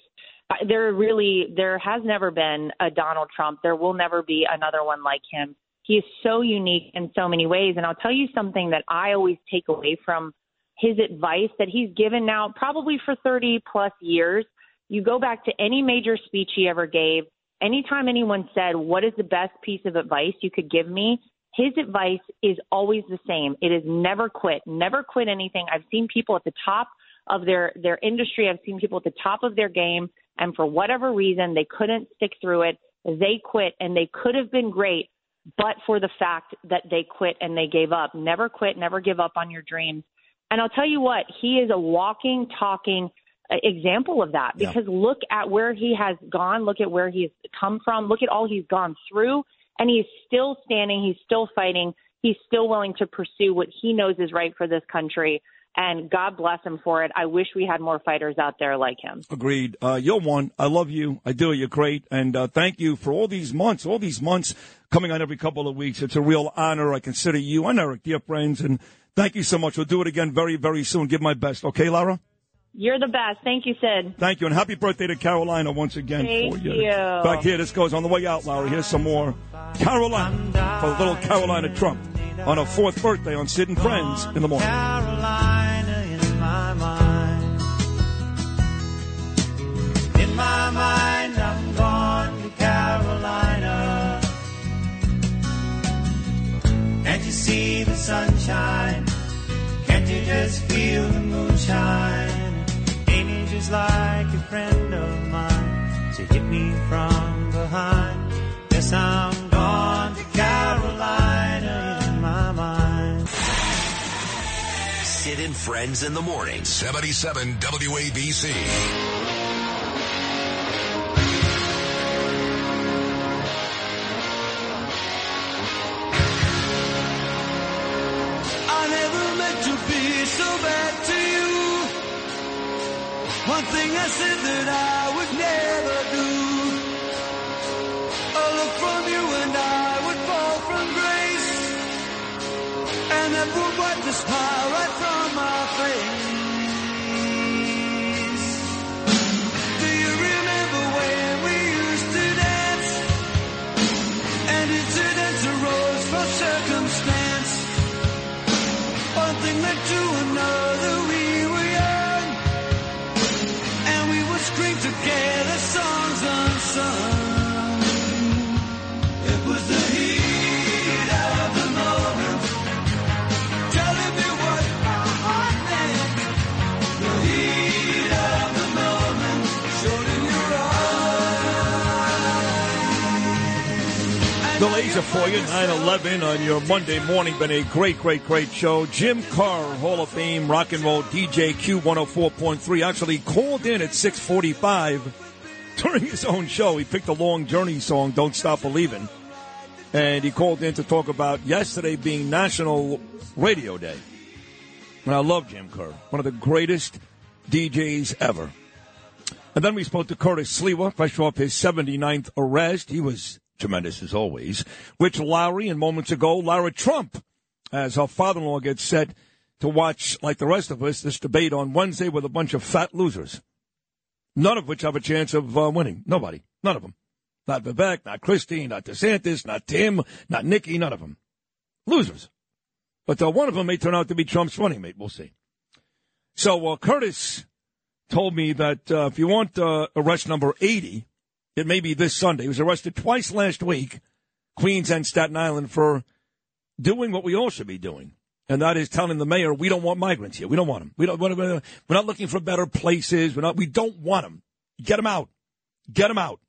there really there has never been a Donald Trump. There will never be another one like him. He is so unique in so many ways. And I'll tell you something that I always take away from his advice that he's given now, probably for 30 plus years. You go back to any major speech he ever gave. Anytime anyone said, "What is the best piece of advice you could give me?" his advice is always the same. It is never quit, never quit anything. I've seen people at the top of their their industry. I've seen people at the top of their game, and for whatever reason, they couldn't stick through it. They quit, and they could have been great, but for the fact that they quit and they gave up. Never quit, never give up on your dreams. And I'll tell you what, he is a walking, talking uh, example of that because look at where he has gone, look at where he's come from, look at all he's gone through, and he's still standing, he's still fighting, he's still willing to pursue what he knows is right for this country. And God bless him for it. I wish we had more fighters out there like him. Agreed. Uh, you're one. I love you. I do. You're great. And uh, thank you for all these months, all these months coming on every couple of weeks. It's a real honor. I consider you and Eric dear friends. And thank you so much. We'll do it again very, very soon. Give my best. Okay, Lara? You're the best. Thank you, Sid. Thank you. And happy birthday to Carolina once again Thank for you. you. Back here, this goes on the way out, Larry. Here's some more Carolina for little Carolina Trump on a fourth birthday on Sid and Friends in the morning. Carolina in my mind. In my mind, I'm gone to Carolina. Can't you see the sunshine? Can't you just feel the moonshine? Ain't it just like a friend of mine to hit me from behind? Sid and Friends in the morning. 77 WABC. I never meant to be so bad to you. One thing I said that I that would wipe the smile right from my face. Laser for you, 9-11 on your Monday morning. Been a great, great, great show. Jim Kerr, Hall of Fame rock and roll DJ Q104.3, actually called in at 645 during his own show. He picked a long journey song, Don't Stop Believing. And he called in to talk about yesterday being National Radio Day. And I love Jim Kerr, one of the greatest DJs ever. And then we spoke to Curtis Sliwa, fresh off his 79th arrest. He was tremendous as always. Rich Lowry, and moments ago, Lara Trump, as her father-in-law gets set to watch, like the rest of us, this debate on Wednesday with a bunch of fat losers. None of which have a chance of uh, winning. Nobody. None of them. Not Vivek, not Christie, not DeSantis, not Tim, not Nikki, none of them. Losers. But uh, one of them may turn out to be Trump's running mate. We'll see. So uh, Curtis told me that uh, if you want uh, arrest number 80, it may be this Sunday. He was arrested twice last week, Queens and Staten Island, for doing what we all should be doing. And that is telling the mayor, we don't want migrants here. We don't want them. We don't, we're not looking for better places. We're not, we don't want them. Get them out. Get them out.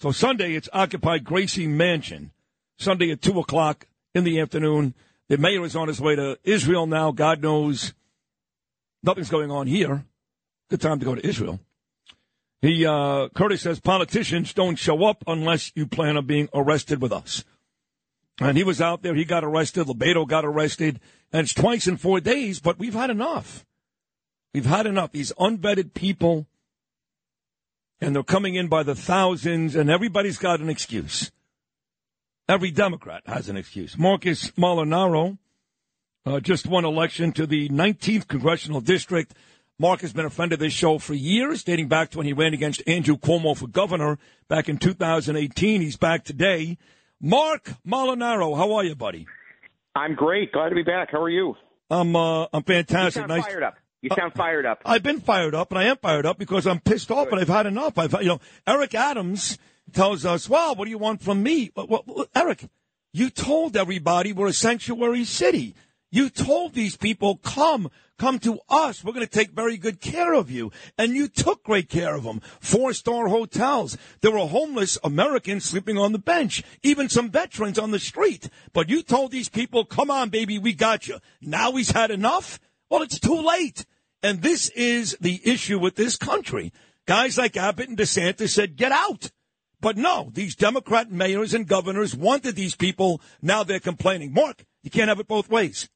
So Sunday, it's occupied Gracie Mansion. Sunday at 2 o'clock in the afternoon. The mayor is on his way to Israel now. God knows nothing's going on here. Good time to go to Israel. He, uh, Curtis says politicians don't show up unless you plan on being arrested with us. And he was out there. He got arrested. LoBaido got arrested. And it's twice in four days, but we've had enough. We've had enough. These unvetted people, and they're coming in by the thousands, and everybody's got an excuse. Every Democrat has an excuse. Marcus Molinaro uh, just won election to the 19th congressional district. Marc has been a friend of this show for years, dating back to when he ran against Andrew Cuomo for governor back in 2018. He's back today. Marc Molinaro, how are you, buddy? I'm great. Glad to be back. How are you? I'm uh, I'm fantastic. You sound nice. fired up. You sound fired up. I've been fired up, and I am fired up because I'm pissed off, and I've had enough. I've, you know, Eric Adams tells us, "Well, what do you want from me?" Well, well, Eric, you told everybody we're a sanctuary city. You told these people, "Come, come to us. We're going to take very good care of you," and you took great care of them. Four-star hotels. There were homeless Americans sleeping on the bench, even some veterans on the street. But you told these people, "Come on, baby, we got you." Now he's had enough. Well, it's too late. And this is the issue with this country. Guys like Abbott and DeSantis said, get out. But no, these Democrat mayors and governors wanted these people. Now they're complaining. Marc, you can't have it both ways.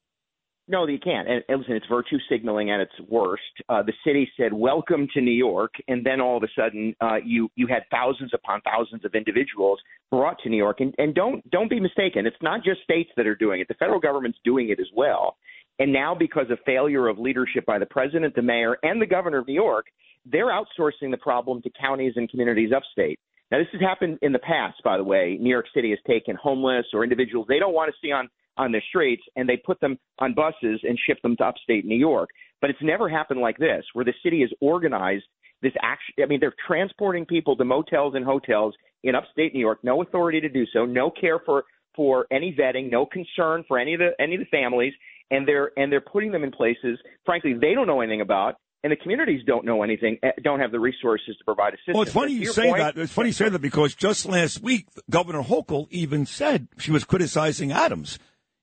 No, you can't. And, and listen, it's virtue signaling at its worst. Uh, the city said, "Welcome to New York," and then all of a sudden, uh, you you had thousands upon thousands of individuals brought to New York. And, and don't don't be mistaken. It's not just states that are doing it. The federal government's doing it as well. And now, because of failure of leadership by the president, the mayor, and the governor of New York, they're outsourcing the problem to counties and communities upstate. Now, this has happened in the past, by the way. New York City has taken homeless or individuals they don't want to see on on the streets, and they put them on buses and ship them to upstate New York. But it's never happened like this, where the city has organized this action. I mean, they're transporting people to motels and hotels in upstate New York, no authority to do so, no care for for any vetting, no concern for any of the any of the families, and they're and they're putting them in places, frankly, they don't know anything about. And the communities don't know anything, eh, don't have the resources to provide assistance. Well, it's funny you say point- that. It's funny you say that because just last week, Governor Hochul even said she was criticizing Adams,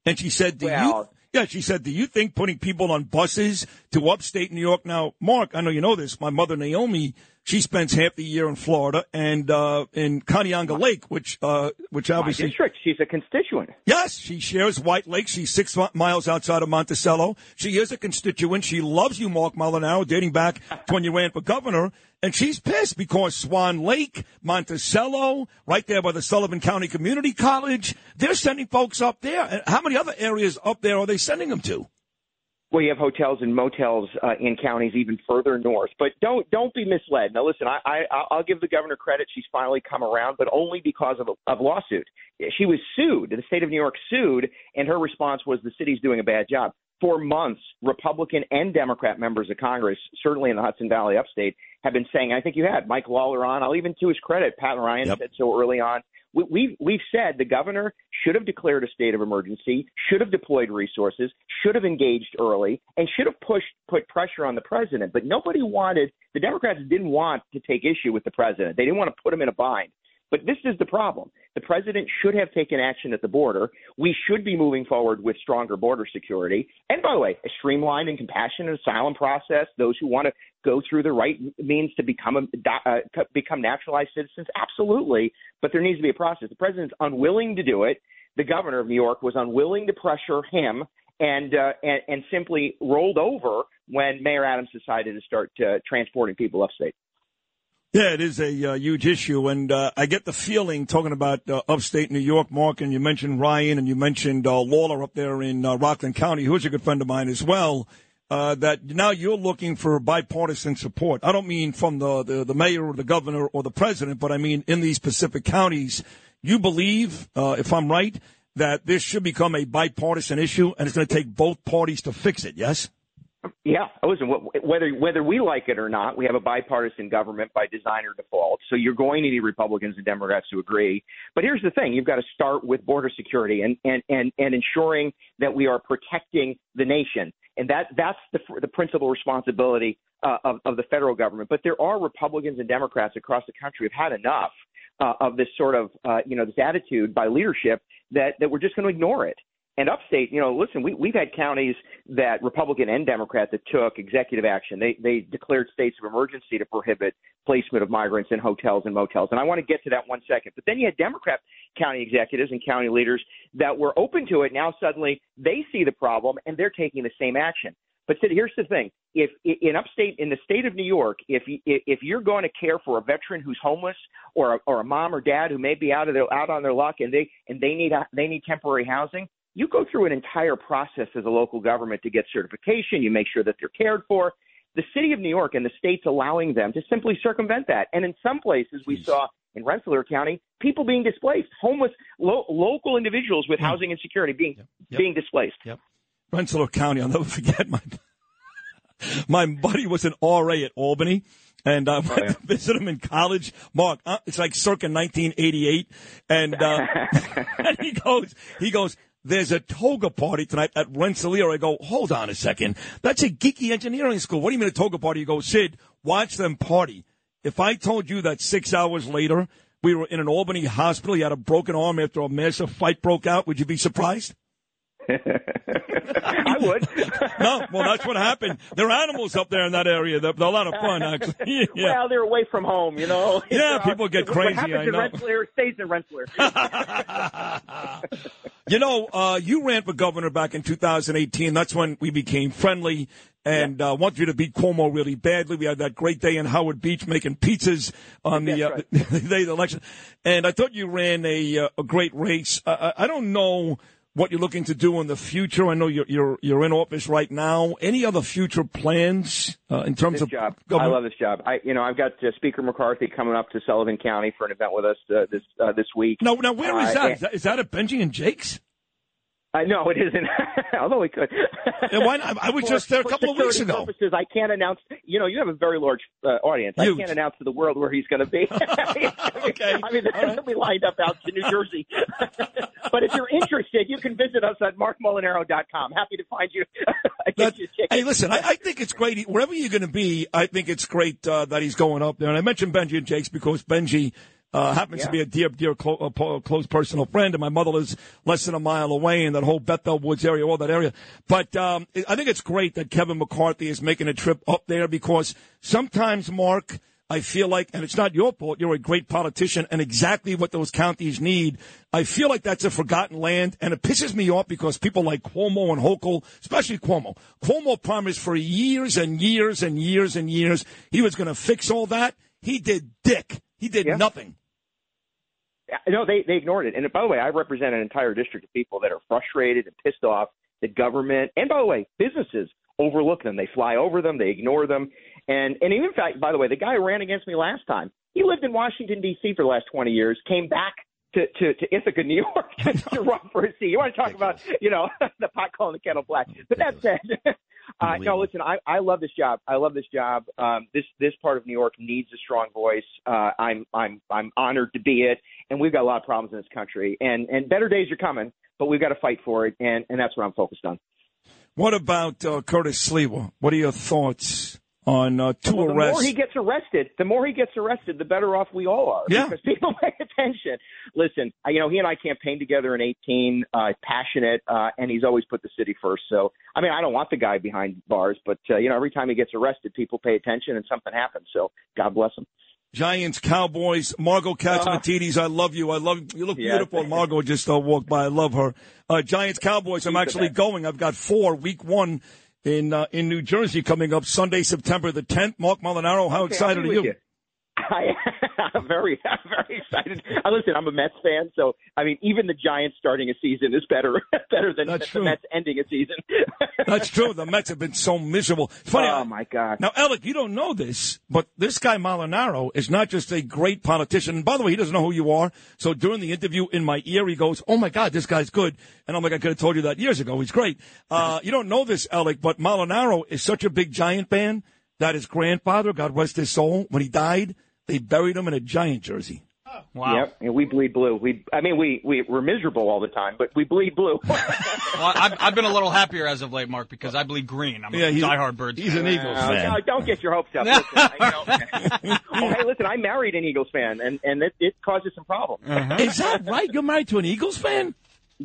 and she said, "Do you?" Yeah, she said, "Do you think putting people on buses to upstate New York?" Now, Marc, I know you know this. My mother Naomi, she spends half the year in Florida and uh, in Kauneonga Lake, which uh, which My obviously district. She's a constituent. Yes, she shares White Lake. She's six miles outside of Monticello. She is a constituent. She loves you, Marc Molinaro, dating back to when you ran for governor. And she's pissed because Swan Lake, Monticello, right there by the Sullivan County Community College, they're sending folks up there. And how many other areas up there are they sending them to? Well, you have hotels and motels uh, in counties even further north. But don't don't be misled. Now, listen, I, I I'll give the governor credit. She's finally come around, but only because of a of lawsuit. She was sued. The state of New York sued, and her response was the city's doing a bad job. For months, Republican and Democrat members of Congress, certainly in the Hudson Valley upstate, have been saying. I think you had Mike Lawler on. I'll even to his credit, Pat Ryan said so early on. We, we've we've said the governor should have declared a state of emergency, should have deployed resources, should have engaged early, and should have pushed put pressure on the president. But nobody wanted the Democrats didn't want to take issue with the president. They didn't want to put him in a bind. But this is the problem. The president should have taken action at the border. We should be moving forward with stronger border security. And by the way, a streamlined and compassionate asylum process. Those who want to go through the right means to become a, uh, become naturalized citizens, absolutely. But there needs to be a process. The president's unwilling to do it. The governor of New York was unwilling to pressure him and uh, and, and simply rolled over when Mayor Adams decided to start uh, transporting people upstate. Yeah, it is a uh, huge issue, and uh, I get the feeling talking about uh, upstate New York, Marc, and you mentioned Ryan, and you mentioned uh, Lawler up there in uh, Rockland County, who's a good friend of mine as well. Uh, that now you're looking for bipartisan support. I don't mean from the, the, the mayor or the governor or the president, but I mean in these Pacific counties. You believe, uh, if I'm right, that this should become a bipartisan issue, and it's going to take both parties to fix it. Yes. Yeah, listen. wh- Whether whether we like it or not, we have a bipartisan government by design or default. So you're going to need Republicans and Democrats to agree. But here's the thing: you've got to start with border security and and and, and ensuring that we are protecting the nation, and that that's the the principal responsibility uh, of of the federal government. But there are Republicans and Democrats across the country who've had enough uh, of this sort of uh, you know this attitude by leadership that that we're just going to ignore it. And upstate, you know, listen, we, we've had counties that Republican and Democrat that took executive action. They they declared states of emergency to prohibit placement of migrants in hotels and motels. And I want to get to that one second. But then you had Democrat county executives and county leaders that were open to it. Now suddenly they see the problem and they're taking the same action. But Sid, here's the thing: if in upstate, in the state of New York, if if you're going to care for a veteran who's homeless, or a, or a mom or dad who may be out of their out on their luck, and they and they need they need temporary housing, you go through an entire process as a local government to get certification. You make sure that they're cared for. The city of New York and the state's allowing them to simply circumvent that. And in some places, we saw in Rensselaer County people being displaced, homeless lo- local individuals with housing insecurity being Yep. being displaced. Yep. Rensselaer County. I'll never forget my my buddy was an RA at Albany. And I went to visit him in college. Marc, uh, it's like circa 1988. And, uh, and he goes, he goes, there's a toga party tonight at Rensselaer. I go, hold on a second. That's a geeky engineering school. What do you mean a toga party? You go, Sid, watch them party. If I told you that six hours later we were in an Albany hospital, you had a broken arm after a massive fight broke out, would you be surprised? I would. no, well, that's what happened. There are animals up there in that area. They're, they're a lot of fun, actually. yeah. Well, they're away from home, you know. Yeah, people get what crazy, happens I in know. Rensselaer stays in Rensselaer. You know, uh, you ran for governor back in 2018. That's when we became friendly and uh, wanted you to beat Cuomo really badly. We had that great day in Howard Beach making pizzas on the, uh, the day of the election. And I thought you ran a, uh, a great race. Uh, I I don't know what you're looking to do in the future. I know you're you're, you're in office right now. Any other future plans uh, in terms this of job. I love this job. I, you know, I've got uh, Speaker McCarthy coming up to Sullivan County for an event with us uh, this uh, this week. No, now where is Uh, that? Is that, is that at Benji and Jake's? I know it isn't. Although we could. Yeah, why not? I was For- just there a couple of weeks ago. Purposes, I can't announce. You know, you have a very large uh, audience. Huge. I can't announce to the world where he's going to be. okay. I mean, they're be lined up out to New Jersey. but if you're interested, you can visit us at markmolinaro.com. Happy to find you. Hey, listen, I, I think it's great. Wherever you're going to be, I think it's great uh, that he's going up there. And I mentioned Benji and Jake's because Benji uh, happens to be a dear, dear, clo- uh, close personal friend, and my mother lives less than a mile away in that whole Bethel Woods area, all that area. But um, I think it's great that Kevin McCarthy is making a trip up there because sometimes, Marc, I feel like, and it's not your fault, you're a great politician and exactly what those counties need. I feel like that's a forgotten land, and it pisses me off because people like Cuomo and Hochul, especially Cuomo, Cuomo promised for years and years and years and years he was going to fix all that. He did dick. He did nothing. No, they they ignored it. And by the way, I represent an entire district of people that are frustrated and pissed off that government and by the way, businesses overlook them. They fly over them, they ignore them. And and in fact, by the way, the guy who ran against me last time, he lived in Washington D.C. for the last 20 years, came back to to, to Ithaca, New York, to run for a seat. You want to talk about you know the pot calling the kettle black? But that said, uh, no, listen, I, I love this job. I love this job. Um, this this part of New York needs a strong voice. Uh, I'm I'm I'm honored to be it, and we've got a lot of problems in this country, and and better days are coming, but we've got to fight for it, and and that's what I'm focused on. What about uh, Curtis Sliwa? What are your thoughts on uh, two well, the arrests. more he gets arrested, the more he gets arrested, the better off we all are. Yeah. Because people pay attention. Listen, I- you know, he and I campaigned together in 18, uh, passionate, uh, and he's always put the city first. So, I mean, I don't want the guy behind bars, but, uh, you know, every time he gets arrested, people pay attention and something happens. So, God bless him. Giants, Cowboys, Margo Catsimatidis, I love you. I love you. Look Yeah. beautiful. Margo just uh, walked by. I love her. Uh, Giants, Cowboys. I'm actually going. I've got four. Week one in uh, in New Jersey coming up Sunday, September the 10th. Marc Molinaro, how Okay, excited are you? you. I, I'm very, I'm very excited. Uh, listen, I'm a Mets fan, so I mean, even the Giants starting a season is better, better than That's the true. Mets ending a season. That's true. The Mets have been so miserable. Funny. Oh my God! Now, Alec, you don't know this, but this guy Molinaro is not just a great politician. And by the way, he doesn't know who you are. So during the interview in my ear, he goes, "Oh my God, this guy's good." And I'm like, "I could have told you that years ago. He's great." Uh, you don't know this, Alec, but Molinaro is such a big Giant fan that his grandfather, God rest his soul, when he died, they buried him in a Giant jersey. Wow. Yep, and we bleed blue. We, I mean, we we we're miserable all the time, but we bleed blue. Well, I've, I've been a little happier as of late, Marc, because I bleed green. I'm Yeah, a he's- diehard Birds. he's an Eagles Uh, fan. no, don't get your hopes up. Listen, I, you know, oh, hey, listen, I married an Eagles fan, and and it, it causes some problems. Is that right? You're married to an Eagles fan?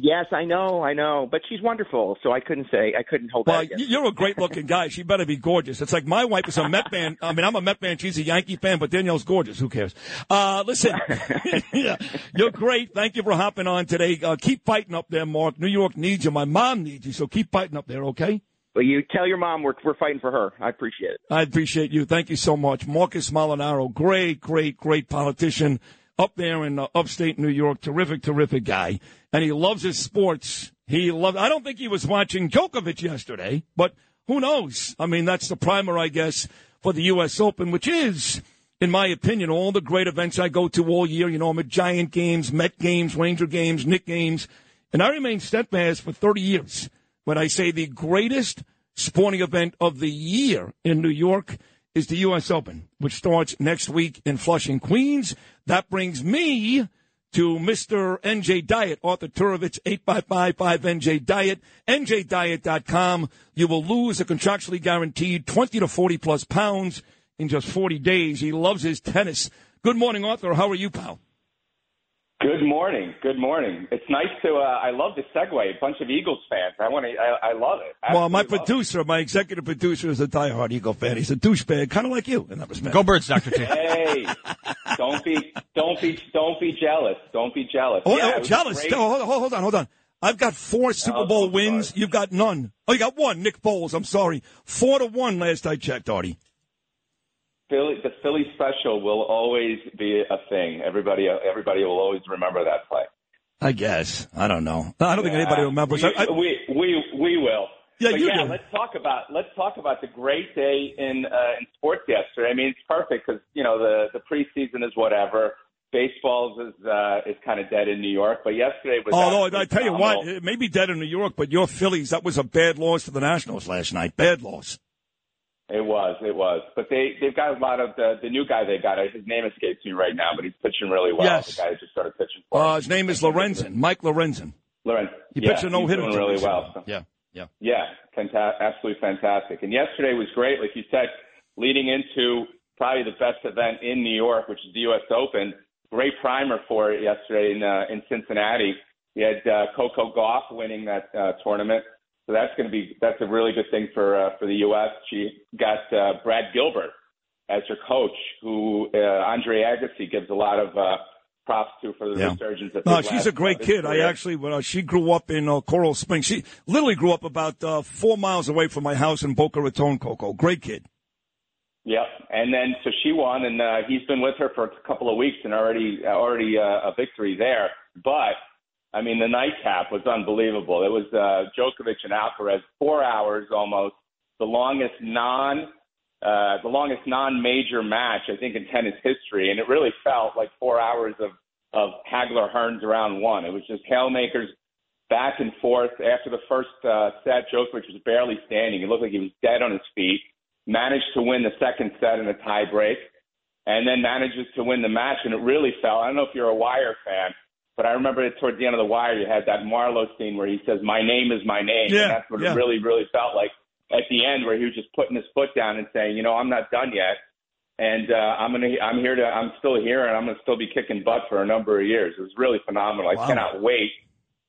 Yes, I know, I know, but she's wonderful, so I couldn't say I couldn't hold Well, that. you're a great looking guy. She better be gorgeous. It's like my wife is a Met fan. I mean, I'm a Met fan. She's a Yankee fan, but Danielle's gorgeous. Who cares? Uh, listen, yeah, you're great. Thank you for hopping on today. Uh, keep fighting up there, Marc. New York needs you. My mom needs you. So keep fighting up there, okay? But you tell your mom we're we're fighting for her. I appreciate it. I appreciate you. Thank you so much. Marcus Molinaro, great, great, great politician up there in uh, upstate New York. Terrific, terrific guy. And he loves his sports. He loves, I don't think he was watching Djokovic yesterday, but who knows? I mean, that's the primer, I guess, for the U.S. Open, which is, in my opinion, all the great events I go to all year. You know, I'm at Giant games, Met games, Ranger games, Knick games. And I remain steadfast for 30 years when I say the greatest sporting event of the year in New York is the U.S. Open, which starts next week in Flushing, Queens. That brings me to Mr. NJ Diet, Arthur Turovich, 855-5NJ-DIET, NJDiet.com. You will lose a contractually guaranteed 20 to 40 plus pounds in just 40 days. He loves his tennis. Good morning, Arthur. How are you, pal? Good morning. Good morning. It's nice to. Uh, I love the segue. A bunch of Eagles fans. I want to. I, I love it. well, my Absolutely it. producer, my executive producer is a diehard Eagle fan. He's a douchebag, kind of like you in that respect. Go Birds, Dr. T. Hey, don't be, don't be, don't be jealous. Don't be jealous. Oh, Yeah, oh, jealous. great. Oh, hold, hold, hold on, hold on. I've got four Super Oh, Bowl I'm wins. You've got none. Oh, you got one. Nick Foles. I'm sorry. Four to one last I checked, Artie. Philly, the Philly special will always be a thing. Everybody, everybody will always remember that play. I guess. I don't know. I don't think anybody remembers. We, I, I, we, we, we will. Yeah, but you yeah. do. Let's talk about let's talk about the great day in uh, in sports yesterday. I mean, it's perfect because you know the the preseason is whatever. Baseball is uh, is kind of dead in New York, but yesterday was. although I tell you what, it may be dead in New York, but your Phillies, that was a bad loss to the Nationals last night. Bad loss. It was, it was. But they they've got a lot of the the new guy they got. His name escapes me right now, but he's pitching really well. Yes. The guy just started pitching for. Uh, his name is Lorenzen, Mike Lorenzen. Lorenzen. He yeah, pitched a no hitter doing really well. So. Yeah, yeah. Yeah, fanta- absolutely fantastic. And yesterday was great, like you said, leading into probably the best event in New York, which is the U.S. Open. Great primer for it yesterday in uh, in Cincinnati. We had uh, Coco Gauff winning that uh, tournament, so that's going to be that's a really good thing for uh, for the U.S. She got uh, Brad Gilbert as her coach, who uh, Andre Agassi gives a lot of uh, props to for the Yeah. resurgence of No, she's a great his kid. I actually, when uh, she grew up in uh, Coral Springs, she literally grew up about uh, four miles away from my house in Boca Raton, Coco. Great kid. Yep, and then so she won, and uh, he's been with her for a couple of weeks, and already already uh, a victory there. But I mean, the nightcap was unbelievable. It was uh, Djokovic and Alcaraz, four hours almost, the longest non uh, the longest non-major match I think in tennis history, and it really felt like four hours of of Hagler Hearns around one. It was just hail makers back and forth. After the first uh, set, Djokovic was barely standing. It looked like he was dead on his feet. Managed to win the second set in a tie break, and then manages to win the match. And it really felt. I don't know if you're a Wire fan, but I remember it towards the end of the Wire. You had that Marlowe scene where he says, "My name is my name." Yeah, and that's what yeah. it really, really felt like. at the end where he was just putting his foot down and saying, you know, I'm not done yet, and uh, I'm gonna, I'm here to, I'm still here, and I'm gonna still be kicking butt for a number of years. It was really phenomenal. Wow. I cannot wait.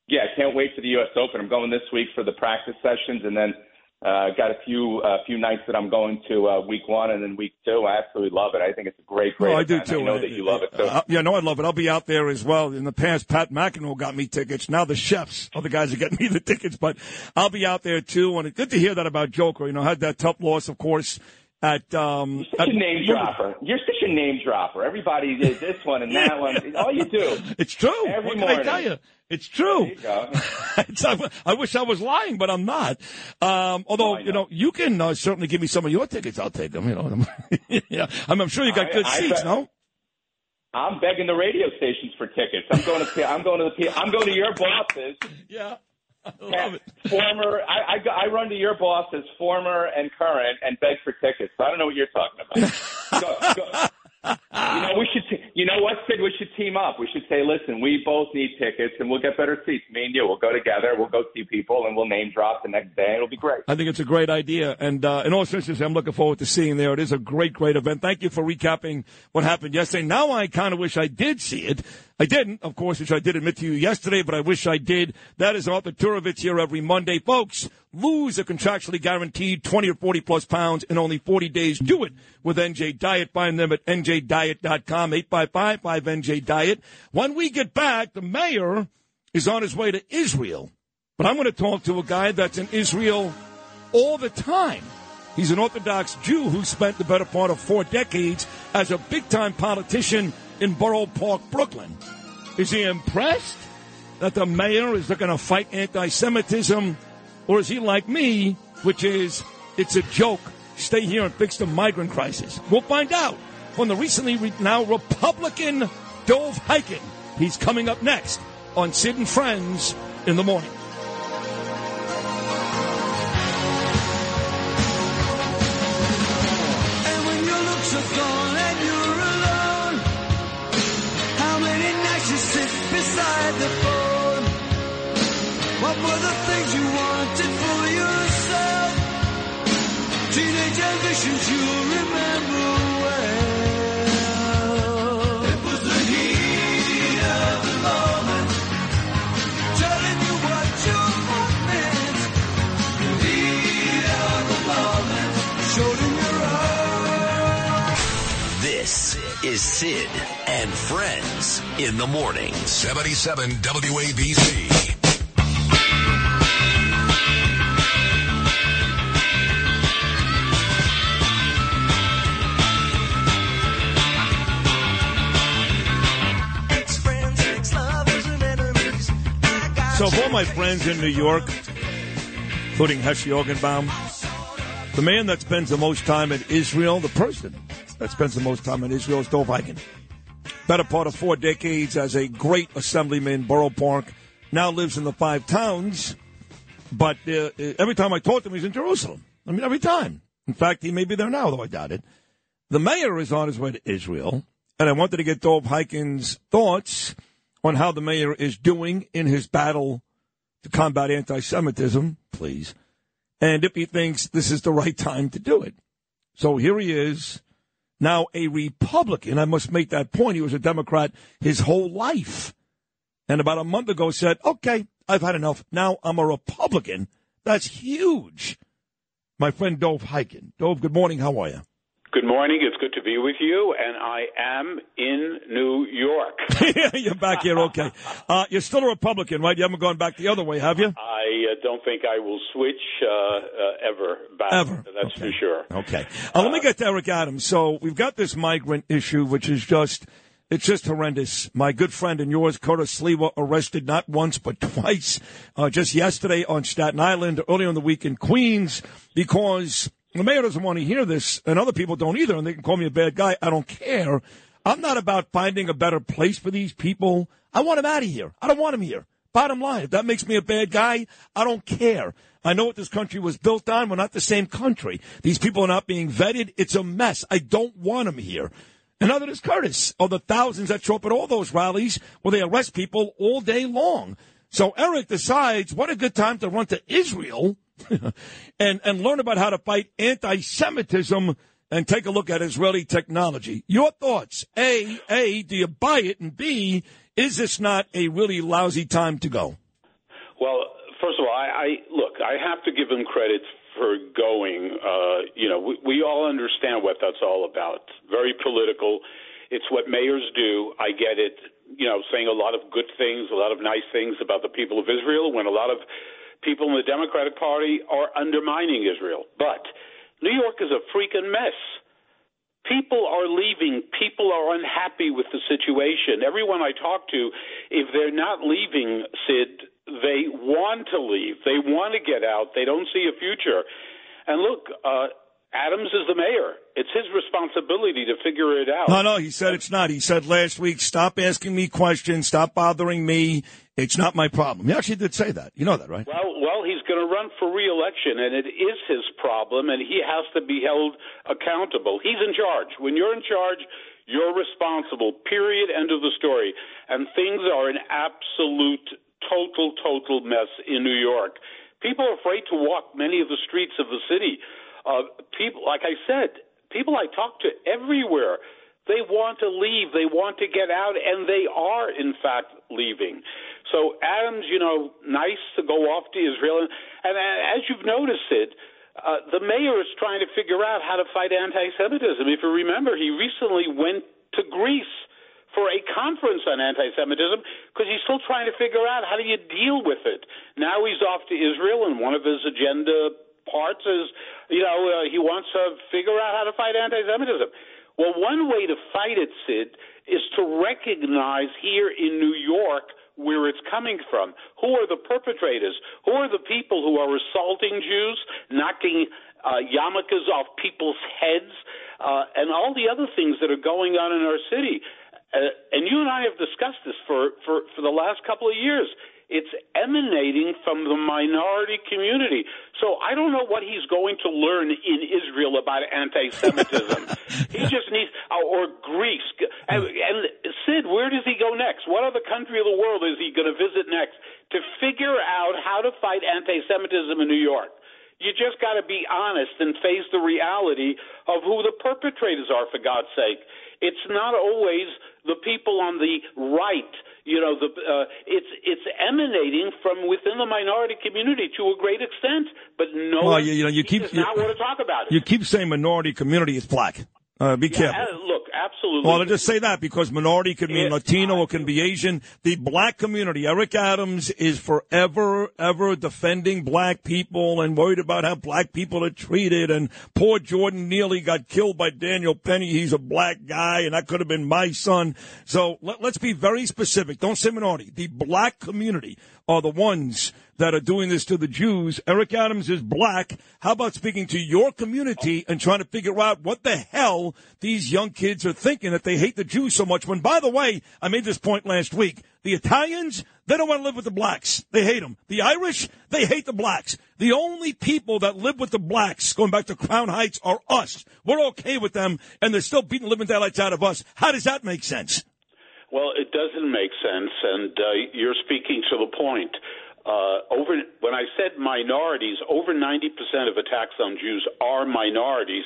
Yeah, I can't wait for the U.S. Open. I'm going this week for the practice sessions, and then uh, got a few a few nights that I'm going to uh, week one and then week two. I absolutely love it. I think it's a great, great. I do too. I know that you love it too. Uh, yeah, no, I love it. I'll be out there as well. In the past, Pat McEnroe got me tickets. Now the chefs are the guys that get me the tickets, but I'll be out there too. And it's good to hear that about Joker. You know, had that tough loss, of course, at um. Such a name dropper. You're such a name dropper. Everybody did this one and that one. All you do. It's true. Every what morning. can I tell you? It's true. There you go. It's- I, I wish I was lying, but I'm not. Um, although you know, you can uh, certainly give me some of your tickets. I'll take them. You know, yeah. I'm, I'm sure you got I- good I seats. no. I'm begging the radio stations for tickets. I'm going to. I'm going to the. I'm going to your bosses. Yeah. love it. Former, I, I, go- I run to your bosses, former and current, and beg for tickets. So I don't know what you're talking about. go, go. You know, we should. T- you know what, Sid? We should team up. We should say, listen, we both need tickets, and we'll get better seats. Me and you, we'll go together. We'll go see people, and we'll name drop the next day. It'll be great. I think it's a great idea. And uh, in all seriousness, I'm looking forward to seeing there. It is a great, great event. Thank you for recapping what happened yesterday. Now I kind of wish I did see it. I didn't, of course, which I did admit to you yesterday, but I wish I did. That is Arthur Turovitz here every Monday. Folks, lose a contractually guaranteed 20 or 40 plus pounds in only 40 days. Do it with NJ Diet. Find them at njdiet.com, 855-5NJ-DIET. When we get back, the mayor is on his way to Israel. But I'm going to talk to a guy that's in Israel all the time. He's an Orthodox Jew who spent the better part of four decades as a big time politician in Borough Park, Brooklyn. Is he impressed that the mayor is going to fight anti Semitism? Or is he like me, which is, it's a joke? Stay here and fix the migrant crisis. We'll find out from the recently re- now Republican Dov Hikind. He's coming up next on Sid and Friends in the morning. When your What were the things you wanted for yourself? Teenage ambitions you remember well. It was the heat of the moment, telling you what you meant. The heat of the moment, showed in your eyes. This is Sid and Friends in the morning. 77 WABC. So, for all my friends in New York, including Heshe Orgenbaum, the man that spends the most time in Israel, the person that spends the most time in Israel is Dov Hikind. Better part of four decades as a great assemblyman, Borough Park, now lives in the five towns. But uh, every time I talk to him, he's in Jerusalem. I mean, every time. In fact, he may be there now, though I doubt it. The mayor is on his way to Israel, and I wanted to get Dov Hikind's thoughts on how the mayor is doing in his battle to combat anti Semitism, please, and if he thinks this is the right time to do it. So here he is, now a Republican. I must make that point. He was a Democrat his whole life. And about a month ago said, okay, I've had enough. Now I'm a Republican. That's huge. My friend Dov Hikind. Dov, good morning. How are you? Good morning. It's good to be with you, and I am in New York. You're back here, okay. Uh, you're still a Republican, right? You haven't gone back the other way, have you? I uh, don't think I will switch uh, uh, ever back. Ever. That's for sure. Okay. Uh, let me get to Eric Adams. So we've got this migrant issue, which is just, it's just horrendous. My good friend and yours, Curtis Sliwa, arrested not once but twice, uh, just yesterday on Staten Island, earlier in the week in Queens, because the mayor doesn't want to hear this, and other people don't either, and they can call me a bad guy. I don't care. I'm not about finding a better place for these people. I want them out of here. I don't want them here. Bottom line, if that makes me a bad guy, I don't care. I know what this country was built on. We're not the same country. These people are not being vetted. It's a mess. I don't want them here. And other is Curtis, or the thousands that show up at all those rallies where they arrest people all day long. So Eric decides what a good time to run to Israel and and learn about how to fight anti-Semitism and take a look at Israeli technology. Your thoughts? A, A, do you buy it? And B, is this not a really lousy time to go? Well, first of all, I, I look. I have to give him credit for going. Uh, you know, we, we all understand what that's all about. Very political. It's what mayors do. I get it. You know, saying a lot of good things, a lot of nice things about the people of Israel, when a lot of people in the Democratic Party are undermining Israel. But New York is a freaking mess. People are leaving. People are unhappy with the situation. Everyone I talk to, if they're not leaving, Sid, they want to leave. They want to get out. They don't see a future. And look, uh, Adams is the mayor. It's his responsibility to figure it out. No, no, he said it's not. He said last week, stop asking me questions, stop bothering me. It's not my problem. He actually did say that. You know that, right? Well, well, he's going to run for re-election, and it is his problem, and he has to be held accountable. He's in charge. When you're in charge, you're responsible. Period. End of the story. And things are an absolute, total, total mess in New York. People are afraid to walk many of the streets of the city. Uh, people, like I said, people I talk to everywhere, they want to leave. They want to get out, and they are, in fact, leaving. So Adams, you know, nice to go off to Israel, and, and as you've noticed it, uh, the mayor is trying to figure out how to fight anti-Semitism. If you remember, he recently went to Greece for a conference on anti-Semitism because he's still trying to figure out how do you deal with it. Now he's off to Israel, and one of his agenda parts is, you know, uh, he wants to figure out how to fight anti-Semitism. Well, one way to fight it, Sid, is to recognize here in New York where it's coming from. Who are the perpetrators? Who are the people who are assaulting Jews, knocking uh, yarmulkes off people's heads, uh, and all the other things that are going on in our city? Uh, and you and I have discussed this for, for, for the last couple of years. It's emanating from the minority community. So I don't know what he's going to learn in Israel about anti-Semitism. he just needs, uh, or Greece. And, and Sid, where does he go next? What other country of the world is he going to visit next to figure out how to fight anti-Semitism in New York? You just got to be honest and face the reality of who the perpetrators are, for God's sake. It's not always the people on the right. You know, the uh, it's it's emanating from within the minority community to a great extent, but no, Well, you, you know, you keep does not want to talk about it. you keep saying minority community is black. Uh, be Yeah, careful. uh, look, absolutely. Well, I just say that because minority can mean Latino, it can be Asian. The black community, Eric Adams is forever, ever defending black people and worried about how black people are treated. And poor Jordan Neely got killed by Daniel Penny. He's a black guy, and that could have been my son. So let, let's be very specific. Don't say minority. The black community are the ones that are doing this to the Jews. Eric Adams is black. How about speaking to your community and trying to figure out what the hell these young kids are thinking that they hate the Jews so much? When, by the way, I made this point last week. The Italians, they don't want to live with the blacks. They hate them. The Irish, they hate the blacks. The only people that live with the blacks, going back to Crown Heights, are us. We're okay with them, and they're still beating living daylights out of us. How does that make sense? Well, it doesn't make sense, and uh, you're speaking to the point. Uh, over when I said minorities, over 90% of attacks on Jews are minorities.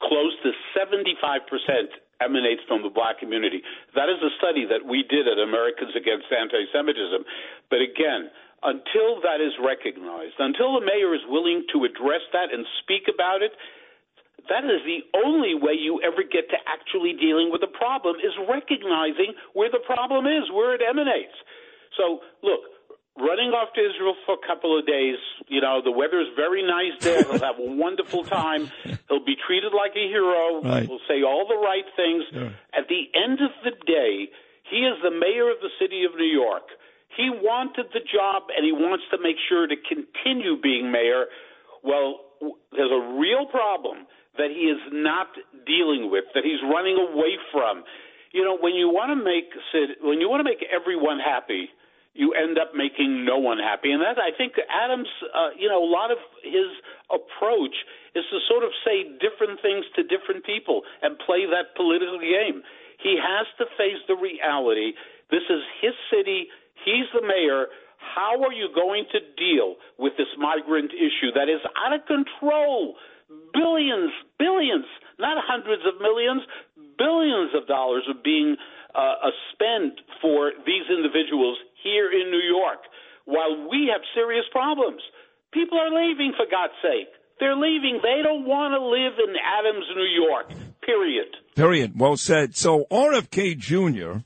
Close to 75% emanates from the black community. That is a study that we did at Americans Against Anti-Semitism. But again, until that is recognized, until the mayor is willing to address that and speak about it, that is the only way you ever get to actually dealing with the problem is recognizing where the problem is, where it emanates. So, look, running off to Israel for a couple of days, you know, the weather is very nice there. He'll have a wonderful time. He'll be treated like a hero. Right. He'll say all the right things. At the end of the day, he is the mayor of the city of New York. He wanted the job and he wants to make sure to continue being mayor. Well, there's a real problem that he is not dealing with, that he's running away from. You know, when you want to make when you want to make everyone happy, you end up making no one happy. And that I think Adams, uh, you know, a lot of his approach is to sort of say different things to different people and play that political game. He has to face the reality. This is his city. He's the mayor. How are you going to deal with this migrant issue that is out of control? Billions, billions, not hundreds of millions, billions of dollars are being uh, uh, spent for these individuals here in New York while we have serious problems. People are leaving, for God's sake. They're leaving. They don't want to live in Adams, New York, period. Period. Well said. So RFK Jr.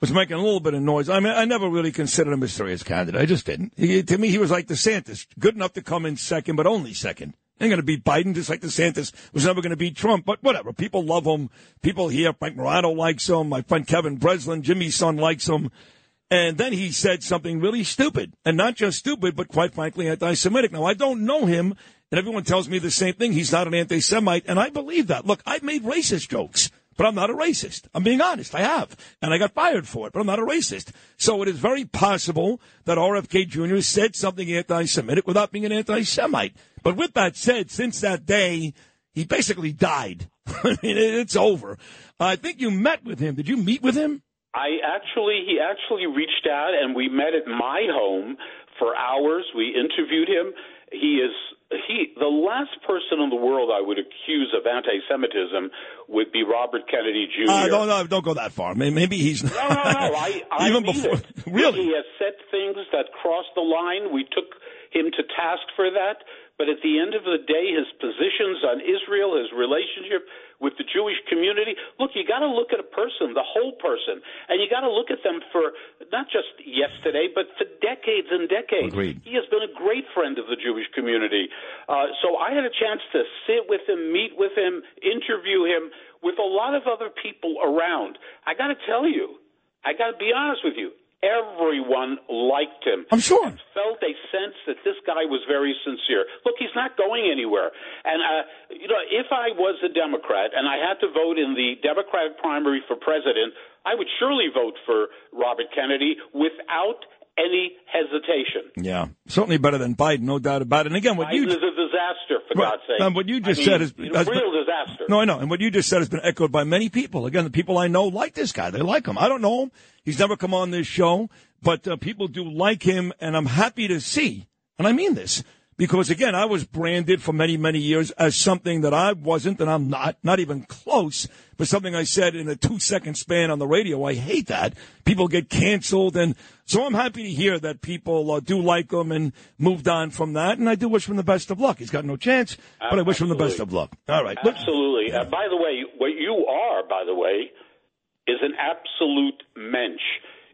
was making a little bit of noise. I mean, I never really considered him a serious candidate. I just didn't. He, to me, he was like DeSantis, good enough to come in second, but only second. Ain't going to beat Biden, just like DeSantis was never going to beat Trump. But whatever. People love him. People here, Mike Morano likes him. My friend Kevin Breslin, Jimmy's son likes him. And then he said something really stupid, and not just stupid, but quite frankly anti-Semitic. Now I don't know him, and everyone tells me the same thing. He's not an anti-Semite, and I believe that. Look, I've made racist jokes, but I'm not a racist. I'm being honest. I have, and I got fired for it, but I'm not a racist. So it is very possible that RFK Jr. said something anti-Semitic without being an anti-Semite. But with that said, since that day, he basically died. I mean, it's over. I think you met with him. Did you meet with him? I actually, he actually reached out and we met at my home for hours. We interviewed him. He is he the last person in the world I would accuse of anti-Semitism would be Robert Kennedy Jr. Uh, no, no, don't go that far. Maybe he's No, no, no. I, I even before. it. Really? He has said things that crossed the line. We took him to task for that. But at the end of the day, his positions on Israel, his relationship with the Jewish community, look, you got to look at a person, the whole person, and you got to look at them for not just yesterday, but for decades and decades. Agreed. He has been a great friend of the Jewish community. Uh, so I had a chance to sit with him, meet with him, interview him with a lot of other people around. I got to tell you, I got to be honest with you. Everyone liked him. I'm sure. And felt a sense that this guy was very sincere. Look, he's not going anywhere. And uh, you know, if I was a Democrat and I had to vote in the Democratic primary for president, I would surely vote for Robert Kennedy without any hesitation. Yeah, certainly better than Biden, no doubt about it. And again, what Biden you is a disaster, for Right. God's sake. And what you just I said mean, is- a real been- disaster. No, I know. And what you just said has been echoed by many people. Again, the people I know like this guy. They like him. I don't know him. He's never come on this show, but uh, people do like him, and I'm happy to see, and I mean this, because again, I was branded for many, many years as something that I wasn't, and I'm not, not even close, but something I said in a two second span on the radio. I hate that. People get canceled, and so I'm happy to hear that people uh, do like him and moved on from that, and I do wish him the best of luck. He's got no chance, but I wish him the best of luck. All right. Absolutely. Uh, by the way, what you are, by the way, is an absolute mensch.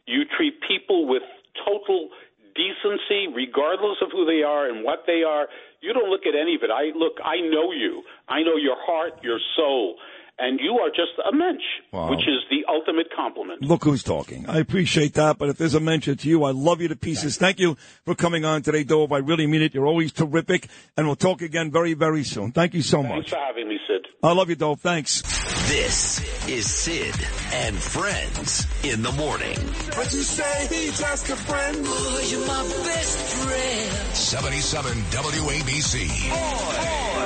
You treat people with total decency, regardless of who they are and what they are. You don't look at any of it. I look. I know you. I know your heart, your soul, and you are just a mensch, Wow. which is the ultimate compliment. Look who's talking. I appreciate that, but if there's a mention to you, I love you to pieces. Thank you for coming on today, Dov. I really mean it. You're always terrific, and we'll talk again very, very soon. Thank you so Thanks much. Thanks for having me, Sid. I love you, Dov. Thanks. This is Sid and Friends in the morning. But you say he's just a friend. Boy, you're my best friend. 77 WABC. Boy.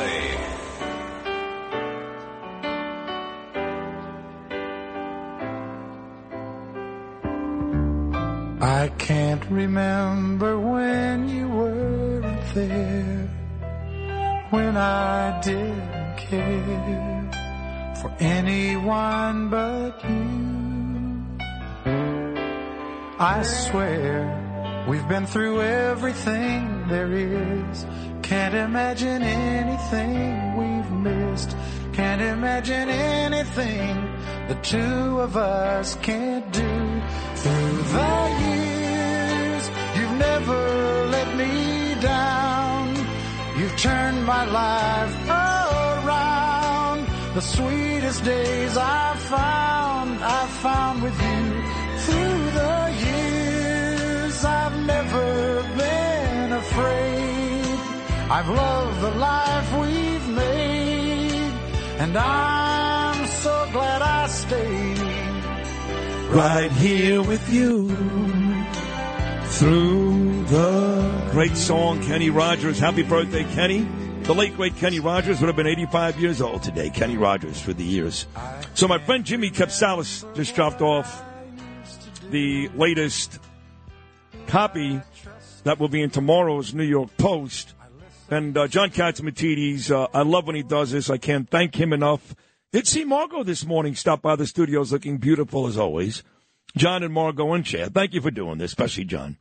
I can't remember when you weren't there, when I didn't care for anyone but you. I swear we've been through everything there is. Can't imagine anything we've missed. Can't imagine anything the two of us can't do through the years. You've never let me down. You've turned my life around. The sweetest days I've found, I've found with you through the years. I've never been afraid. I've loved the life we've made, and I'm so glad I stayed Right here with you through the great song, Kenny Rogers. Happy birthday, Kenny. The late great Kenny Rogers would have been 85 years old today. Kenny Rogers for the years. So my friend Jimmy Capsalis just dropped off the latest copy that will be in tomorrow's New York Post. And uh, John Catsimatidis, uh, I love when he does this. I can't thank him enough. Did see Margo this morning stop by the studios looking beautiful as always. John and Margo and Chad, thank you for doing this, especially John.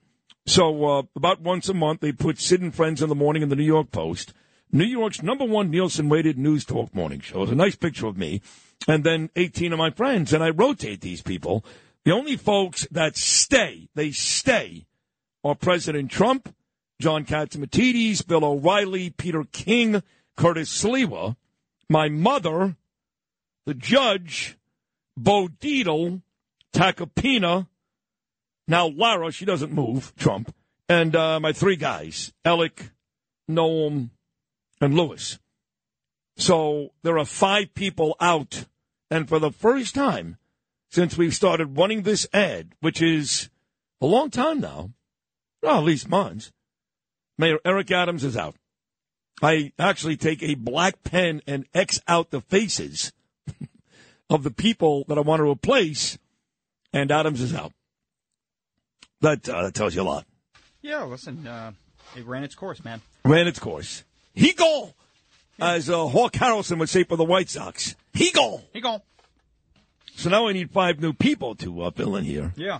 So uh, about once a month, they put Sid and Friends in the morning in the New York Post. New York's number one Nielsen-rated news talk morning show. It's a nice picture of me, and then 18 of my friends, and I rotate these people. The only folks that stay, they stay, are President Trump, John Catsimatidis, Bill O'Reilly, Peter King, Curtis Sliwa, my mother, the judge, Bo Dietl, Tacopina, now Lara, she doesn't move, Trump, and uh, my three guys, Alec, Noam, and Lewis. So there are five people out, and for the first time since we've started running this ad, which is a long time now, well, at least months, Mayor Eric Adams is out. I actually take a black pen and X out the faces of the people that I want to replace, and Adams is out. That, uh, that tells you a lot. Yeah, listen, uh, it ran its course, man. Ran its course. He go, as uh, Hawk Harrelson would say for the White Sox. He go. He go. So now we need five new people to uh, fill in here. Yeah.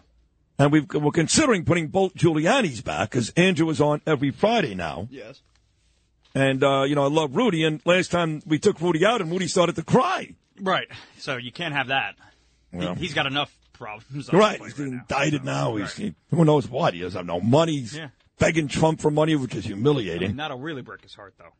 And we've, we're considering putting both Giuliani's back because Andrew is on every Friday now. Yes. And, uh, you know, I love Rudy. And last time we took Rudy out and Rudy started to cry. Right. So you can't have that. Well. he, has got enough problems. Right. He's now. indicted now. He's, he, who knows what? He doesn't have no money. He's Yeah. Begging Trump for money, which is I humiliating. mean, that'll really break his heart, though.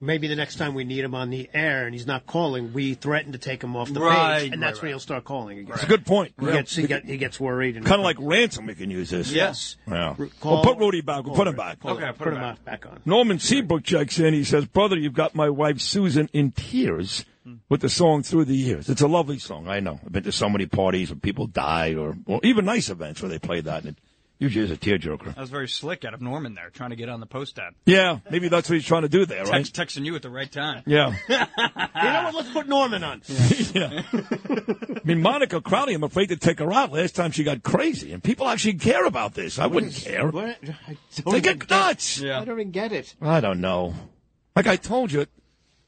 Maybe the next time we need him on the air and he's not calling, we threaten to take him off the Right, page, and that's right, when he'll start calling again. It's a good point. He Yeah. gets he, get, he gets worried and Kind of like ransom, we can use this. Yes. Yeah. Ru- we'll put Rudy back. We'll put him Rudy. back. Call him. put, him back. back on. Norman Seabrook checks in. He says, Brother, you've got my wife Susan in tears with the song Through the Years. It's a lovely song. I know. I've been to so many parties where people die or, or even nice events where they play that. And it usually is a tearjerker. That was very slick out of Norman there, trying to get on the post ad. Yeah, maybe that's what he's trying to do there, right? Text, texting you at the right time. Yeah. you know what? Let's put Norman on. yeah. I mean, Monica Crowley, I'm afraid to take her out last time she got crazy. And people actually care about this. I wouldn't care. What? I don't They even get nuts. Yeah. I don't even get it. I don't know. Like I told you,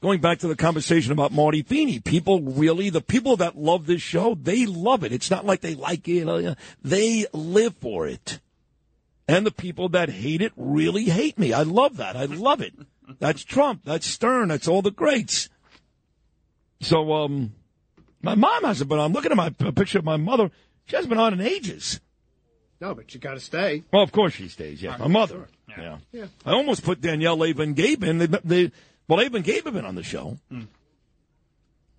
going back to the conversation about Marty Feeney, people really, the people that love this show, they love it. It's not like they like it. uh, They live for it. And the people that hate it really hate me. I love that. I love it. That's Trump. That's Stern. That's all the greats. So, um, my mom hasn't been on. I'm looking at my a picture of my mother. She hasn't been on in ages. No, but you got to stay. Well, of course she stays. Yeah, my mother. Yeah. Yeah. I almost put Danielle, and Gabe in. They, they, well, Ava and Gabe have been on the show. Hmm.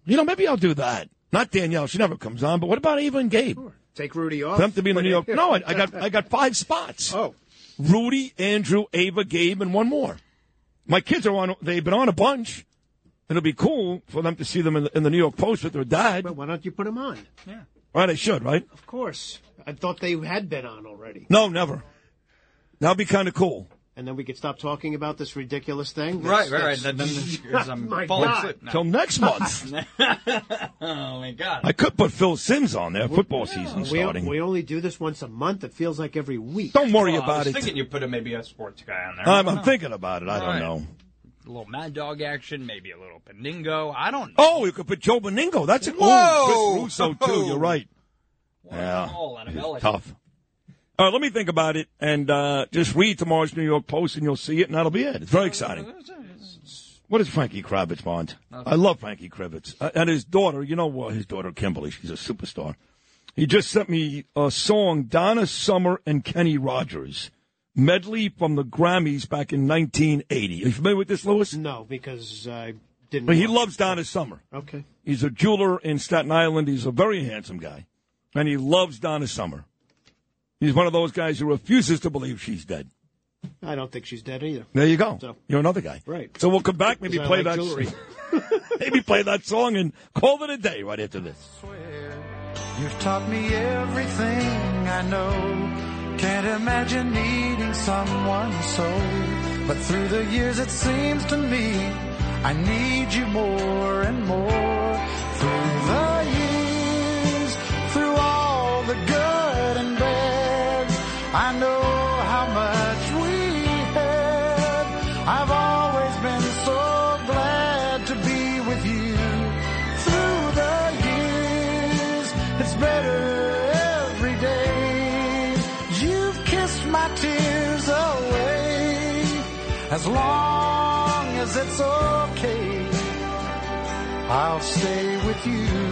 You know, maybe I'll do that. Not Danielle; she never comes on. But what about Ava and Gabe? Take Rudy off. Them to be in the New York. No, I, I got I got five spots. Oh, Rudy, Andrew, Ava, Gabe, and one more. My kids are on. They've been on a bunch. It'll be cool for them to see them in the, in the New York Post with their dad. Well, why don't you put them on? Yeah. Right, I should. Right? Of course. I thought they had been on already. No, never. That'd be kind of cool. And then we could stop talking about this ridiculous thing. Right, That's- right, right. that's- Then, then I'm My falling God. asleep. Till next month. oh my God. I could put Phil Simms on there. Football season we, starting. we only do this once a month. It feels like every week. Don't worry Well, I about was it. thinking you put a, maybe a sports guy on there. I'm, I I'm thinking about it. I don't All right. know. A little Mad Dog action, maybe a little Benigno. I don't know. Oh, you could put Joe Benigno. That's a Whoa! oh, Chris Russo too. You're right. Yeah, all out of tough. All right, let me think about it and uh, just read tomorrow's New York Post, and you'll see it, and that'll be it. It's very exciting. What is Frankie Kravitz, Bond? I love Frankie Kravitz. Uh, and his daughter, you know uh, his daughter, Kimberly, she's a superstar. He just sent me a song, Donna Summer and Kenny Rogers, medley from the Grammys back in 1980. Are you familiar with this, Lewis? No, because I didn't. But he loves Donna Summer. Okay. He's a jeweler in Staten Island. He's a very handsome guy. And he loves Donna Summer. He's one of those guys who refuses to believe she's dead. I don't think she's dead either. There you go. So- You're another guy. Right. So we'll come back, maybe play like that maybe play that song and call it a day right after this. You've taught me everything I know. Can't imagine needing someone so. But through the years, it seems to me I need you more and more. Through the I know how much we had. I've always been so glad to be with you through the years. It's better every day. You've kissed my tears away. As long as it's okay, I'll stay with you.